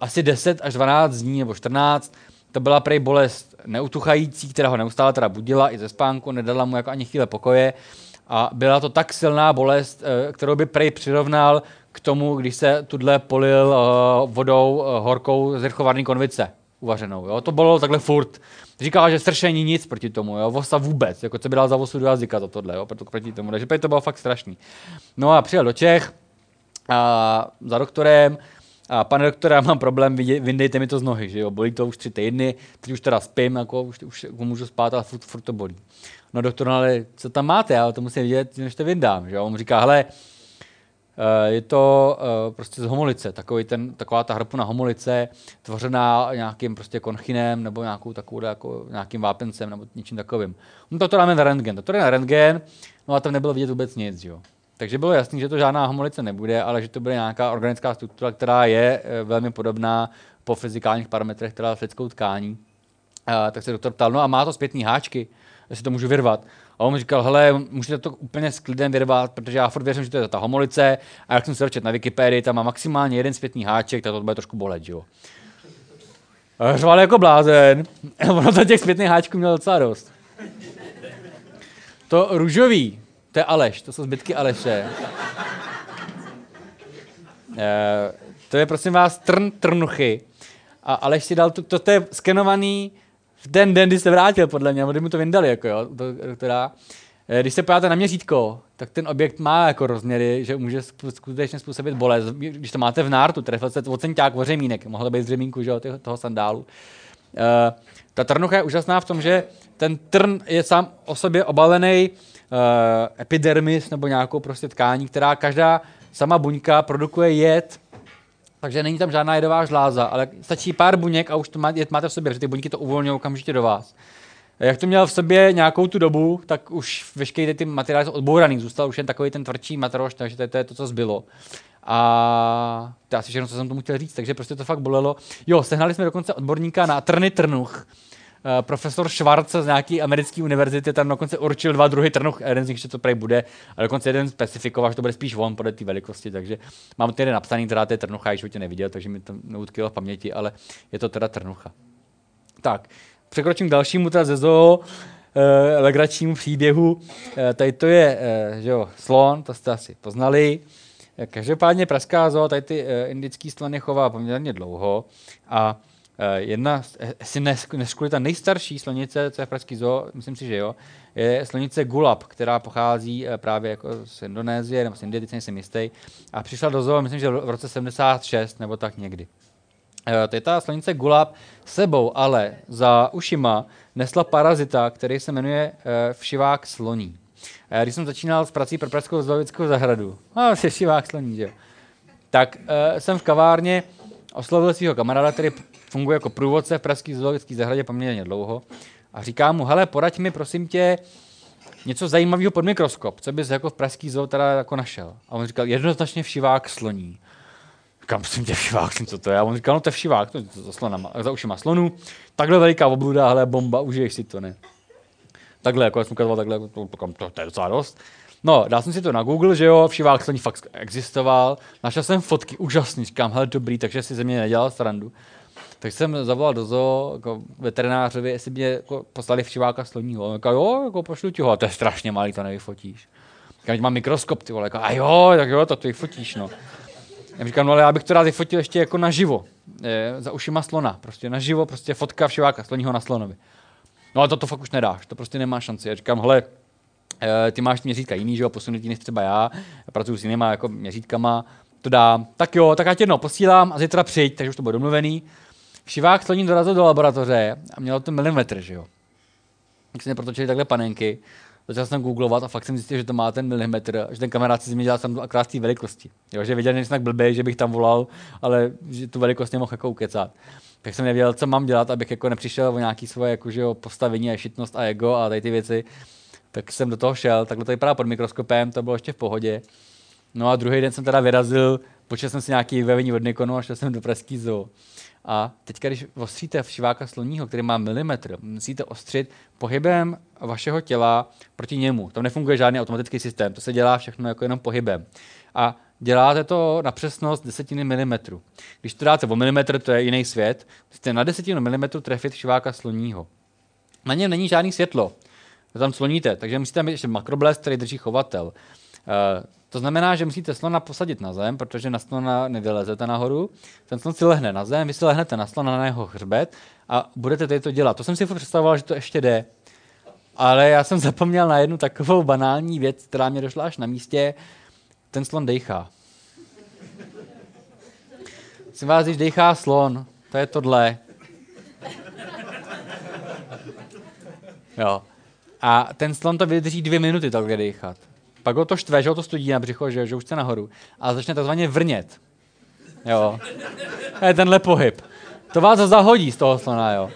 asi 10 až 12 dní nebo 14 to byla prej bolest neutuchající, která ho neustále teda budila i ze spánku, nedala mu jako ani chvíle pokoje. A byla to tak silná bolest, eh, kterou by prej přirovnal k tomu, když se tudle polil eh, vodou eh, horkou z rchovarní konvice uvařenou. Jo? To bylo takhle furt. Říkala, že sršení nic proti tomu, jo? vosa vůbec, jako co by dal za vosu do jazyka za tohle, jo? Proto, proti tomu. Takže to bylo fakt strašný. No a přijel do Čech a za doktorem, a pane doktore, já mám problém, vyndejte mi to z nohy, že jo, bolí to už tři týdny, teď už teda spím, jako už, už jako můžu spát, ale furt, furt to bolí. No doktor, ale co tam máte, já to musím vidět, než to vyndám, že jo. On říká, hele, eh, je to eh, prostě z homolice, takový ten, taková ta hrpuna homolice, tvořená nějakým prostě konchinem nebo nějakou takovou, jako nějakým vápencem nebo něčím takovým. No to dáme na rentgen, to je na rentgen, no a tam nebylo vidět vůbec nic, jo. Takže bylo jasné, že to žádná homolice nebude, ale že to bude nějaká organická struktura, která je eh, velmi podobná po fyzikálních parametrech, která s lidskou tkání. Uh, tak se doktor ptal, no a má to zpětný háčky, jestli to můžu vyrvat. A on mi říkal, hele, můžete to úplně s klidem vyrvat, protože já furt věřím, že to je ta homolice. A jak jsem se dočet na Wikipedii, tam má maximálně jeden zpětný háček, tak to bude trošku bolet, jo. A řval jako blázen. ono to těch zpětných háčků mělo docela dost. To růžový, to je Aleš, to jsou zbytky Aleše. E, to je prosím vás trn trnuchy. A Aleš si dal, to, to, to je skenovaný v ten den, kdy se vrátil, podle mě, kdy mu to vyndali, jako jo, to, doktora. E, když se podíváte na měřítko, tak ten objekt má jako rozměry, že může skutečně způsobit bolest. Když to máte v nártu, trefil se ocenťák o řemínek, mohlo být z řemínku, že jo, toho sandálu. E, ta trnucha je úžasná v tom, že ten trn je sám o sobě obalený epidermis nebo nějakou prostě tkání, která každá sama buňka produkuje jed, takže není tam žádná jedová žláza, ale stačí pár buněk a už to má, jed máte v sobě, protože ty buňky to uvolňují okamžitě do vás. Jak to měl v sobě nějakou tu dobu, tak už veškeré ty materiály jsou odbouraný, zůstal už jen takový ten tvrdší materiál, takže to je, to je to, co zbylo. A to je asi všechno, co jsem tomu chtěl říct, takže prostě to fakt bolelo. Jo, sehnali jsme dokonce odborníka na trny trnuch, Eh, profesor Schwarz z nějaký americké univerzity tam dokonce určil dva druhy trnuch, jeden z nich, že to prej bude, a dokonce jeden specifikoval, že to bude spíš on podle té velikosti, takže mám jeden napsaný, teda to je trnucha, již tě neviděl, takže mi to neutkilo v paměti, ale je to teda trnucha. Tak, překročím k dalšímu teda ze zoo, eh, legračnímu příběhu. Eh, tady to je eh, že jo, slon, to jste asi poznali. Eh, každopádně praská zoo, tady ty eh, indický slony chová poměrně dlouho a Eh, jedna, jestli neskuli ta nejstarší slonice, co je v Pražský zoo, myslím si, že jo, je slonice Gulab, která pochází eh, právě jako z Indonésie, nebo z Indie, teď nejsem jistý, a přišla do zoo, myslím, že v roce 76, nebo tak někdy. Eh, to je ta slonice Gulab sebou, ale za ušima nesla parazita, který se jmenuje všivák sloní. Když jsem začínal s prací pro Pražskou zoologickou zahradu, a se všivák sloní, že jo, tak jsem v kavárně oslovil svého kamaráda, který funguje jako průvodce v Pražské zoologické zahradě poměrně dlouho a říká mu, hele, poraď mi prosím tě něco zajímavého pod mikroskop, co bys jako v Pražský zoo teda jako našel. A on říkal, jednoznačně všivák sloní. Říkám, prosím tě, všivák, co to je? A on říkal, no to je všivák, to je za, slonama, za ušima slonu. Takhle veliká obluda, hele, bomba, užiješ si to, ne? Takhle, jako já jsem ukazoval, takhle, to, to, to, to je docela dost. No, dal jsem si to na Google, že jo, všivák sloní fakt existoval. Našel jsem fotky, úžasný, říkám, hele, dobrý, takže si ze mě nedělal srandu. Tak jsem zavolal do zoo jako veterinářovi, jestli mě jako poslali všiváka sloního. On říkal, jo, jako pošlu ti ho, a to je strašně malý, to nevyfotíš. Říkám, mám mikroskop, ty vole, a jo, tak jo, to ty vyfotíš, no. Já říkám, no ale já bych to rád vyfotil ještě jako naživo, je, za ušima slona, prostě naživo, prostě fotka všiváka sloního na slonovi. No ale to, to fakt už nedáš, to prostě nemá šanci. Já říkám, hele, eh, ty máš měřítka jiný, že jo, posunutý než třeba já, pracuji s jinýma jako měřítkama, to dám, tak jo, tak já tě jedno posílám a zítra přijď, takže už to bude domluvený. Všivák sloní dorazil do laboratoře a měl to milimetr, že jo. Tak se protočili takhle panenky, začal jsem googlovat a fakt jsem zjistil, že to má ten milimetr, že ten kamarád si z mě dělal sam akorát té velikosti. Jo, že viděl, že jsem tak blbý, že bych tam volal, ale že tu velikost nemohl jako ukecat. Tak jsem nevěděl, co mám dělat, abych jako nepřišel o nějaký svoje jako, že jo, postavení a šitnost a ego a tady ty věci. Tak jsem do toho šel, takhle to vypadá pod mikroskopem, to bylo ještě v pohodě. No a druhý den jsem teda vyrazil, počal jsem si nějaký vybavení od Nikonu a šel jsem do Pražský zoo. A teď, když ostříte všiváka sloního, který má milimetr, musíte ostřit pohybem vašeho těla proti němu. Tam nefunguje žádný automatický systém, to se dělá všechno jako jenom pohybem. A děláte to na přesnost desetiny milimetru. Když to dáte o milimetr, to je jiný svět, musíte na desetinu milimetru trefit všiváka sloního. Na něm není žádný světlo. tam sloníte, takže musíte mít ještě makroblest, který drží chovatel. To znamená, že musíte slona posadit na zem, protože na slona nevylezete nahoru. Ten slon si lehne na zem, vy si lehnete na slona na jeho hřbet a budete tady to dělat. To jsem si představoval, že to ještě jde. Ale já jsem zapomněl na jednu takovou banální věc, která mě došla až na místě. Ten slon dejchá. Jsem vás, když dejchá slon, to je tohle. Jo. A ten slon to vydrží dvě minuty takhle dechat. Pak ho to štve, že ho to studí na břicho, že, že už chce nahoru. A začne takzvaně vrnět. Jo. To je tenhle pohyb. To vás zahodí z toho slona, jo.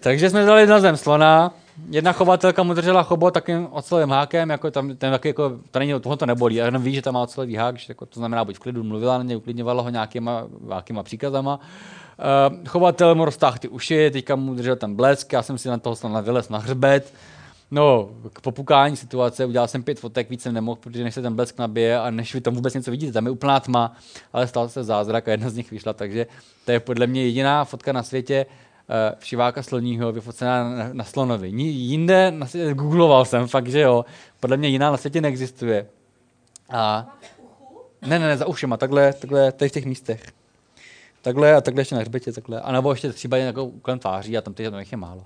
Takže jsme dali na zem slona, jedna chovatelka mu držela chobot takým ocelovým hákem, jako tam, ten taky jako, to není, toho to nebolí, jenom ví, že tam má ocelový hák, že jako, to znamená buď v klidu, mluvila na něj, uklidňovala ho nějakýma, nějakýma příkazama. Uh, chovatel mu roztáhl ty uši, teďka mu držel ten blesk, já jsem si na toho slona vylez na hřbet, No, k popukání situace udělal jsem pět fotek, víc jsem nemohl, protože než se ten blesk nabije a než vy tam vůbec něco vidíte, tam je úplná tma, ale stal se zázrak a jedna z nich vyšla, takže to je podle mě jediná fotka na světě, uh, všiváka sloního vyfocená na, na slonovi. Jinde, na světě, googloval jsem, fakt, že jo, podle mě jiná na světě neexistuje. A... Ne, ne, ne, za ušima, takhle, takhle, tady v těch místech. Takhle a takhle ještě na hřbetě, takhle. A nebo ještě třeba jako kolem tváří a tam těch je málo.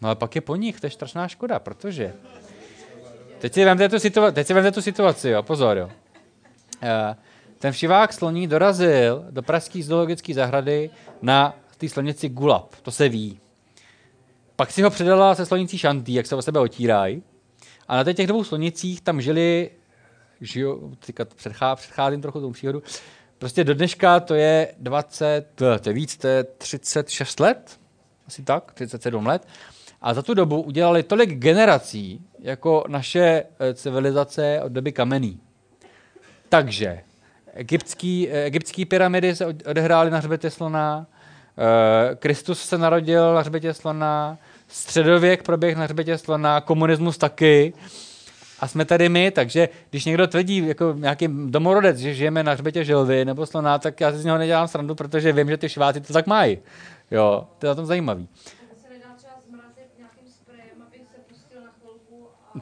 No ale pak je po nich, to je strašná škoda, protože... Teď si vemte tu, situa- teď si vemte tu situaci, jo, pozor, jo. Uh, ten všivák sloní dorazil do pražské zoologické zahrady na té slonici Gulab, to se ví. Pak si ho předala se slonicí Šantý, jak se o sebe otírají. A na těch dvou slonicích tam žili, žiju, předchá, předcházím trochu tomu příhodu, prostě do dneška to je 20, to je víc, to je 36 let, asi tak, 37 let. A za tu dobu udělali tolik generací, jako naše eh, civilizace od doby kamenný. Takže egyptský, eh, egyptský pyramidy se odehrály na hřbetě slona, eh, Kristus se narodil na hřbetě slona, středověk proběh na hřbetě slona, komunismus taky. A jsme tady my, takže když někdo tvrdí jako nějaký domorodec, že žijeme na hřbetě želvy nebo slona, tak já si z něho nedělám srandu, protože vím, že ty šváci to tak mají. Jo, to je na tom zajímavý.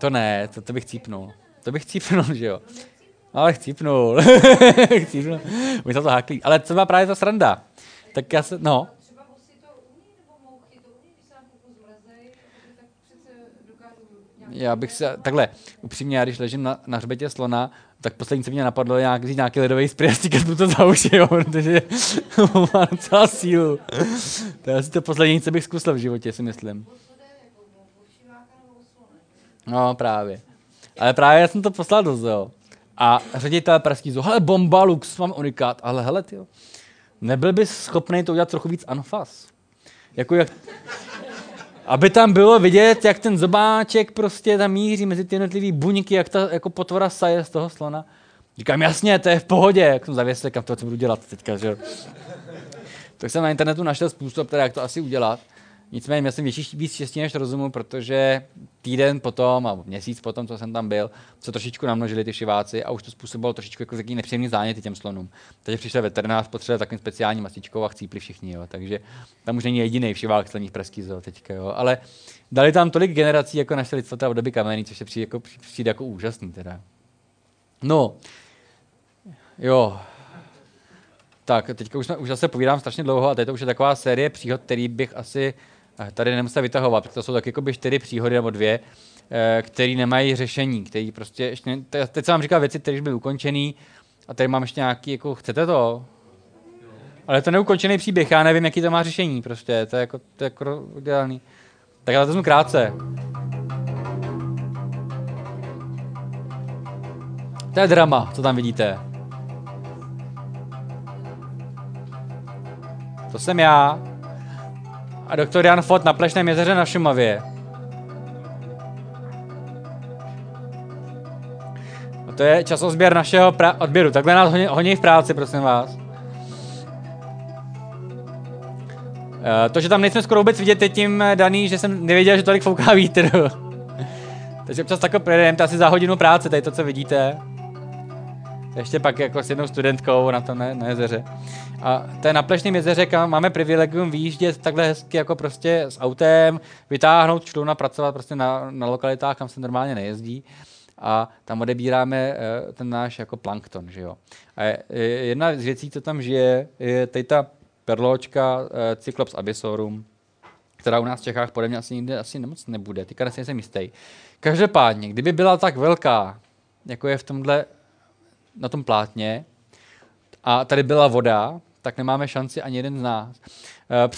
To ne, to, to bych cípnul. To bych cípnul, že jo. Ale chcípnul. chcípnul. Už to háklí. Ale co má právě ta sranda? Tak já se, no. Já bych se, takhle, upřímně, já když ležím na, na hřbetě slona, tak poslední, co mě napadlo, je nějak, vzít nějaký ledový spray a mu to za uši, jo, protože má docela sílu. To je asi to poslední, co bych zkusil v životě, si myslím. No, právě. Ale právě já jsem to poslal do zoo. A ředitel pražský zoo, hele, bomba, lux, mám unikát. Ale hele, ty nebyl bys schopný to udělat trochu víc anfas. Jako jak... Aby tam bylo vidět, jak ten zobáček prostě tam míří mezi ty jednotlivý buňky, jak ta jako potvora saje z toho slona. Říkám, jasně, to je v pohodě, jak jsem zavěsil, kam to co budu dělat teďka, že Tak jsem na internetu našel způsob, teda, jak to asi udělat. Nicméně měl jsem větší, víc štěstí než rozumu, protože týden potom, a měsíc potom, co jsem tam byl, se trošičku namnožili ty šiváci a už to způsobilo trošičku jako takový nepříjemný záněty těm slonům. Teď přišel veterinář, potřeboval takovým speciální masičkou a chcípli všichni, jo. takže tam už není jediný všivák sleních pražský zoo teďka, jo. ale dali tam tolik generací jako naše lidstvo v doby kamenný, což se přijde jako, přijde jako úžasný teda. No, jo, tak, teďka už, už zase povídám strašně dlouho a teď to už je taková série příhod, který bych asi tady nemusíte vytahovat, protože to jsou tak jako čtyři příhody nebo dvě, eh, které nemají řešení, který prostě ještě, teď jsem vám říkal věci, které už byly ukončený a tady mám ještě nějaký, jako chcete to? Ale to neukončený příběh, já nevím, jaký to má řešení prostě, to je jako, to je jako ideální. Tak já to vezmu krátce. To je drama, co tam vidíte. To jsem já a doktor Jan Fot na Plešném jezeře na Šumavě. A to je časozběr našeho pra- odběru. Takhle nás honí, honí v práci, prosím vás. Uh, to, že tam nejsme skoro vůbec vidět, je tím daný, že jsem nevěděl, že tolik fouká vítr. Takže občas takhle projedeme, to asi za hodinu práce, tady to, co vidíte. Ještě pak jako s jednou studentkou na tom na, jezeře. A to je na Plešném jezeře, kam máme privilegium vyjíždět takhle hezky jako prostě s autem, vytáhnout čluna, pracovat prostě na, na lokalitách, kam se normálně nejezdí a tam odebíráme uh, ten náš jako plankton, že jo. A je, jedna z věcí, co tam žije, je tady ta perločka uh, Cyclops abyssorum, která u nás v Čechách podle mě asi nikde asi nemoc nebude, teďka nejsem jistý. Každopádně, kdyby byla tak velká, jako je v tomhle, na tom plátně, a tady byla voda, tak nemáme šanci ani jeden z nás.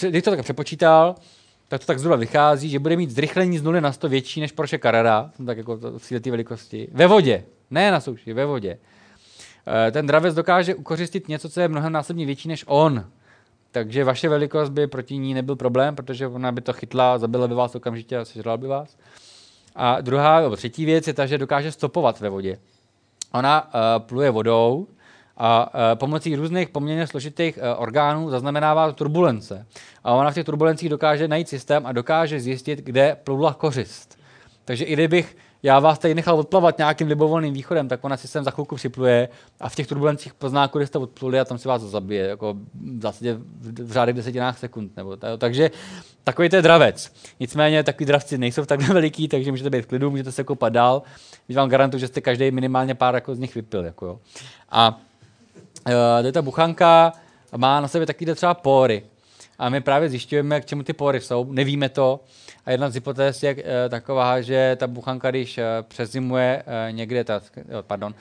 Uh, když to tak přepočítal, tak to tak zhruba vychází, že bude mít zrychlení z 0 na 100 větší než Porsche Carrera, tak jako v té velikosti. Ve vodě, ne na souši, ve vodě. Uh, ten dravec dokáže ukořistit něco, co je mnohem násobně větší než on. Takže vaše velikost by proti ní nebyl problém, protože ona by to chytla, zabila by vás okamžitě a sežrala by vás. A druhá, nebo třetí věc je ta, že dokáže stopovat ve vodě. Ona uh, pluje vodou a uh, pomocí různých poměrně složitých uh, orgánů zaznamenává turbulence. A ona v těch turbulencích dokáže najít systém a dokáže zjistit, kde plula kořist. Takže i kdybych já vás tady nechal odplavat nějakým libovolným východem, tak ona si sem za chvilku připluje a v těch turbulencích pozná, kudy jste odpluli a tam si vás zabije, jako v zásadě v řádech desetinách sekund. Nebo tak, takže takový to je dravec. Nicméně takový dravci nejsou takhle veliký, takže můžete být v klidu, můžete se kopat dál. Když vám garantuju, že jste každý minimálně pár jako z nich vypil. Jako jo. A uh, ta buchanka má na sobě taky třeba pory. A my právě zjišťujeme, k čemu ty pory jsou. Nevíme to, a jedna z hypotéz je e, taková, že ta buchanka, když e, přezimuje e, někde, ta, pardon,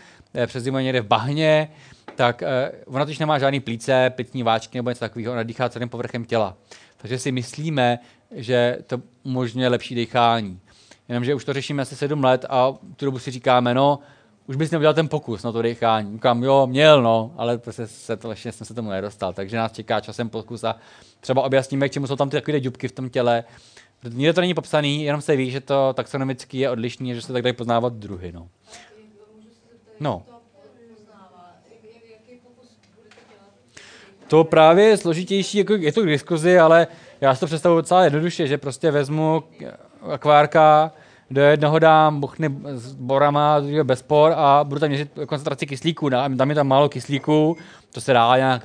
přezimuje někde v bahně, tak ona totiž nemá žádný plíce, plicní váčky nebo něco takového, ona dýchá celým povrchem těla. Takže si myslíme, že to umožňuje lepší dýchání. Jenomže už to řešíme asi sedm let a tu dobu si říkáme, no, už bys neudělal ten pokus na to dýchání. Říkám, jo, měl, no, ale prostě se to, ještě jsem se tomu nedostal. Takže nás čeká časem pokus a třeba objasníme, k čemu jsou tam ty takové dubky v tom těle, Nikde to není popsaný, jenom se ví, že to taxonomicky je odlišný, že se tak dají poznávat druhy. No. no. To právě je složitější, jako je to k diskuzi, ale já si to představuji docela jednoduše, že prostě vezmu akvárka, do jednoho dám buchny s borama, bez spor a budu tam měřit koncentraci kyslíku. Dám, mi tam málo kyslíku, to se dá nějak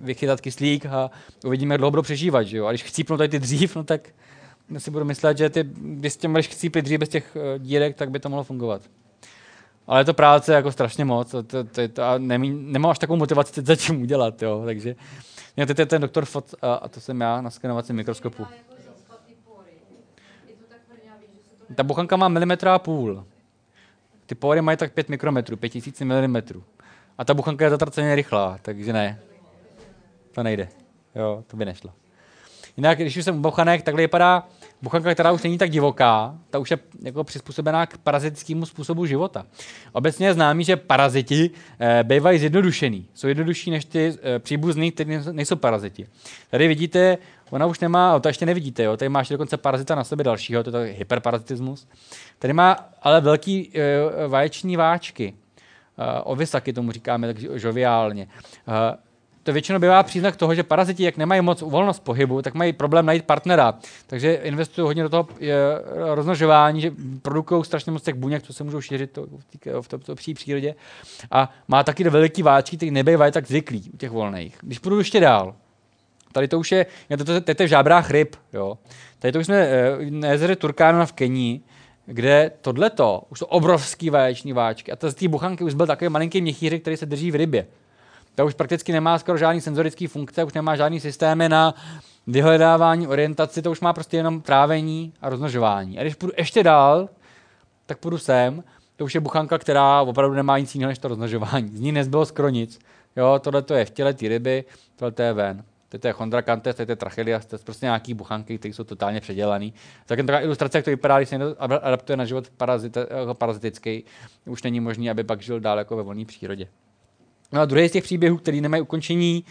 vychytat kyslík a uvidíme, jak dlouho budu přežívat. Že jo? A když chcípnu tady ty dřív, no tak si budu myslet, že ty, když s tím budeš chcípit dřív bez těch uh, dírek, tak by to mohlo fungovat. Ale je to práce jako strašně moc to, to, to, to a nemí, nemám až takovou motivaci teď zatím udělat, jo, takže mě teď je ten doktor Fot a, a to jsem já na skenovacím mikroskopu. Ta buchanka má milimetra a půl. Ty pory mají tak 5 mikrometrů, 5000 mm. A ta buchanka je zatraceně rychlá, takže ne. To nejde. Jo, to by nešlo. Jinak, když už jsem u buchanek, takhle vypadá buchanka, která už není tak divoká, ta už je jako přizpůsobená k parazitickému způsobu života. Obecně je známý, že paraziti e, bývají zjednodušený. Jsou jednodušší než ty e, příbuzný, kteří nejsou paraziti. Tady vidíte, ona už nemá, to ještě nevidíte, jo, tady máš dokonce parazita na sebe dalšího, to je hyperparazitismus. Tady má ale velký e, vaječní váčky. E, ovisaky tomu říkáme tak žoviálně. E, to většinou bývá příznak toho, že paraziti, jak nemají moc volnost pohybu, tak mají problém najít partnera. Takže investují hodně do toho rozmnožování, že produkují strašně moc těch buněk, co se můžou šířit to, v tomto pří přírodě. A má taky veliký váčky, který nebývají tak zvyklí u těch volných. Když půjdu ještě dál, tady to už je, to, to, to, to je v žábrách ryb, jo. Tady to už jsme eh, na jezeře Turkána v Kenii, kde tohleto, už jsou obrovský vaječní váčky. A to z té buchanky už byl takový malinký měchýřek, který se drží v rybě. To už prakticky nemá skoro žádný senzorický funkce, už nemá žádný systémy na vyhledávání, orientaci, to už má prostě jenom trávení a rozmnožování. A když půjdu ještě dál, tak půjdu sem, to už je buchanka, která opravdu nemá nic jiného než to rozmnožování. Z ní nezbylo skoro nic. Jo, tohle to je v těle té ryby, tohle to je ven. To je chondrakantes, to je trachelias, to je prostě nějaký buchanky, které jsou totálně předělaný. Tak jen taková ilustrace, jak to vypadá, když se někdo adaptuje na život parazit, jako parazitický, už není možný, aby pak žil dál jako ve volné přírodě. No a druhý z těch příběhů, který nemají ukončení,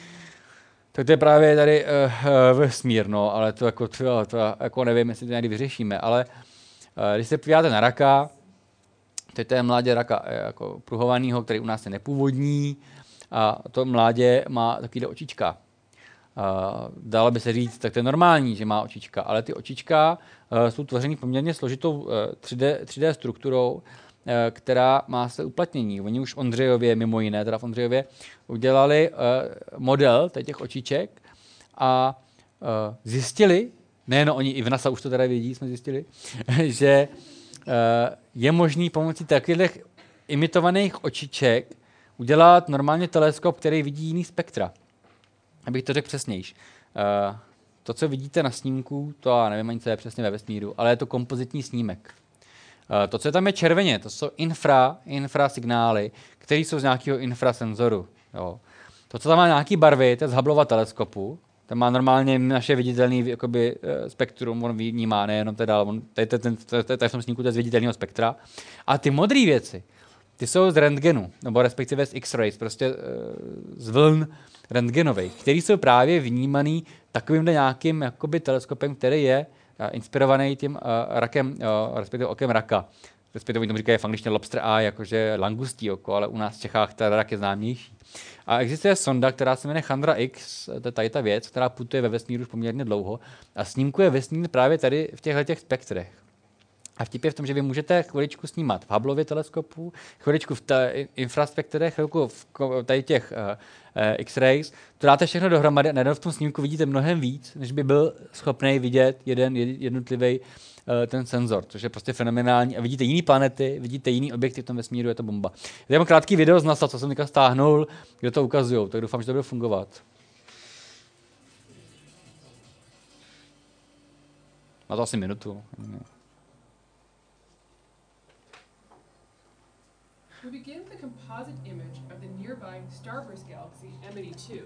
tak to je právě tady uh, vesmír, no, ale to jako, to, to jako nevím, jestli to někdy vyřešíme, ale uh, když se podíváte na raka, to je mládě raka jako pruhovanýho, který u nás je nepůvodní, a to mládě má takovýhle očička. Uh, dalo by se říct, tak to je normální, že má očička, ale ty očička uh, jsou tvořeny poměrně složitou uh, 3D, 3D strukturou, která má své uplatnění. Oni už v Ondřejově, mimo jiné, teda v Ondřejově, udělali uh, model těch očiček a uh, zjistili, nejen oni, i v NASA už to teda vědí, jsme zjistili, že je možný pomocí takových imitovaných očiček udělat normálně teleskop, který vidí jiný spektra. Abych to řekl přesnějš. To, co vidíte na snímku, to já nevím ani, co je přesně ve vesmíru, ale je to kompozitní snímek. Uh, to, co tam je červeně, to jsou infra, infra signály, které jsou z nějakého infrasenzoru. Jo. To, co tam má nějaký barvy, to je z Hubbleova teleskopu, ten má normálně naše viditelné jakoby, uh, spektrum, on vnímá, nejenom teda, on, tady, tady, tady, v tom snímku to je z viditelného spektra. A ty modré věci, ty jsou z rentgenu, nebo respektive z X-rays, prostě uh, z vln rentgenových, který jsou právě vnímaný takovýmhle nějakým jakoby teleskopem, který je inspirovaný tím uh, rakem, uh, respektive okem raka. Respektive tomu říkají v angličtině lobster eye, jakože langustí oko, ale u nás v Čechách ta rak je známější. A existuje sonda, která se jmenuje Chandra X, to je tady ta věc, která putuje ve vesmíru už poměrně dlouho a snímkuje vesmír právě tady v těchto těch spektrech. A vtip je v tom, že vy můžete chviličku snímat v Hubbleově teleskopu, chviličku v infraspektorech, chvilku v tady těch uh, uh, X-rays. To dáte všechno dohromady a najednou v tom snímku vidíte mnohem víc, než by byl schopný vidět jeden jednotlivý uh, ten senzor, což je prostě fenomenální. A vidíte jiné planety, vidíte jiný objekty v tom vesmíru, je to bomba. Já mám krátký video z NASA, co jsem teďka stáhnul, kde to ukazují, tak doufám, že to bude fungovat. Má to asi minutu. We begin with a composite image of the nearby Starburst galaxy M82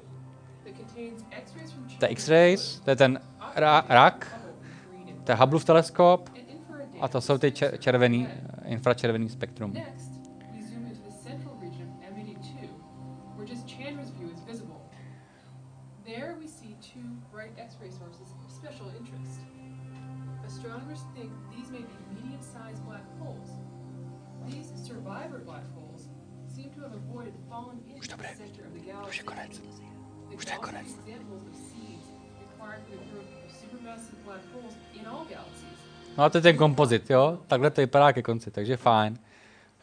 that contains X-rays from The X-rays, to je ten ra- rak, to je Hubbleův teleskop a to jsou ty červený, infračervený spektrum. Next, galaxy. Už je konec. Už je konec. No a to je ten kompozit, jo? Takhle to vypadá ke konci, takže fajn.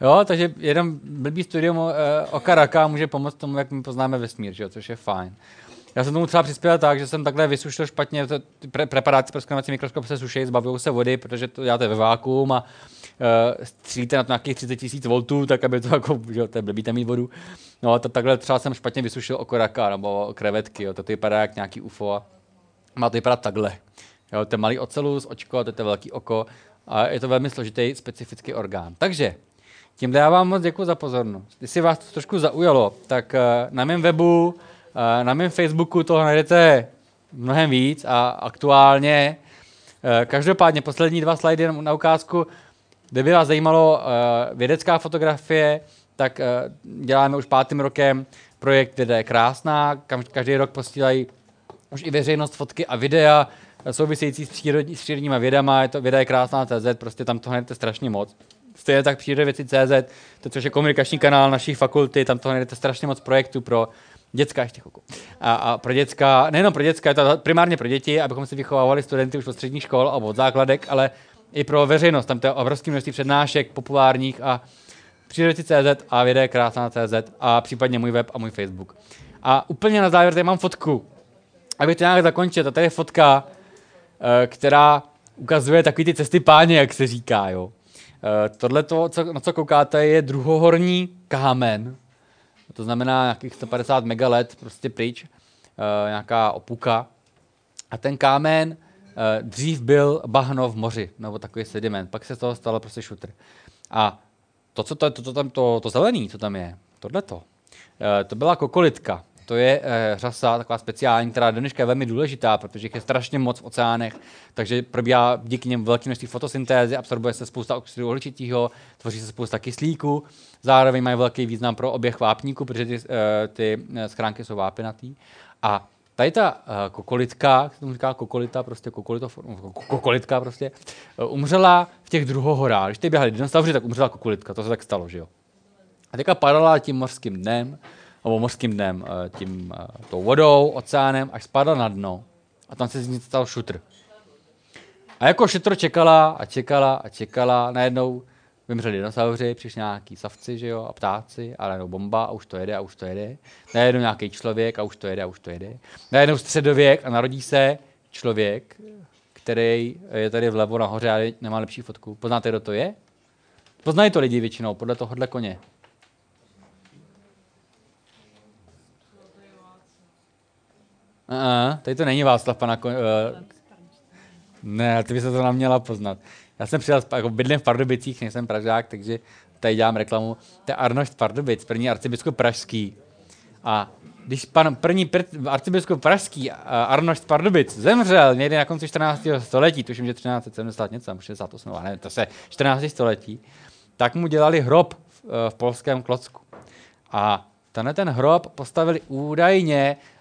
Jo, takže jeden blbý studium uh, oka raka může pomoct tomu, jak my poznáme vesmír, že jo? což je fajn. Já jsem tomu třeba přispěl tak, že jsem takhle vysušil špatně, to, pre, preparáty pro skanovací mikroskop se suší, zbavují se vody, protože to děláte ve vákuum a uh, střílíte na to nějakých 30 tisíc voltů, tak aby to jako, že to je blbý mít vodu. No a to, takhle třeba jsem špatně vysušil okoraka nebo krevetky, jo, to vypadá jak nějaký UFO a má to vypadat takhle. Jo, to je malý ocelus, očko, a to je velký oko a je to velmi složitý specifický orgán. Takže tím já vám moc děkuji za pozornost. Jestli vás to trošku zaujalo, tak uh, na mém webu, na mém Facebooku toho najdete mnohem víc a aktuálně. Uh, každopádně poslední dva slajdy na ukázku Kdyby vás zajímalo uh, vědecká fotografie, tak děláme už pátým rokem projekt Věda je krásná, kam každý rok posílají už i veřejnost fotky a videa související s, přírodní, s přírodníma vědama, je to věda je krásná CZ, prostě tam toho najdete strašně moc. Stejně tak přírodě věci CZ, to, což je komunikační kanál naší fakulty, tam toho najdete strašně moc projektů pro dětská ještě chvilku. A, a pro dětská, nejenom pro dětská, je to primárně pro děti, abychom si vychovávali studenty už od středních škol a od základek, ale i pro veřejnost. Tam to je obrovské množství přednášek populárních a CZ a věda krásná CZ a případně můj web a můj Facebook. A úplně na závěr tady mám fotku. Abych to nějak zakončil, to tady je fotka, eh, která ukazuje takový ty cesty páně, jak se říká. Jo. Eh, tohle, to, co, na co koukáte, je druhohorní kámen. To znamená nějakých 150 megalet prostě pryč. Eh, nějaká opuka. A ten kámen Uh, dřív byl bahno v moři, nebo takový sediment, pak se z toho stalo prostě šutr. A to, co to, to, to, tam, to, to zelený, co tam je, tohleto, uh, to byla kokolitka. To je uh, řasa taková speciální, která dneška je velmi důležitá, protože je strašně moc v oceánech, takže probíhá díky něm velké množství fotosyntézy, absorbuje se spousta oxidu uhličitého, tvoří se spousta kyslíku, zároveň mají velký význam pro oběh vápníku, protože ty, uh, ty schránky jsou vápinatý. A Tady ta uh, kokolitka, jak se tomu říká kokolita, prostě kokolito, kokolitka prostě, uh, umřela v těch druhohorách. Když ty běhali dinosauři, tak umřela kokolitka, to se tak stalo, že jo. A teďka padala tím mořským dnem, nebo mořským dnem, uh, tím uh, tou vodou, oceánem, až spadla na dno. A tam se z ní stal šutr. A jako šutr čekala a čekala a čekala, najednou vymřeli dinosauři, přišli nějaký savci, že jo, a ptáci, ale no bomba a už to jede a už to jede. Najednou nějaký člověk a už to jede a už to jede. Najednou středověk a narodí se člověk, který je tady vlevo nahoře a nemá lepší fotku. Poznáte, kdo to je? Poznají to lidi většinou, podle tohohle koně. Uh, tady to není Václav pana uh, Ne, ty by se to nám měla poznat. Já jsem přijel, jako bydlím v Pardubicích, nejsem Pražák, takže tady dělám reklamu. To je Arnošt Pardubic, první arcibiskup pražský. A když pan první pr- arcibiskup pražský Arnošt Pardubic zemřel někdy na konci 14. století, tuším, že 1370 něco, 68, ne, to se 14. století, tak mu dělali hrob v, v polském Klocku. A tenhle ten hrob postavili údajně eh,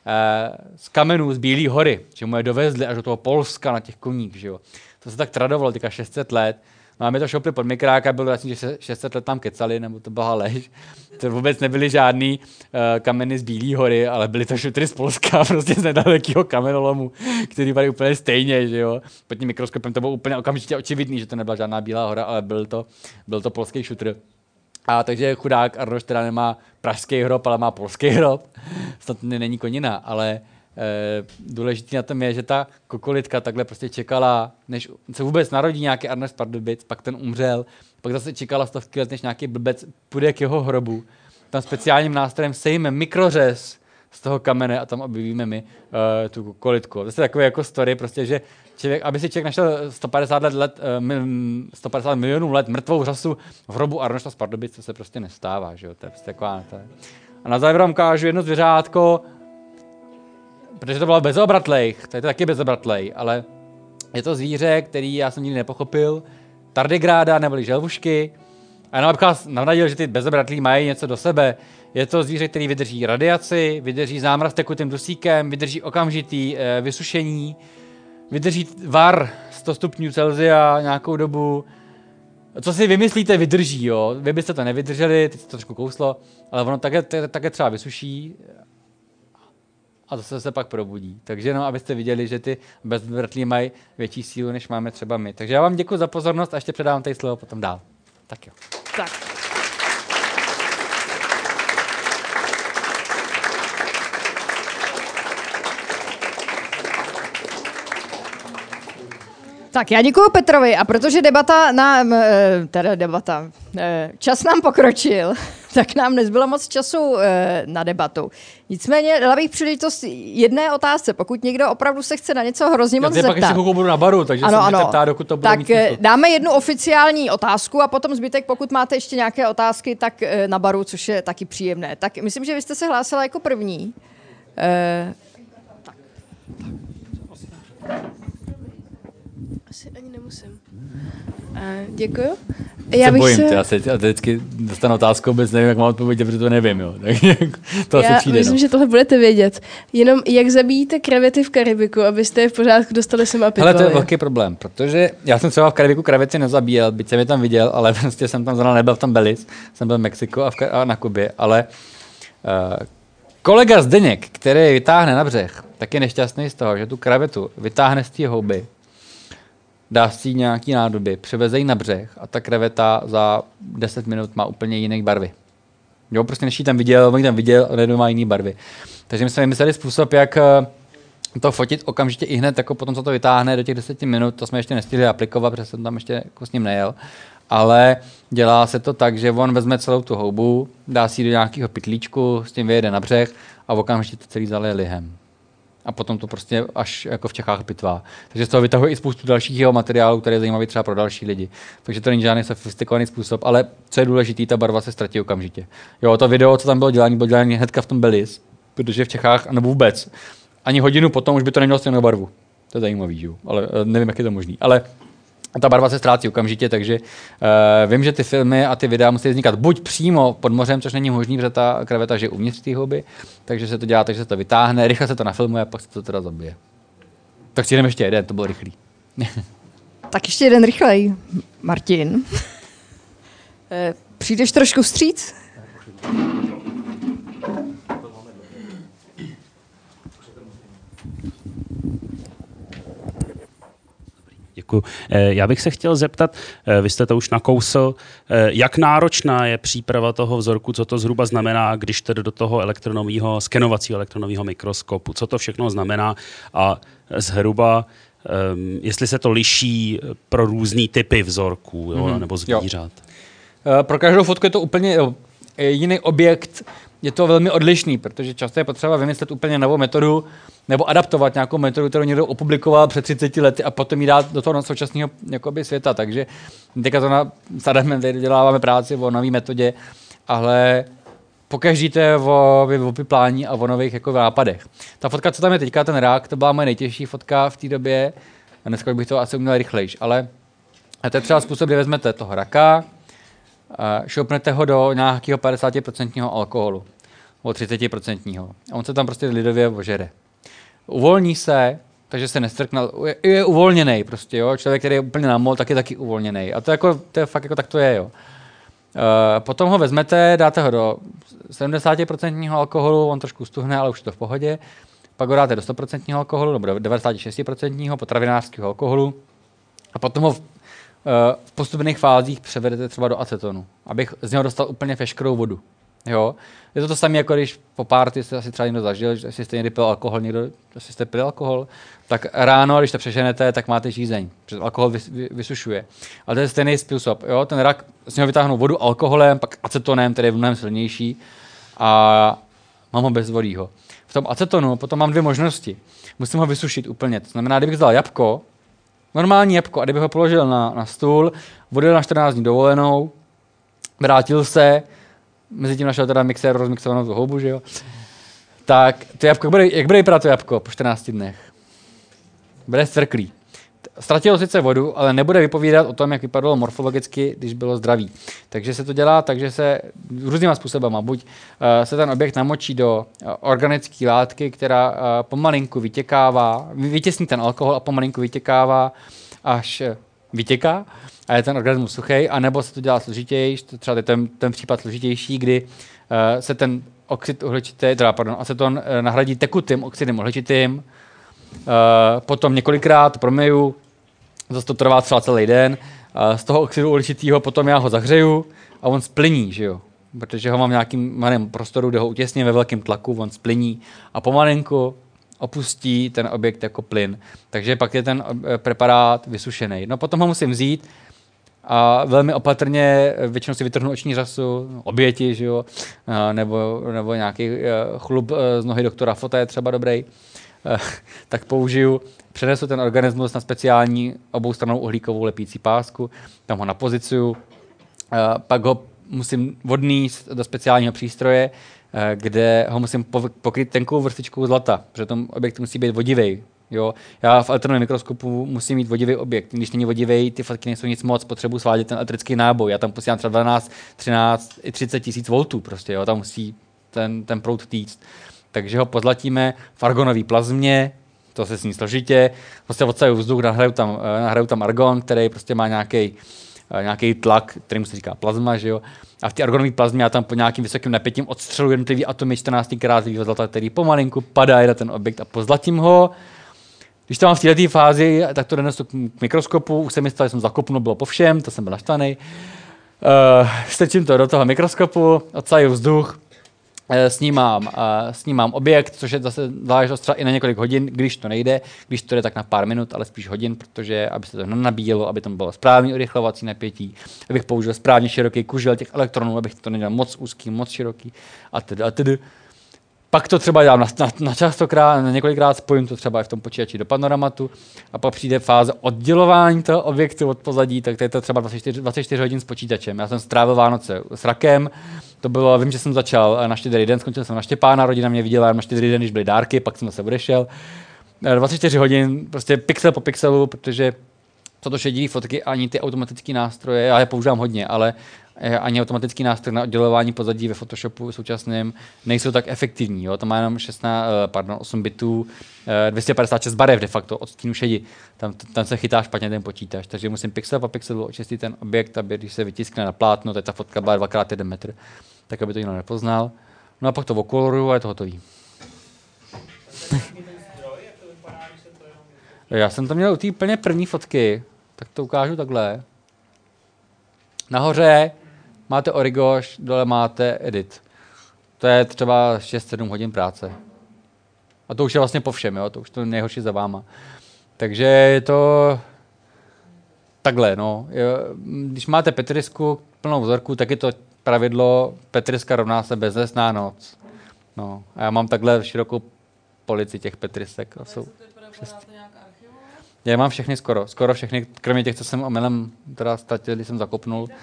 z kamenů z Bílé hory, že mu je dovezli až do toho Polska na těch koních. Že jo. To se tak tradovalo, teďka 600 let. Máme to šopli pod mikráka, bylo jasný, že 600 let tam kecali, nebo to byla lež. To vůbec nebyly žádný uh, kameny z Bílé hory, ale byly to šutry z Polska, prostě z nedalekého kamenolomu, který byly úplně stejně, že jo. Pod tím mikroskopem to bylo úplně okamžitě očividný, že to nebyla žádná Bílá hora, ale byl to, byl to polský šutr. A takže chudák Arnoš teda nemá pražský hrob, ale má polský hrob. Snad není konina, ale e, důležitý na tom je, že ta kokolitka takhle prostě čekala, než se vůbec narodí nějaký Arnoš Pardubic, pak ten umřel, pak zase čekala stovky let, než nějaký blbec půjde k jeho hrobu. Tam speciálním nástrojem sejme mikrořez z toho kamene a tam objevíme my uh, tu kokolitku. To je takový jako story, prostě, že člověk, aby si člověk našel 150, let, let, 150 milionů let mrtvou řasu v hrobu Arnošta z Pardubic, to se prostě nestává, že jo? To je prostě taková, to je. A na závěr vám ukážu jedno zvěřátko, protože to bylo bezobratlej, to je to taky bezobratlej, ale je to zvíře, který já jsem nikdy nepochopil, tardegráda neboli želvušky, a abych vás navnadil, že ty bezobratlí mají něco do sebe. Je to zvíře, který vydrží radiaci, vydrží zámraz tekutým dusíkem, vydrží okamžitý e, vysušení, vydrží var 100 stupňů Celsia nějakou dobu. Co si vymyslíte, vydrží, jo. Vy byste to nevydrželi, teď to trošku kouslo, ale ono také, také třeba vysuší a zase se pak probudí. Takže jenom abyste viděli, že ty bezvrtlí mají větší sílu, než máme třeba my. Takže já vám děkuji za pozornost a ještě předávám tady slovo potom dál. Tak jo. Tak. Tak já děkuji Petrovi a protože debata nám, eh, teda debata, eh, čas nám pokročil, tak nám nezbylo moc času eh, na debatu. Nicméně dala bych příležitost jedné otázce, pokud někdo opravdu se chce na něco hrozně moc Já zeptat. pak budu na baru, takže ano, se ano. ptát, dokud to bude tak mít smysl. dáme jednu oficiální otázku a potom zbytek, pokud máte ještě nějaké otázky, tak na baru, což je taky příjemné. Tak myslím, že vy jste se hlásila jako první. Eh, tak. Asi ani nemusím. Uh, děkuju. Já se bojím, se... já se já vždycky dostanu otázku, vůbec nevím, jak mám odpovědět, protože to nevím. Jo. to já asi přijde, myslím, no. že tohle budete vědět. Jenom jak zabijíte krevety v Karibiku, abyste je v pořádku dostali sem a Ale to je velký problém, protože já jsem třeba v Karibiku krevety nezabíjel, byť jsem je tam viděl, ale prostě jsem tam zrovna nebyl v tom Belize, jsem byl v Mexiku a, v, a na Kubě, ale uh, kolega Zdeněk, který je vytáhne na břeh, tak je nešťastný z toho, že tu krevetu vytáhne z té houby, dá si nějaký nádoby, převeze ji na břeh a ta kreveta za 10 minut má úplně jiné barvy. Jo, prostě než ji tam viděl, on tam viděl, ale má jiné barvy. Takže my jsme vymysleli způsob, jak to fotit okamžitě i hned, jako potom, co to vytáhne do těch 10 minut, to jsme ještě nestihli aplikovat, protože jsem tam ještě jako s ním nejel. Ale dělá se to tak, že on vezme celou tu houbu, dá si ji do nějakého pytlíčku, s tím vyjede na břeh a okamžitě to celý zalije lihem a potom to prostě až jako v Čechách pitvá. Takže z toho vytahuje i spoustu dalších jeho materiálů, které je zajímavý třeba pro další lidi. Takže to není žádný sofistikovaný způsob, ale co je důležité, ta barva se ztratí okamžitě. Jo, to video, co tam bylo dělání, bylo dělání hnedka v tom Belis, protože v Čechách, nebo vůbec, ani hodinu potom už by to nemělo stejnou barvu. To je zajímavý, že? ale nevím, jak je to možný. Ale ta barva se ztrácí okamžitě, takže uh, vím, že ty filmy a ty videa musí vznikat buď přímo pod mořem, což není možné, protože ta kreveta je uvnitř té houby, takže se to dělá, takže se to vytáhne, rychle se to nafilmuje a pak se to teda zabije. Tak si jdeme ještě jeden, to bylo rychlý. tak ještě jeden rychlej. Martin. Eh, přijdeš trošku vstříc? Děkuji. Já bych se chtěl zeptat, vy jste to už nakousl, jak náročná je příprava toho vzorku, co to zhruba znamená, když tedy do toho elektronového, skenovacího elektronového mikroskopu, co to všechno znamená a zhruba um, jestli se to liší pro různé typy vzorků jo, mm-hmm. nebo zvířat. Jo. Pro každou fotku je to úplně jiný objekt, je to velmi odlišný, protože často je potřeba vymyslet úplně novou metodu nebo adaptovat nějakou metodu, kterou někdo opublikoval před 30 lety a potom ji dát do toho současného jakoby, světa. Takže teďka to na Sadem děláváme práci o nové metodě, ale pokaždý to je o, o a o nových jako nápadech. Ta fotka, co tam je teďka, ten rák, to byla moje nejtěžší fotka v té době. A dneska bych to asi uměl rychlejš, ale to je třeba způsob, kdy vezmete toho raka, šoupnete ho do nějakého 50% alkoholu, o 30%. A on se tam prostě lidově ožere. Uvolní se, takže se nestrkne, je, je uvolněný prostě, jo. Člověk, který je úplně namol, tak je taky uvolněný. A to, jako, to je fakt jako tak to je, jo. Uh, potom ho vezmete, dáte ho do 70% alkoholu, on trošku stuhne, ale už je to v pohodě. Pak ho dáte do 100% alkoholu, nebo do 96% potravinářského alkoholu. A potom ho v Eh, v postupných fázích převedete třeba do acetonu, abych z něho dostal úplně veškerou vodu. Jo? Je to to samé, jako když po párty jste asi třeba někdo zažil, že jste někdy pil alkohol, někdo, asi jste pil alkohol, tak ráno, když to přeženete, tak máte žízeň, protože alkohol vys, vy, vysušuje. Ale to je stejný způsob. Jo? Ten rak z něho vytáhnou vodu alkoholem, pak acetonem, který je mnohem silnější a mám ho bezvodýho. V tom acetonu potom mám dvě možnosti. Musím ho vysušit úplně. To znamená, kdybych vzal jabko, Normální jabko, a kdyby ho položil na, na stůl, odjel na 14 dní dovolenou, vrátil se, mezi tím našel teda mixér rozmixovanou tu houbu, že jo? Tak to jabko, bude, jak bude vypadat to jabko po 14 dnech? Bude zcrklý. Ztratilo sice vodu, ale nebude vypovídat o tom, jak vypadalo morfologicky, když bylo zdravý. Takže se to dělá takže se různýma způsobama. Buď uh, se ten objekt namočí do uh, organické látky, která uh, pomalinku vytěkává, vytěsní ten alkohol a pomalinku vytěkává, až vytěká a je ten organismus suchý, anebo se to dělá složitější, třeba je ten, ten případ složitější, kdy se ten oxid uhličitý, teda pardon, aceton nahradí tekutým oxidem uhličitým, uh, potom několikrát promeju, zase to trvá třeba celý den. A z toho oxidu uhličitého potom já ho zahřeju a on splní, že jo? Protože ho mám v nějakým malém prostoru, kde ho utěsním ve velkém tlaku, on splní a pomalinku opustí ten objekt jako plyn. Takže pak je ten eh, preparát vysušený. No potom ho musím vzít a velmi opatrně, eh, většinou si vytrhnu oční řasu, oběti, že jo? nebo, nebo nějaký eh, chlub z nohy doktora Fota je třeba dobrý, tak použiju přenesu ten organismus na speciální oboustranou uhlíkovou lepící pásku, tam ho napozicuju, pak ho musím odníst do speciálního přístroje, kde ho musím pokryt tenkou vrstičkou zlata, protože ten objekt musí být vodivý. Jo? Já v elektronovém mikroskopu musím mít vodivý objekt. Když není vodivý, ty fotky nejsou nic moc, potřebuji svádět ten elektrický náboj. Já tam posílám třeba 12, 13, i 30 tisíc voltů. Prostě, jo? Tam musí ten, ten proud týct. Takže ho pozlatíme v argonové plazmě, to se sní složitě, prostě odsají vzduch, nahrajou tam, eh, nahrajou tam argon, který prostě má nějaký eh, nějaký tlak, který se říká plazma, že jo. A v té argonové plazmě já tam po nějakým vysokým napětím odstřeluji jednotlivý atomy 14 krát zlata, který pomalinku padají na ten objekt a pozlatím ho. Když to mám v této fázi, tak to donesu k mikroskopu, už jsem myslel, že jsem zakopnul, bylo po všem, to jsem byl naštvaný. Uh, strčím to do toho mikroskopu, odsaju vzduch, Eh, snímám, uh, snímám objekt, což je zase záležitost třeba i na několik hodin, když to nejde, když to jde tak na pár minut, ale spíš hodin, protože aby se to nenabíjelo, aby tam bylo správný urychlovací napětí, abych použil správně široký kužel těch elektronů, abych to nedělal moc úzký, moc široký a tedy a tedy. Pak to třeba dám na, na, na častokrát, na několikrát spojím to třeba i v tom počítači do panoramatu a pak přijde fáze oddělování toho objektu od pozadí, tak to je to třeba 24, 24 hodin s počítačem. Já jsem strávil Vánoce s rakem, to bylo, vím, že jsem začal na štědrý den, skončil jsem na Štěpána, rodina mě viděla na štědrý den, když byly dárky, pak jsem se odešel. 24 hodin, prostě pixel po pixelu, protože to šedivý fotky, ani ty automatické nástroje, já je používám hodně, ale eh, ani automatický nástroj na oddělování pozadí ve Photoshopu současném nejsou tak efektivní. Jo? To má jenom 16, eh, pardon, 8 bitů, 256 eh, barev de facto od stínu šedi. Tam, tam se chytá špatně ten počítač, takže musím pixel po pixelu očistit ten objekt, aby když se vytiskne na plátno, tak ta fotka byla 2x1 metr, tak aby to někdo nepoznal. No a pak to okoloruju a je to hotový. Já jsem to měl u té úplně první fotky, Tak to ukážu takhle. Nahoře máte Origoš, dole máte Edit. To je třeba 6-7 hodin práce. A to už je vlastně po všem, jo? to už to nejhorší za váma. Takže je to takhle, no. Když máte Petrisku plnou vzorku, tak je to pravidlo Petriska rovná se beznesná noc. No. A já mám takhle širokou polici těch Petrisek. To jsou já mám všechny skoro, skoro všechny, kromě těch, co jsem omylem teda ztratil, když jsem zakopnul, tak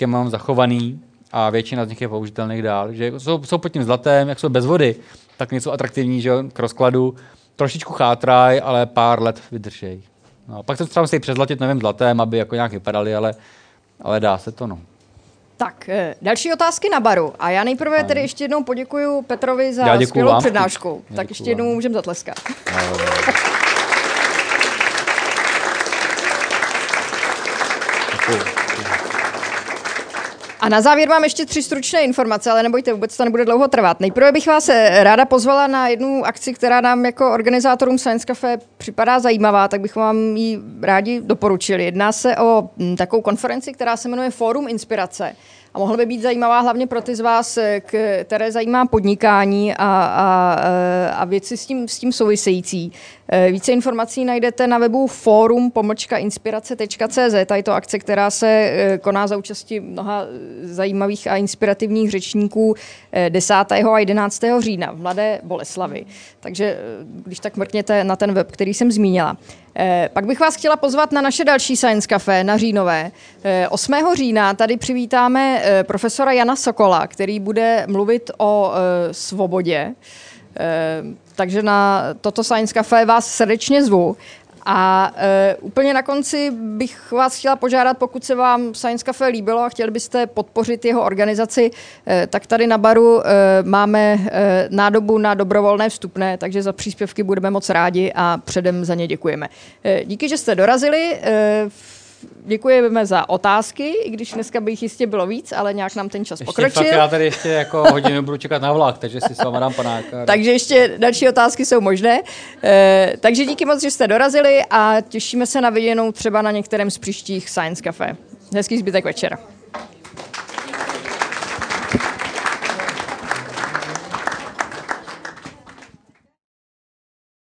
je mám zachovaný a většina z nich je použitelných dál. Že jsou, jsou pod tím zlatem, jak jsou bez vody, tak něco atraktivní, že k rozkladu. Trošičku chátraj, ale pár let vydržej. No, pak se třeba musí přezlatit novým zlatem, aby jako nějak vypadaly, ale, ale dá se to, no. Tak, eh, další otázky na baru. A já nejprve tedy ještě jednou poděkuji Petrovi za skvělou vám. přednášku. Já tak ještě jednou můžeme zatleskat. Děkuju. A na závěr mám ještě tři stručné informace, ale nebojte, vůbec to nebude dlouho trvat. Nejprve bych vás eh, ráda pozvala na jednu akci, která nám jako organizátorům Science Cafe připadá zajímavá, tak bych vám ji rádi doporučili. Jedná se o mm, takovou konferenci, která se jmenuje Fórum Inspirace. A mohla by být zajímavá hlavně pro ty z vás, eh, které zajímá podnikání a, a, eh, a věci s tím, s tím související. Eh, Více informací najdete na webu forum.inspirace.cz. Je to akce, která se koná za účasti mnoha zajímavých a inspirativních řečníků eh, 10. a 11. října v Mladé Boleslavi. Takže když tak mrkněte na ten web, který jsem zmínila. Eh, Pak bych vás chtěla pozvat na naše další Science Café na Říjnové. Eh, 8. října tady přivítáme eh, profesora Jana Sokola, který bude mluvit o eh, svobodě. Eh, Takže na toto Science Café vás srdečně zvu. A e, úplně na konci bych vás chtěla požádat, pokud se vám Science Café líbilo a chtěli byste podpořit jeho organizaci, e, tak tady na baru e, máme e, nádobu na dobrovolné vstupné, takže za příspěvky budeme moc rádi a předem za ně děkujeme. E, díky, že jste dorazili. E, děkujeme za otázky, i když dneska by jich jistě bylo víc, ale nějak nám ten čas Ještě pokročil. fakt já tady ještě jako hodinu budu čekat na vlak, takže si s váma dám panáka. Takže ještě další otázky jsou možné. E, takže díky moc, že jste dorazili a těšíme se na viděnou třeba na některém z příštích Science Cafe. Hezký zbytek večera.